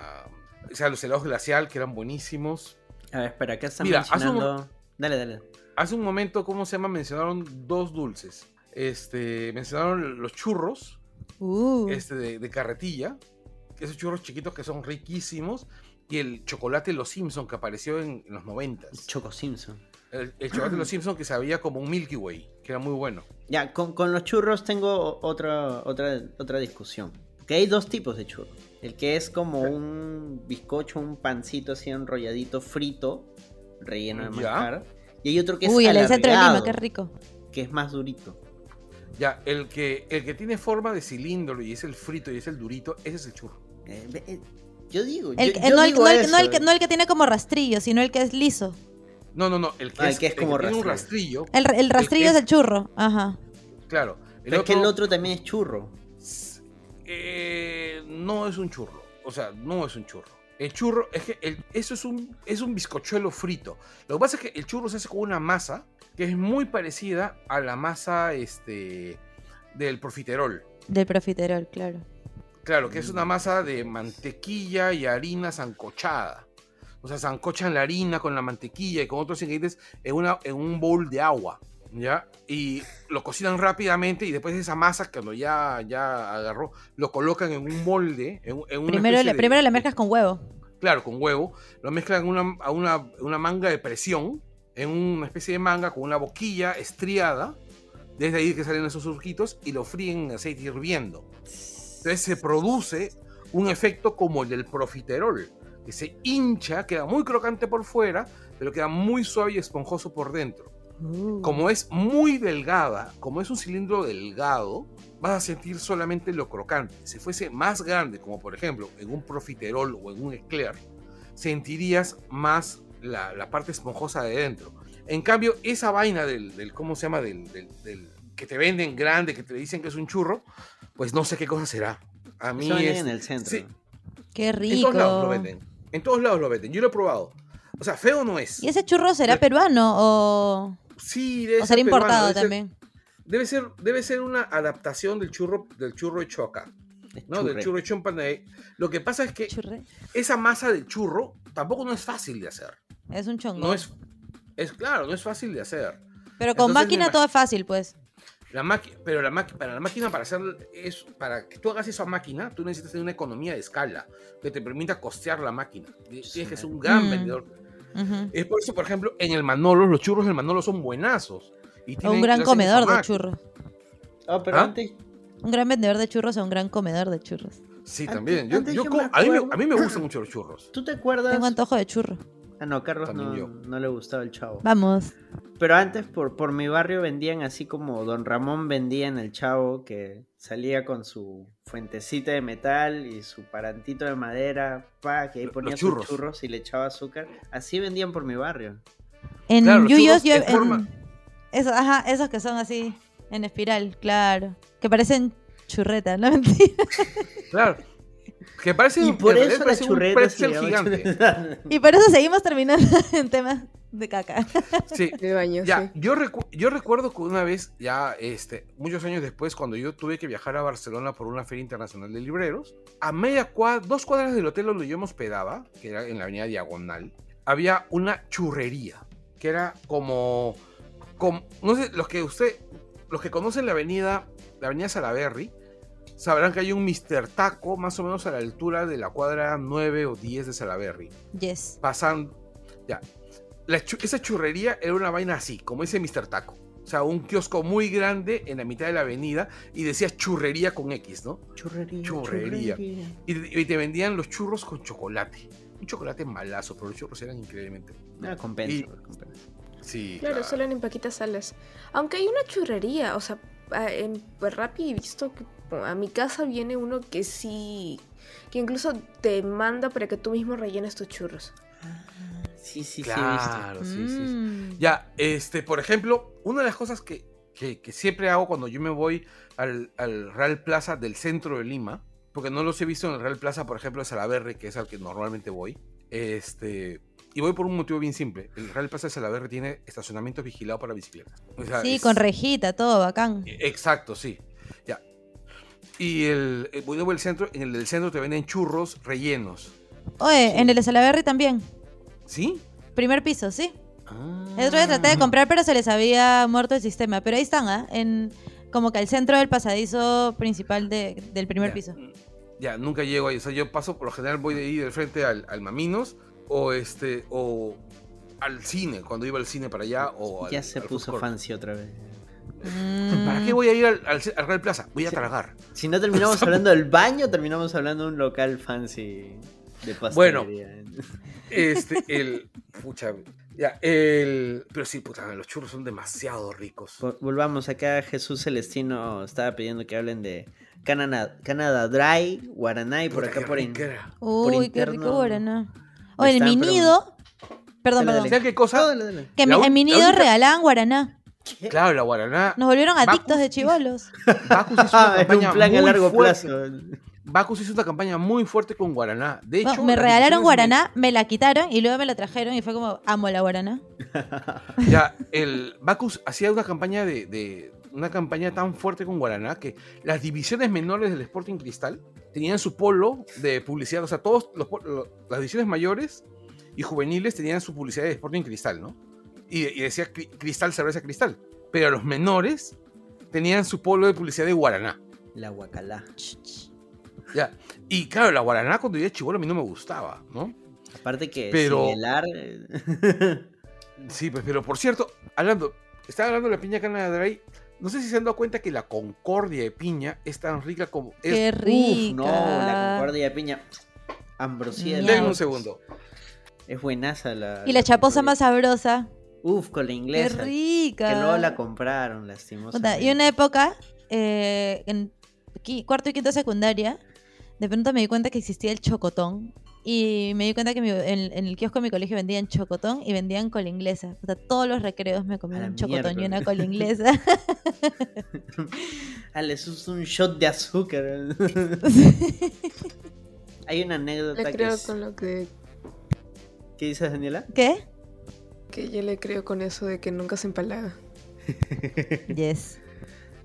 O sea, los helados glacial, que eran buenísimos. A ver, espera, acá están Mira, haz un- mencionando. Dale, dale. Hace un momento, ¿cómo se llama? Mencionaron dos dulces. Este, mencionaron los churros, Uh. este de, de carretilla, esos churros chiquitos que son riquísimos, y el chocolate Los Simpson que apareció en, en los noventas. Choco Simpson. El, el chocolate Los Simpson que sabía como un Milky Way, que era muy bueno. Ya, con, con los churros tengo otra, otra, otra discusión. Que hay dos tipos de churros. El que es como un bizcocho, un pancito así enrolladito, frito, relleno de Ya. manjar. Y hay otro que es Uy, el centro de Lima, qué rico. que es más durito. Ya, el que, el que tiene forma de cilindro y es el frito y es el durito, ese es el churro. Eh, eh, yo digo, El, yo, no, el, digo no que, no el que tiene como rastrillo, sino el que es liso. No, no, no, el que, Ah, el es, que es como tiene un rastrillo. rastrillo. El, el rastrillo es es- el churro. Ajá. Claro. El Pero es que el otro- otro también es churro. Eh, no es un churro. O sea, no es un churro. El churro, es que el- eso es un, es un bizcochuelo frito. Lo que pasa es que el churro se hace con una masa que es muy parecida a la masa este, del profiterol. Del profiterol, claro. Claro, que es una masa de mantequilla y harina zancochada. O sea, zancochan la harina con la mantequilla y con otros ingredientes en, una, en un bowl de agua. ¿Ya? Y lo cocinan rápidamente y después esa masa, cuando ya, ya agarró, lo colocan en un molde. En, en una Primero, le, de- primero le de- mezclas con huevo. Claro, con huevo. Lo mezclan en una, a una, una manga de presión, en una especie de manga con una boquilla estriada, Desde ahí que salen esos surquitos y lo fríen en aceite hirviendo. Entonces se produce un efecto como el del profiterol, que se hincha, queda muy crocante por fuera, pero queda muy suave y esponjoso por dentro. Como es muy delgada, como es un cilindro delgado, vas a sentir solamente lo crocante. Si fuese más grande, como por ejemplo en un profiterol o en un eclair, sentirías más la, la parte esponjosa de dentro. En cambio, esa vaina del, del- ¿cómo se llama? Del, del- del- que te venden grande, que te dicen que es un churro, pues no sé qué cosa será. A mí Eso es... en el centro. sí, Qué en todos lados lo rico. venden. En todos lados lo venden. Yo lo he probado. O sea, feo no es. ¿Y ese churro será peruano o, Sí, debe o ser peruano, importado debe ser- también? Debe ser, debe ser una adaptación del churro, del churro hecho acá. ¿no? Del churro hecho en Panay. Lo que pasa es que Churre. esa masa de churro tampoco no es fácil de hacer. Es un chongo. No es, es claro, no es fácil de hacer. Pero con Entonces, máquina todo es fácil, pues. La pero la máquina, para la máquina, para hacer es, para que tú hagas esa máquina, tú necesitas tener una economía de escala que te permita costear la máquina. Tienes que ser un gran Mm. vendedor. Es por eso, por ejemplo, en el Manolo, los churros del Manolo son buenazos. Y tienen- un gran comedor de churros. Oh, pero ¿Ah? antes, Un gran vendedor de churros o un gran comedor de churros. Sí, Antes- también. Yo, yo como- a, mí me, a mí me gustan mucho los churros. ¿tú te acuerdas? Tengo antojo de churro. Ah, no, Carlos También no, yo. no le gustaba el chavo. Vamos. Pero antes por, por mi barrio vendían así como Don Ramón vendía en el chavo que salía con su fuentecita de metal y su parantito de madera, pa, que ahí Los ponía sus churros. y le echaba azúcar. Así vendían por mi barrio. En Claro, Yuyos yo... en forma- ajá, esos que son así, en espiral, claro. Que parecen churreta, ¿no? Mentira. Claro. Que parece Y por eso la un gigante. churreta. Y por eso seguimos terminando en temas de caca. Sí. De baño, Ya, sí. yo, recu- yo recuerdo que una vez, ya este, muchos años después, cuando yo tuve que viajar a Barcelona por una feria internacional de libreros, a media cuadra, dos cuadras del hotel donde yo me hospedaba, que era en la avenida Diagonal, había una churrería, que era como, como no sé, los que usted, los que conocen la avenida, la avenida Salaberry, sabrán que hay un Mr. Taco más o menos a la altura de la cuadra 9 o 10 de Salaberry Yes. pasando. Ya. La chu- esa churrería era una vaina así, como ese Mr. Taco. O sea, un kiosco muy grande en la mitad de la avenida y decía churrería con X, ¿no? Churrería. Churrería. Y, y te vendían los churros con chocolate. Un chocolate malazo, pero los churros eran increíblemente. Ah, compensa, Y- compensa. Sí. Claro, solo en Paquitas Salas. Aunque hay una churrería, o sea, a- en pues, Rappi he visto que a mi casa viene uno que sí, que incluso te manda para que tú mismo rellenes tus churros. Sí, sí, Claro, sí, sí, sí. Mm. Ya, este, por ejemplo, una de las cosas que, que- que siempre hago cuando yo me voy al, al Real Plaza del centro de Lima, porque no los he visto en el Real Plaza, por ejemplo, de Salaberry, que es al que normalmente voy, este, y voy por un motivo bien simple. El Real Plaza de Salaberry tiene estacionamiento vigilado para bicicletas. O sea, Sí, es- con rejita, todo bacán. Exacto, sí. Ya. Y el, el, voy al centro, en el del centro te venden churros rellenos. Oye, en el de Salaberry también. ¿Sí? Primer piso, sí. Ah. El otro día traté de comprar, pero se les había muerto el sistema. Pero ahí están, ¿ah? En como que al centro del pasadizo principal de- del primer Ya. piso. Ya, nunca llego ahí. O sea, yo paso, por lo general voy de ahí del frente al, al Maminos o este, o al cine, cuando iba al cine para allá o al, Ya se al puso fancy otra vez. ¿Para Mm. qué voy a ir al, al, al Real Plaza? Voy a tragar. Si no terminamos hablando del baño, terminamos hablando de un local fancy de Bueno. pastelería. Este, el. Pucha. Ya, el. Pero sí, puta, los churros son demasiado ricos. Vol- Volvamos acá, Jesús Celestino estaba pidiendo que hablen de Canada, Canada Dry, Guaraná y por acá por, in- por Uy, qué rico guaraná. Oye, en están, mi pero- nido. Perdón, Dale, perdón. dale. ¿Saben qué cosa? Dale, dale. Que en mi nido única- regalaban guaraná. Claro, la guaraná. Nos volvieron Bacus adictos de chivolos. Bacus una Ah, es campaña un plan a largo fuerte. plazo. Bacus hizo una campaña muy fuerte con guaraná. De hecho, No, me regalaron guaraná, me la quitaron y luego me la trajeron y fue como, amo la guaraná. Ya, el Bacus hacía una campaña de, de- una campaña tan fuerte con Guaraná que las divisiones menores del Sporting Cristal tenían su polo de publicidad, o sea, todos los, po- lo- las divisiones mayores y juveniles tenían su publicidad de Sporting Cristal, ¿no? Y, y decía Cri- Cristal, cerveza Cristal. Pero los menores tenían su polo de publicidad de Guaraná. La guacalá. Ya. Y claro, la Guaraná cuando yo era chivolo a mí no me gustaba, ¿no? Aparte que Pero- sin helar, eh, Sí, pues, pero por cierto, hablando, estaba hablando de la piña cana dry. no sé si se han dado cuenta que la concordia de piña es tan rica como... es- Qué Uf, rica. no, la concordia de piña. Ambrosía. de. Denme un segundo. Es buenaza la. Y la chaposa más sabrosa. Uf, con la Qué inglesa. rica. Que luego la compraron, lastimosamente. Y una época, eh, en cuarto y quinto secundaria, de pronto me di cuenta que existía el chocotón. Y me di cuenta que mi- en, en el kiosco de mi colegio vendían chocotón y vendían cola inglesa. Puta, todos los recreos me comía A la un chocotón y una cola inglesa. Ale, eso es un shot de azúcar. Hay una anécdota Le que, creo es- con lo que, ¿Qué dices, Daniela? ¿Qué? que yo le creo con eso de que nunca se empalaga. Yes.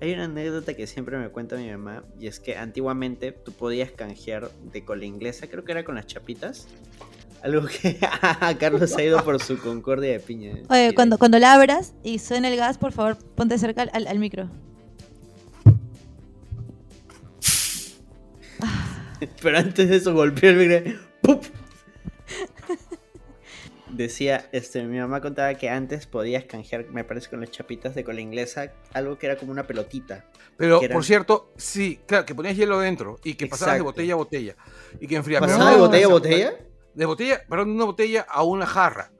Hay una anécdota que siempre me cuenta mi mamá y es que antiguamente tú podías canjear de cola inglesa, creo que era con las chapitas. Algo que Carlos ha ido por su concordia de piña. Oye, Mira, cuando, cuando la abras y suene el gas, por favor, ponte cerca al- al- al micro. Pero antes de eso golpeó el micro. Decía, este, mi mamá contaba que antes podías canjear, me parece, con las chapitas de cola inglesa, algo que era como una pelotita. Pero, por cierto, sí, claro, que ponías hielo dentro y que pasabas de Exacto. botella a botella. Y que enfriaba. ¿Pasaba de botella a botella? De botella, perdón, de una botella a una jarra.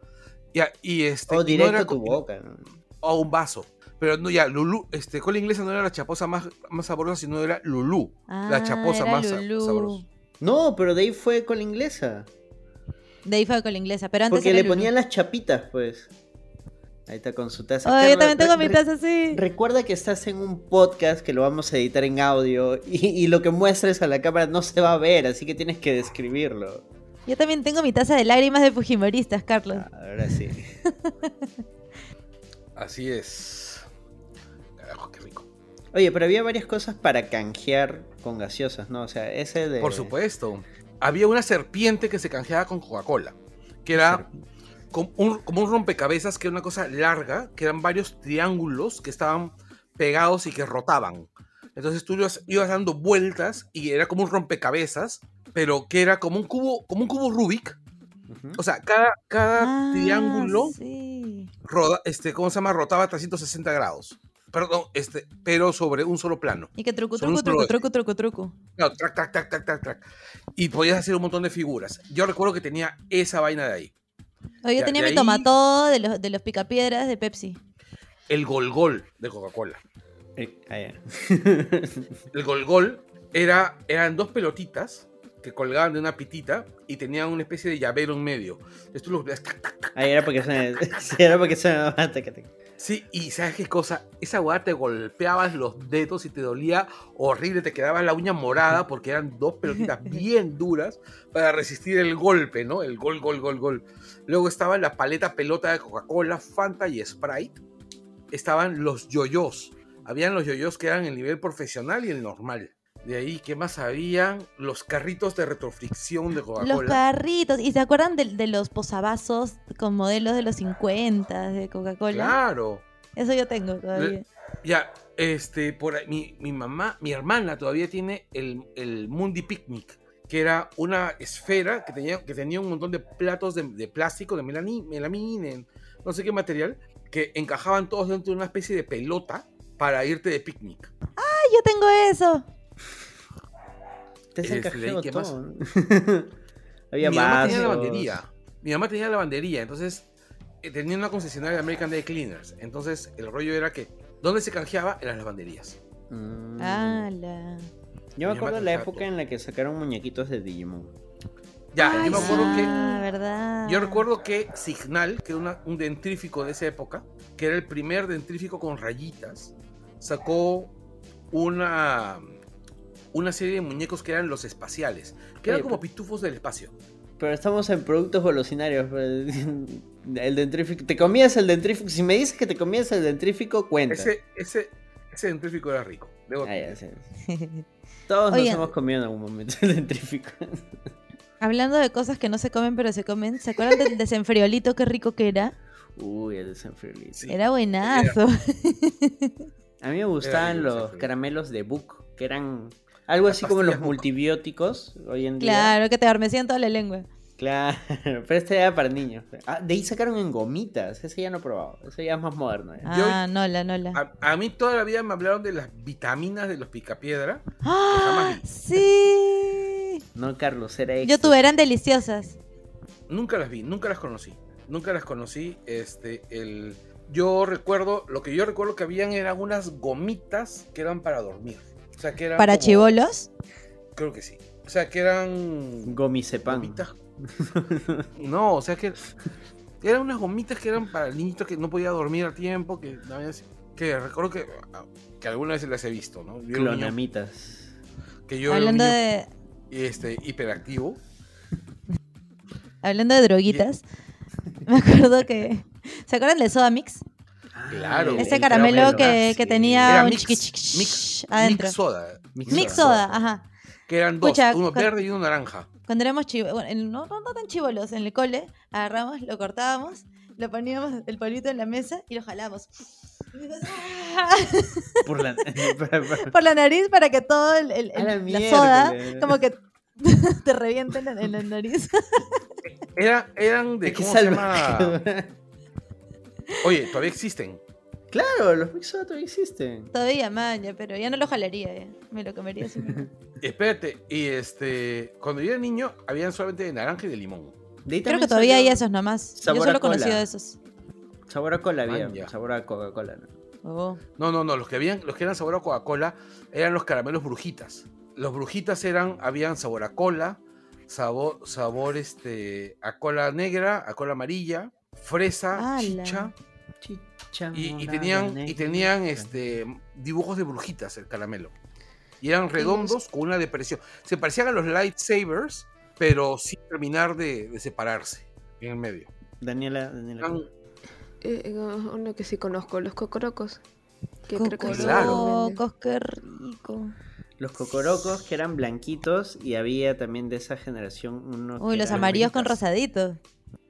Ya, y este. O y no directo era a tu boca. ¿no? O a un vaso. Pero no, ya, Lulú, este, cola inglesa no era la chaposa más, más sabrosa, sino era Lulú. la Ah, chaposa era más Lulú. sabrosa. No, pero de ahí fue cola inglesa. De ahí fue con la inglesa, pero antes Porque le ponían las chapitas, pues. Ahí está con su taza. Oh, yo también tengo mi taza así. Recuerda que estás en un podcast que lo vamos a editar en audio y, y lo que muestres a la cámara no se va a ver, así que tienes que describirlo. Yo también tengo mi taza de lágrimas de Fujimoristas, Carlos. Ah, Ahora sí. Así es. Carajo, qué rico. Oye, pero había varias cosas para canjear con gaseosas, ¿no? O sea, ese de... Por supuesto. Había una serpiente que se canjeaba con Coca-Cola. Que era como un, como un rompecabezas, que era una cosa larga, que eran varios triángulos que estaban pegados y que rotaban. Entonces tú ibas, ibas dando vueltas y era como un rompecabezas, pero que era como un cubo, como un cubo Rubik. O sea, cada, cada Ah, triángulo sí. roda, este, ¿cómo se llama? Rotaba 360 grados. Perdón, este, pero sobre un solo plano. Y que truco, truco, truco, truco, truco, truco. Claro, track, track, track, track, track, track. Y podías hacer un montón de figuras. Yo recuerdo que tenía esa vaina de ahí. Oye, yo Ya, tenía de mi ahí- tomatodo de los, de los picapiedras de Pepsi. El gol gol de Coca-Cola. Eh, ah. El gol gol era, eran dos pelotitas que colgaban de una pitita y tenían una especie de llavero en medio. Entonces tú los veías, tac, tac, tac. Ah, era porque se sí, era porque se Sí, y ¿sabes qué cosa? Esa hueá te golpeabas los dedos y te dolía horrible, te quedaba la uña morada porque eran dos pelotitas bien duras para resistir el golpe, ¿no? El gol, gol, gol, gol. Luego estaba la paleta pelota de Coca-Cola, Fanta y Sprite. Estaban los yoyos. Habían los yoyos que eran el nivel profesional y el normal. De ahí, ¿qué más habían? Los carritos de retrofricción de Los Coca-Cola. carritos. ¿Y se acuerdan de, de los posavasos con modelos de los 50 de Coca-Cola? Claro. Eso yo tengo todavía. Ya, este, por ahí, mi, mi mamá, mi hermana todavía tiene el, el Mundi Picnic, que era una esfera que tenía, que tenía un montón de platos de, de plástico, de melamina, no sé qué material, que encajaban todos dentro de una especie de pelota para irte de picnic. ¡Ay, yo tengo eso! Te Este, encajado ¿qué todo. ¿no? Había mi mamá tenía vasos. lavandería. Mi mamá tenía lavandería, entonces eh, tenía una concesionaria de American Day Cleaners. Entonces el rollo era que, ¿dónde se canjeaba? En las lavanderías. Mm. ¡Hala! Yo me acuerdo de la época todo. en la que sacaron muñequitos de Digimon. Ya, Ay, yo me acuerdo que... Ah, ¿verdad? Yo recuerdo que Signal, que era una- un dentrífico de esa época, que era el primer dentrífico con rayitas, sacó una, una serie de muñecos que eran los espaciales, que eran Oye, como pitufos del espacio. Pero estamos en productos golosinarios. pues. El dentrífico. ¿Te comías el dentrífico? Si me dices que te comías el dentrífico, cuenta. Ese, ese, ese dentrífico era rico. debo Ah, ya, admitir. sí. Todos Oigan. nos hemos comido en algún momento el dentrífico. Hablando de cosas que no se comen pero se comen, ¿se acuerdan del desenfriolito? Qué rico que era. Uy, el desenfriolito. Sí. Era buenazo. A mí me gustaban los caramelos de Book, que eran algo así como los multibióticos hoy en día. Claro, que te adormecían toda la lengua. Claro, pero este era para niños. Ah, de ahí sacaron en gomitas. Ese ya no he probado. Ese ya es más moderno. ya. Ah, Nola, Nola. A, a mí toda la vida me hablaron de las vitaminas de los picapiedra. ¡Ah! Sí. No, Carlos, era Yo extra. tuve, eran deliciosas. Nunca las vi, nunca las conocí. Nunca las conocí. Este, el, yo recuerdo, lo que yo recuerdo que habían eran unas gomitas que eran para dormir. O sea, que eran Para como- chivolos. Creo que sí. O sea, que eran Gomicepan. gomitas. No, o sea que eran unas gomitas que eran para el niñito que no podía dormir a tiempo, que, que recuerdo que, que alguna vez las he visto, ¿no? Yo era un niño- Clonamitas. que yo era un Hablando niño, de, este, hiperactivo. hablando de droguitas. Me acuerdo que. ¿Se acuerdan de Soda Mix? Claro. Ese el caramelo que, Ah, que sí. tenía Era un mix, chiqui chiqui mix, adentro. mix soda. Mix Mix soda. soda, ajá. Que eran dos, Escucha, uno verde y uno naranja. Cuando éramos chivos, bueno, en- no, no, no tan chivolos, en el cole, agarramos, lo cortábamos, lo poníamos el polvito en la mesa y lo jalamos. Por la... Por la nariz para que todo el, la soda como que te reviente en la, en la nariz. Era, eran de, ¿cómo se llama? Oye, todavía existen. claro, los mix soda todavía existen. Todavía maña, pero ya no lo jalaría, ya. me lo comería así. mismo. Espérate, y este, cuando yo era niño, habían solamente de naranja y de limón. De Creo que todavía hay esos nomás. Yo solo cola. de esos. Sabor a cola había. Sabor a Coca-Cola. ¿no? Oh. No, no, no, los que habían, los que eran sabor a Coca-Cola eran los caramelos brujitas. Los brujitas eran, habían sabor a cola, sabor, sabor este, a cola negra, a cola amarilla, fresa, chicha, Chicha y, tenían, y tenían este, dibujos de brujitas el caramelo. Y eran redondos con una depresión. Se parecían a los lightsabers, pero sin terminar de, de separarse en el medio. Daniela, Daniela. Eran- Eh, uno que sí conozco, los cocorocos. Que creo que Claro. Cocorocos, qué rico. Los cocorocos que eran blanquitos y había también de esa generación uno Uy, que los amarillos con peritas.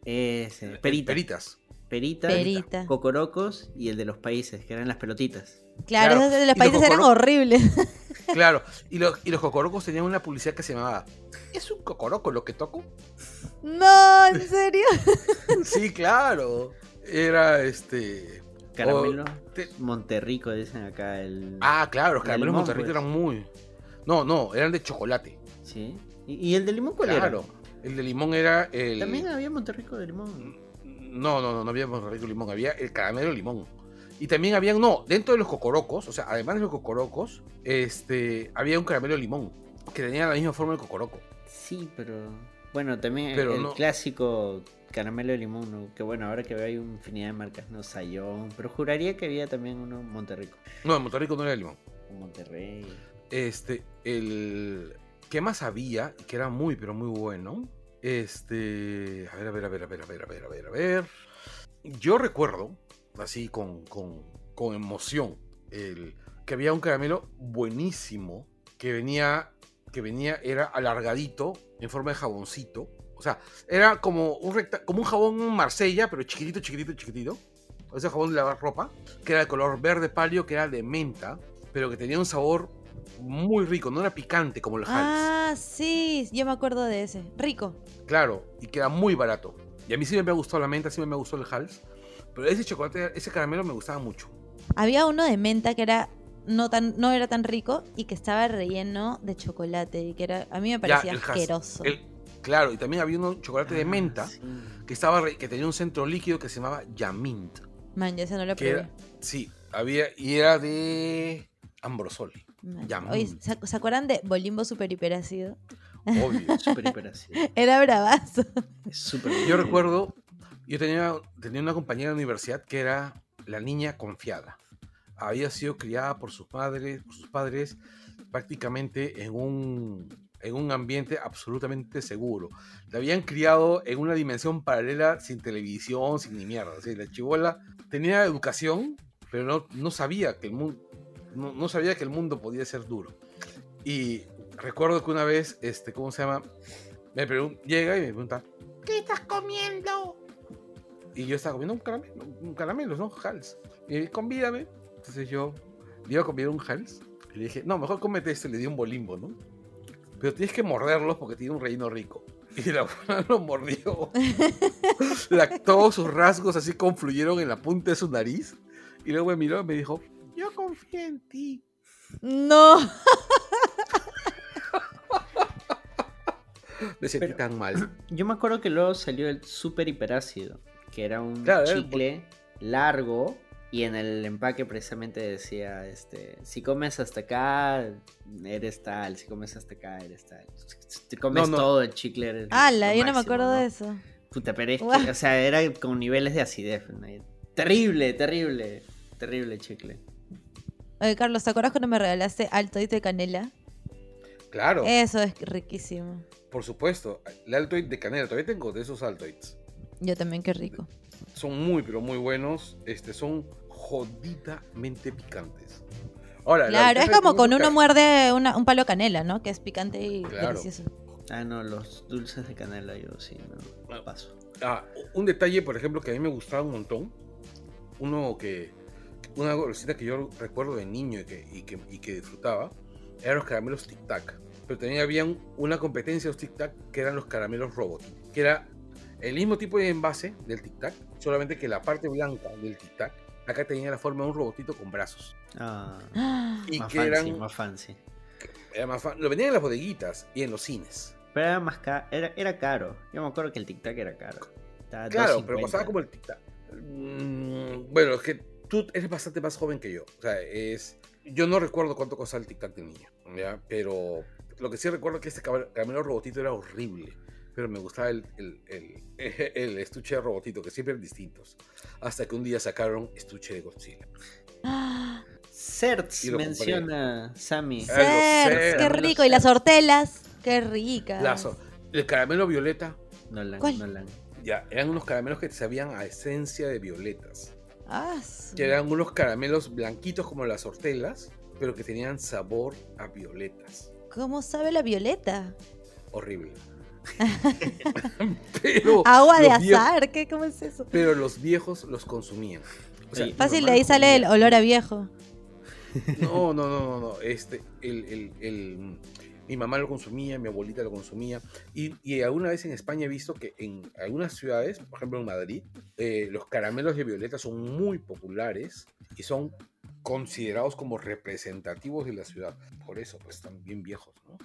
Ese, perita. Peritas. Perita, Perita. cocorocos y el de los países, que eran las pelotitas. Claro, Claro, esos de los los países eran horribles. Claro, y los, y los cocorocos tenían una publicidad que se llamaba ¿Es un cocoroco lo que toco? no, en serio. Sí, claro. Era este. Caramelo. te- Monterrico, dicen acá. El... Ah, claro, los El caramelos Monterrico pues. eran muy. No, no, eran de chocolate. Sí. ¿Y, y el de limón cuál Claro. El de limón era el. También había Monterrico de limón. No, no, no, no había Monterrico limón, había el caramelo limón. Y también habían, no, dentro de los cocorocos, o sea, además de los cocorocos, este, había un caramelo limón que tenía la misma forma del cocoroco. Sí, pero. Bueno, también Pero el no- clásico caramelo de limón, ¿no? que bueno, ahora que veo hay una infinidad de marcas, no Sayón, pero juraría que había también uno Monterrico, No, en Monterrico no era de limón. Monterrey. Este, el. ¿Qué más había? Que era muy, pero muy bueno. Este. A ver, a ver, a ver, a ver, a ver, a ver, a ver, a ver. Yo recuerdo, así con, con, con emoción, el, que había un caramelo buenísimo que venía. Que venía, era alargadito, en forma de jaboncito. O sea, era como un, recta- como un jabón Marsella, pero chiquitito, chiquitito, chiquitito. Ese jabón de lavar ropa, que era de color verde pálido, que era de menta, pero que tenía un sabor muy rico, no era picante como el Hals. Ah, sí, yo me acuerdo de ese. Rico. Claro, y que era muy barato. Y a mí sí me ha gustado la menta, sí me gustado el Hals, pero ese chocolate, ese caramelo me gustaba mucho. Había uno de menta que era no tan no era tan rico y que estaba relleno de chocolate y que era a mí me parecía el asqueroso. El- claro, y también había un chocolate de Ah, menta sí. que estaba re- que tenía un centro líquido que se llamaba Yamint. Man, ya ese no lo probé. era, sí, había y era de Ambrosoli, Oye, ¿se, se acuerdan de Bolimbo super hiperácido? obvio. Súper hiperácido. Era bravazo. Yo recuerdo, yo tenía, tenía una compañera de universidad que era la niña confiada. Había sido criada por sus padres, por sus padres prácticamente en un, en un ambiente absolutamente seguro. La habían criado en una dimensión paralela sin televisión, sin ni mierda. Así, la chivola tenía educación, pero no, no sabía que el mundo no, sabía que el mundo podía ser duro. Y recuerdo que una vez, este, ¿cómo se llama? Me llega y me pregunta, ¿qué estás comiendo? Y yo estaba comiendo un caramelo, un caramelo, ¿no? Hals. Y me convídame. Entonces yo le iba a comer un Hals. Y le dije, no, mejor cómete este, le di un bolimbo, ¿no? Pero tienes que morderlos porque tiene un relleno rico. Y la buena lo mordió. La- todos sus rasgos así confluyeron en la punta de su nariz. Y luego me miró y me dijo, yo confío en ti. No. Me sentí Pero- tan mal. Yo me acuerdo que luego salió el super hiperácido, que era un Claro, era- chicle largo y en el empaque precisamente decía, este, si comes hasta acá, eres tal, si comes hasta acá, eres tal. Si te comes No, no. todo el chicle, eres Ala, lo yo no me acuerdo ¿no? de eso. Puta, pero es que, Guau. o sea, era con niveles de acidez. ¿no? Terrible, terrible, terrible chicle. Oye, Carlos, ¿te acuerdas cuando me regalaste Altoid de canela? Claro, Eso es riquísimo. por supuesto. El Altoid de canela, todavía tengo de esos Altoids. Yo también, qué rico. Son muy, pero muy buenos. Este, son jodidamente picantes. Ahora, la Claro, es como con uno muerde una- un palo de canela, ¿no? Que es picante y Claro. delicioso. Ah, no, los dulces de canela yo sí, no, Ah. paso. Ah, un detalle, por ejemplo, que a mí me gustaba un montón. Uno que. Una golosina que yo recuerdo de niño y que, y que, y que disfrutaba. Eran los caramelos Tic Tac. Pero también había un- una competencia de los Tic Tac que eran los caramelos Robot. Que era el mismo tipo de envase del Tic Tac. Solamente que la parte blanca del Tic Tac. Acá tenía la forma de un robotito con brazos. Ah. Y más que fancy, eran. más fancy. era más fa- lo vendían en las bodeguitas y en los cines. Pero era más caro, era, era caro. Yo me acuerdo que el tic tac era caro. Estaba Claro, pero 2.50. pasaba como el tic tac. Mm, bueno, es que tú eres bastante más joven que yo. O sea, es. Yo no recuerdo cuánto costaba el tic tac de niño, ¿ya? Pero lo que sí recuerdo es que este caramelo robotito era horrible. Pero me gustaba el, el, el- el estuche de robotito, que siempre eran distintos. Hasta que un día sacaron estuche de Godzilla. ¡Ah! Certs menciona Sammy. Ah, Certs, qué rico. Y las hortelas, qué ricas. Lazo. El caramelo violeta, Nolan, ¿Cuál? Nolan. ya, eran unos caramelos que te sabían a esencia de violetas. Ah, Que eran unos caramelos blanquitos como las hortelas, pero que tenían sabor a violetas. ¿Cómo sabe la violeta? Horrible. pero, Agua de azar, ¿qué? ¿Cómo es eso? pero los viejos los consumían. O sea, Fácil, de ahí sale el olor a viejo. No, no, no, no, no. Este, el, el- el- mi mamá lo consumía, mi abuelita lo consumía. Y, y alguna vez en España he visto que en algunas ciudades, por ejemplo en Madrid, eh, los caramelos de violeta son muy populares y son considerados como representativos de la ciudad. Por eso, pues están bien viejos, ¿no?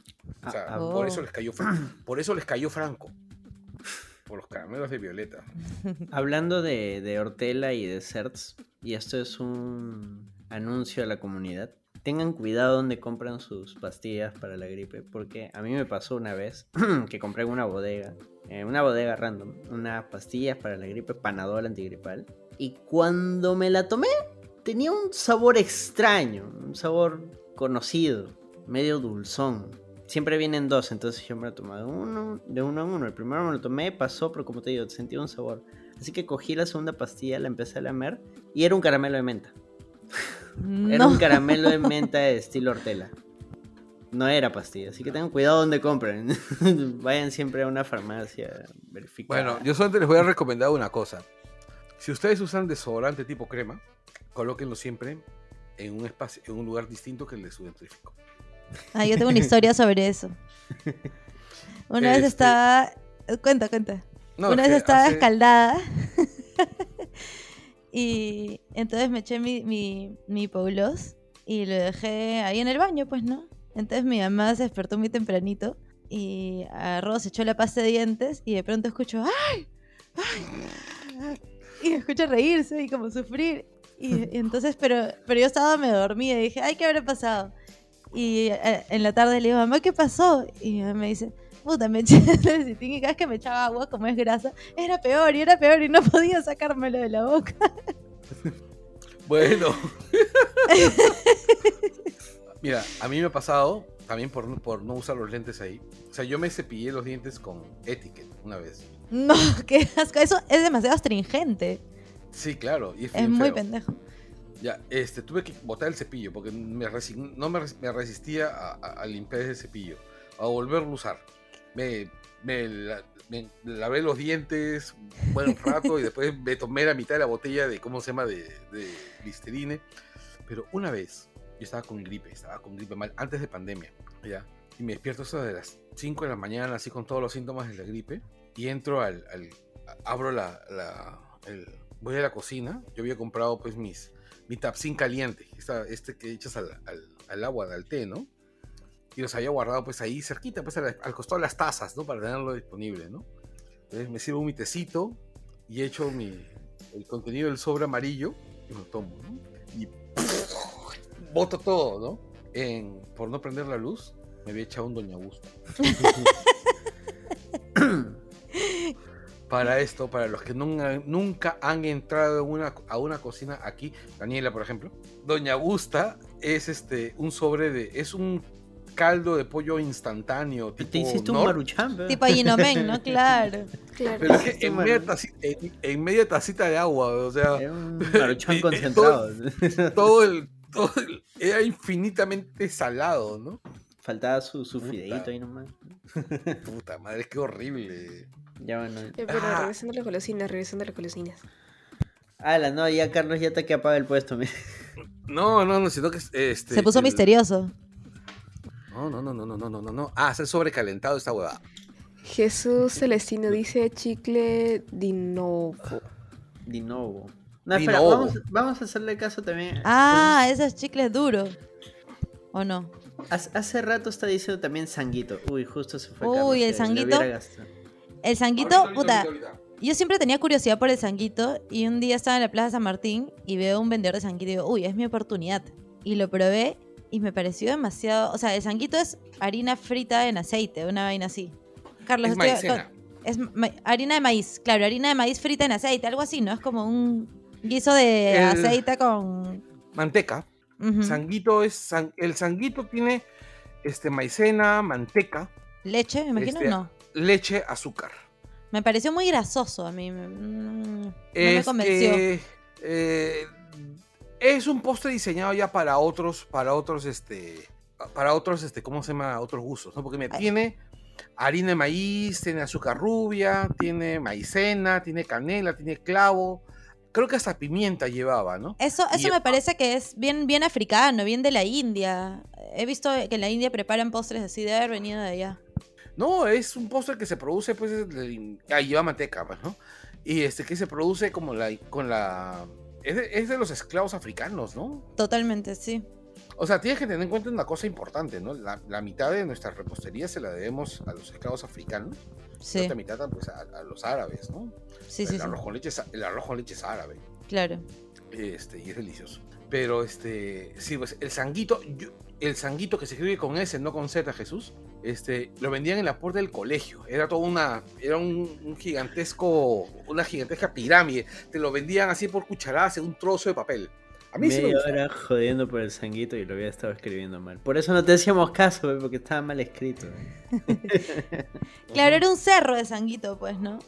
O sea, Ah, por Oh. eso les cayó por eso les cayó Franco. Por los caramelos de violeta. Hablando de, de Hortela y de Certs, y esto es un anuncio a la comunidad, tengan cuidado donde compran sus pastillas para la gripe, porque a mí me pasó una vez que compré en una bodega, en una bodega random, unas pastillas para la gripe, Panadol antigripal, y cuando me la tomé, tenía un sabor extraño, un sabor conocido, medio dulzón. Siempre vienen dos, entonces yo me lo tomé de uno, de uno a uno. El primero me lo tomé, pasó, pero como te digo, sentí un sabor. Así que cogí la segunda pastilla, la empecé a lamer y era un caramelo de menta. Era un caramelo de menta de estilo Hortela. No era pastilla, así que tengan cuidado donde compren. Vayan siempre a una farmacia. Bueno, yo solamente les voy a recomendar una cosa. Si ustedes usan desodorante tipo crema, colóquenlo siempre en un espacio, en un lugar distinto que el de su dentífrico. Ah, yo tengo una historia sobre eso. Una vez Este- estaba. Cuenta, cuenta. No, una vez estaba hace- escaldada. Y entonces me eché mi, mi, mi Paulos y lo dejé ahí en el baño, pues, ¿no? Entonces mi mamá se despertó muy tempranito y agarró, se echó la pasta de dientes y de pronto escucho ¡ay! ¡ay! Y me escucho reírse y como sufrir. Y, y entonces, pero, pero yo estaba medio dormida y dije, ¡ay, qué habrá pasado! Y eh, en la tarde le digo, mamá, ¿qué pasó? Y mi mamá me dice, puta, me eché y cada vez que me echaba agua, como es grasa, era peor y era peor y no podía sacármelo de la boca. Bueno. Mira, a mí me ha pasado, también por, por no usar los lentes ahí. O sea, yo me cepillé los dientes con etiquette una vez. No, qué asco. Eso es demasiado astringente. Sí, claro. Y es, Es muy feo. pendejo. Ya, este, tuve que botar el cepillo porque me no me, res- me resistía a, a- a limpiar ese cepillo, a volverlo a usar. Me, me la- me lavé los dientes un buen rato y después me tomé la mitad de la botella de, ¿cómo se llama?, de, de. Pero una vez, yo estaba con gripe, estaba con gripe mal, antes de pandemia, ¿ya? y me despierto eso de las 5 de la mañana, así con todos los síntomas de la gripe, y entro al, abro la, voy a la cocina, yo había comprado pues mis, mi tapsin caliente, esta- este que echas al, al- al agua, al té, ¿no? Y los había guardado pues ahí cerquita, pues al, costado de las tazas, ¿no? Para tenerlo disponible, ¿no? Entonces me sirvo mi tecito y echo mi, el contenido del sobre amarillo y lo tomo, ¿no? Y boto todo, ¿no? En, por no prender la luz, me había echado un Doña Gusto. para esto, para los que nunca, nunca han entrado en una, a una cocina aquí, Daniela, por ejemplo, Doña Gusta es este un sobre de. es un caldo de pollo instantáneo. Tipo Te hiciste un maruchan, pe. Tipo Ginomen, ¿no? Claro. Claro. Pero es que en media, tacita, en, en media tacita de agua, o sea, Era un maruchan y concentrado. todo el, todo el- era infinitamente salado, ¿no? Faltaba su, su fideíto ahí nomás. Puta madre, qué horrible. Ya bueno. Eh, Pero Ah. regresando a las golosinas, regresando a las golosinas. Ala, no, ya Carlos ya te que apaga el puesto. mira. No, no, no, sino que este. Se puso el- misterioso. No, no, no, no, no, no, no, no. no. Ah, se ha sobrecalentado esta huevada. Jesús Celestino dice chicle de novo. De novo. Vamos, a hacerle caso también. Ah, sí. esos chicles duros. ¿O no? Hace, rato está diciendo también sanguito. Uy, justo se fue. Uy, el sanguito. El sanguito, puta. Yo siempre tenía curiosidad por el sanguito y un día estaba en la Plaza San Martín y veo a un vendedor de sanguito y digo, uy, es mi oportunidad. Y lo probé y me pareció demasiado... O sea, el sanguito es harina frita en aceite, una vaina así. Carlos, Es estoy- es harina de maíz, claro, harina de maíz frita en aceite, algo así, ¿no? Es como un guiso de El- aceite con... Manteca. Sanguito es. san- el sanguito tiene este, maicena, manteca, Leche, me imagino, Este, no. leche, azúcar. Me pareció muy grasoso a mí. mm, no me es convenció. eh, es un postre diseñado ya para otros, para otros, este, para otros, este, ¿cómo se llama? Otros gustos, ¿no? Porque me tiene harina de maíz, tiene azúcar rubia, tiene maicena, tiene canela, tiene clavo, creo que hasta pimienta llevaba, ¿no? Eso, eso me parece que es bien, bien africano, bien de la India. He visto que en la India preparan postres así, de haber venido de allá. No, es un postre que se produce, pues, de- ah, lleva manteca, pues, ¿no? Y este que se produce como la, con la, es de, es de los esclavos africanos, ¿no? Totalmente, sí. O sea, tienes que tener en cuenta una cosa importante, ¿no? La, la mitad de nuestra repostería se la debemos a los esclavos africanos, la Sí, otra mitad pues, a, a los árabes, ¿no? sí, el, sí, sí. arroz con leche, es- el arroz con leche es árabe, Claro. este, y es delicioso. Pero, este, sí, pues, el sanguito, yo- el sanguito que se escribe con S, no con Z, Jesús, este, lo vendían en la puerta del colegio. Era toda una, era un, un gigantesco, una gigantesca pirámide. Te lo vendían así por cucharadas en un trozo de papel. A mí sí me Media gustaba. hora jodiendo por el sanguito y lo había estado escribiendo mal. Por eso no te hacíamos caso, pe, porque estaba mal escrito. Claro, era un cerro de sanguito, pues, ¿no?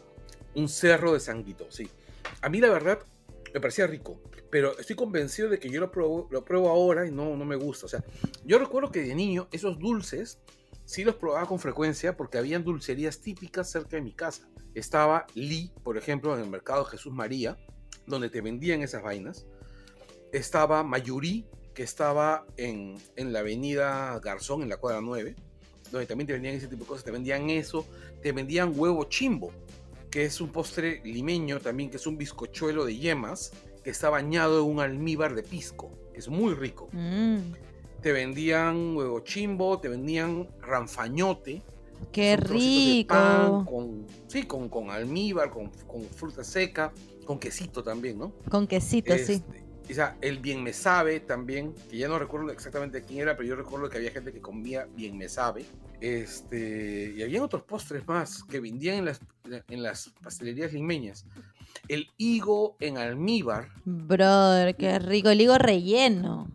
Un cerro de sanguito, sí. A mí la verdad me parecía rico, pero estoy convencido de que yo lo pruebo, ahora y no, no me gusta. O sea, yo recuerdo que de niño esos dulces sí los probaba con frecuencia porque habían dulcerías típicas cerca de mi casa. Estaba Lee, por ejemplo, en el mercado Jesús María, donde te vendían esas vainas. Estaba Mayurí, que estaba en, en la avenida Garzón, en la cuadra 9, donde también te vendían ese tipo de cosas. Te vendían eso, te vendían huevo chimbo, que es un postre limeño también, que es un bizcochuelo de yemas, que está bañado en un almíbar de pisco, que es muy rico. Mm, Te vendían huevo chimbo, te vendían ranfañote. qué de pan rico. con, sí, con, con almíbar, con, con fruta seca, con quesito también, ¿no? Con quesito, sí. Este, o sea, el bien me sabe también, que ya no recuerdo exactamente quién era, pero yo recuerdo que había gente que comía bien me sabe. Este, y había otros postres más que vendían en las, en las pastelerías limeñas. El higo en almíbar, Brother, qué rico. El higo relleno.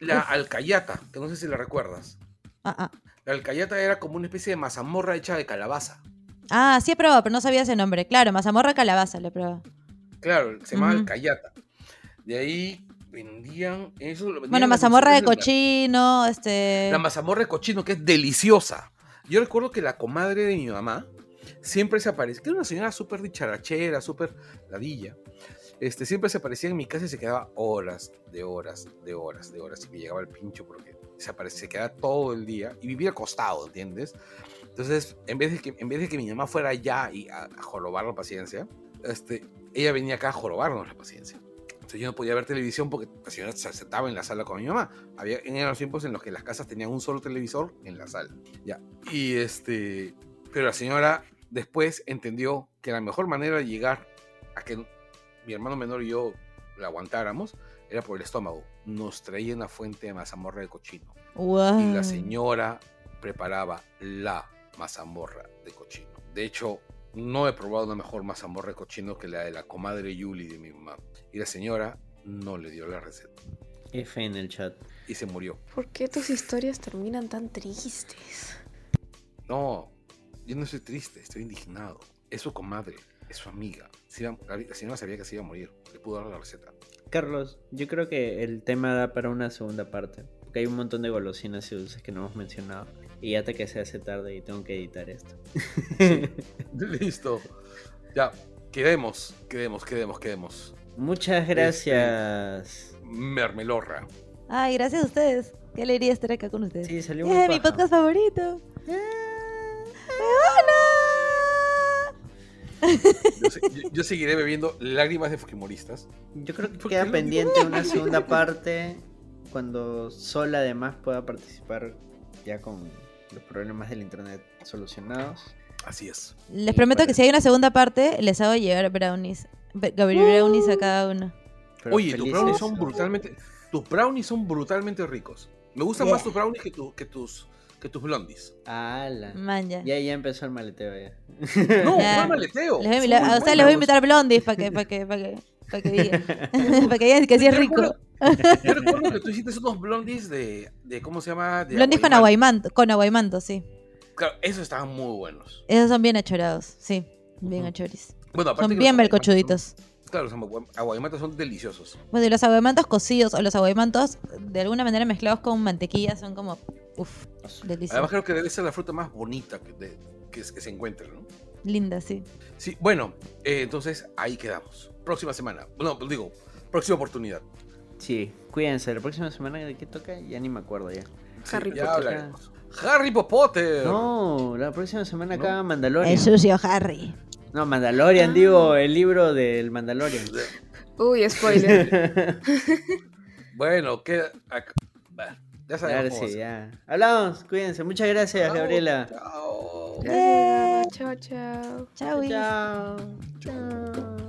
la alcayata, que no sé si la recuerdas. Ah, ah. La alcayata era como una especie de mazamorra hecha de calabaza. Ah, sí he probado, pero no sabía ese nombre. Claro, mazamorra calabaza le he probado. Claro, se llamaba Ujú. alcayata. De ahí vendían eso. lo vendían Bueno, mazamorra de cochino, este... La mazamorra de cochino, que es deliciosa. Yo recuerdo que la comadre de mi mamá siempre se aparecía, que era una señora súper dicharachera, súper ladilla. Este, siempre se aparecía en mi casa y se quedaba horas, de horas, de horas, de horas. Y me llegaba el pincho porque se, aparecía, se quedaba todo el día y vivía acostado, ¿entiendes? Entonces, en vez de que, en vez de que mi mamá fuera allá y a, a jorobar la paciencia, este, ella venía acá a jorobarnos la paciencia. Entonces yo no podía ver televisión porque la señora se sentaba en la sala con mi mamá. Había en los tiempos en los que las casas tenían un solo televisor en la sala. Ya. Y este, pero la señora después entendió que la mejor manera de llegar a que mi hermano menor y yo la aguantáramos era por el estómago. Nos traía una fuente de mazamorra de cochino. Wow. Y la señora preparaba la mazamorra de cochino. De hecho, no he probado una mejor mazamorra de cochino que la de la comadre Yuli de mi mamá. Y la señora no le dio la receta. F en el chat. Y se murió. ¿Por qué tus historias terminan tan tristes? No, yo no estoy triste, estoy indignado. Es su comadre, es su amiga. Iba- la señora sabía que se iba a morir. Le pudo dar la receta. Carlos, yo creo que el tema da para una segunda parte. Porque hay un montón de golosinas y dulces que no hemos mencionado. Y ya te que se hace tarde y tengo que editar esto. Listo. Ya, quedemos, quedemos, quedemos, quedemos. Muchas gracias. Mermelorra. Ay, gracias a ustedes. Qué alegría estar acá con ustedes. Sí, salió ¡Eh, muy mi paja. podcast favorito! Yo, se- yo- yo seguiré bebiendo lágrimas de fujimoristas. Yo creo que ¿Por queda pendiente una segunda parte cuando Sol además pueda participar ya con los problemas del internet solucionados. Así es. Les prometo que si hay una segunda parte, les hago llegar brownies. Gabriel brownies a cada uno. Pero Oye, tus brownies son brutalmente. Tus brownies son brutalmente ricos. Me gustan Yeah. más tus brownies que, tu- que tus que tus blondies. ¡Hala! Man, ya. Ya, ya empezó el maleteo ya. No, Ya. ¿cuál maleteo? Les voy a, Son la- muy a ustedes les voy a invitar blondies para que, para que, para que, para que digan. para que digan que sí es rico. recuerdo- Yo recuerdo que tú hiciste unos blondies de, de ¿cómo se llama? De Blondies con aguaimán. aguaimanto, con aguaimanto, sí. Claro, esos estaban muy buenos. Esos son bien achorados, sí. Bien Ujú. achoris. Bueno, aparte Son bien son- Claro, los agua- aguaimantos son deliciosos. Bueno, y los aguaimantos cocidos o los aguaimantos de alguna manera mezclados con mantequilla son como, uff, Además deliciosos. creo que debe ser la fruta más bonita que, de- que, es- que se encuentra, ¿no? Linda, sí. Sí, bueno, eh, entonces ahí quedamos. Próxima semana. No, digo, próxima oportunidad. Sí, cuídense. La próxima semana de qué toca ya ni me acuerdo ya. Harry ya Potter. Harry Potter. No, la próxima semana acá No. Mandalorian. El sucio Harry. No, Mandalorian, Ah. digo, el libro del Mandalorian. Uy, spoiler. Bueno, queda. Ya sabemos. Claro, cómo sí, hacer. ya. Hablamos, cuídense. Muchas gracias, Chao, Gabriela. chao. Gracias. Chao, chao. Chau. Chao. Chao.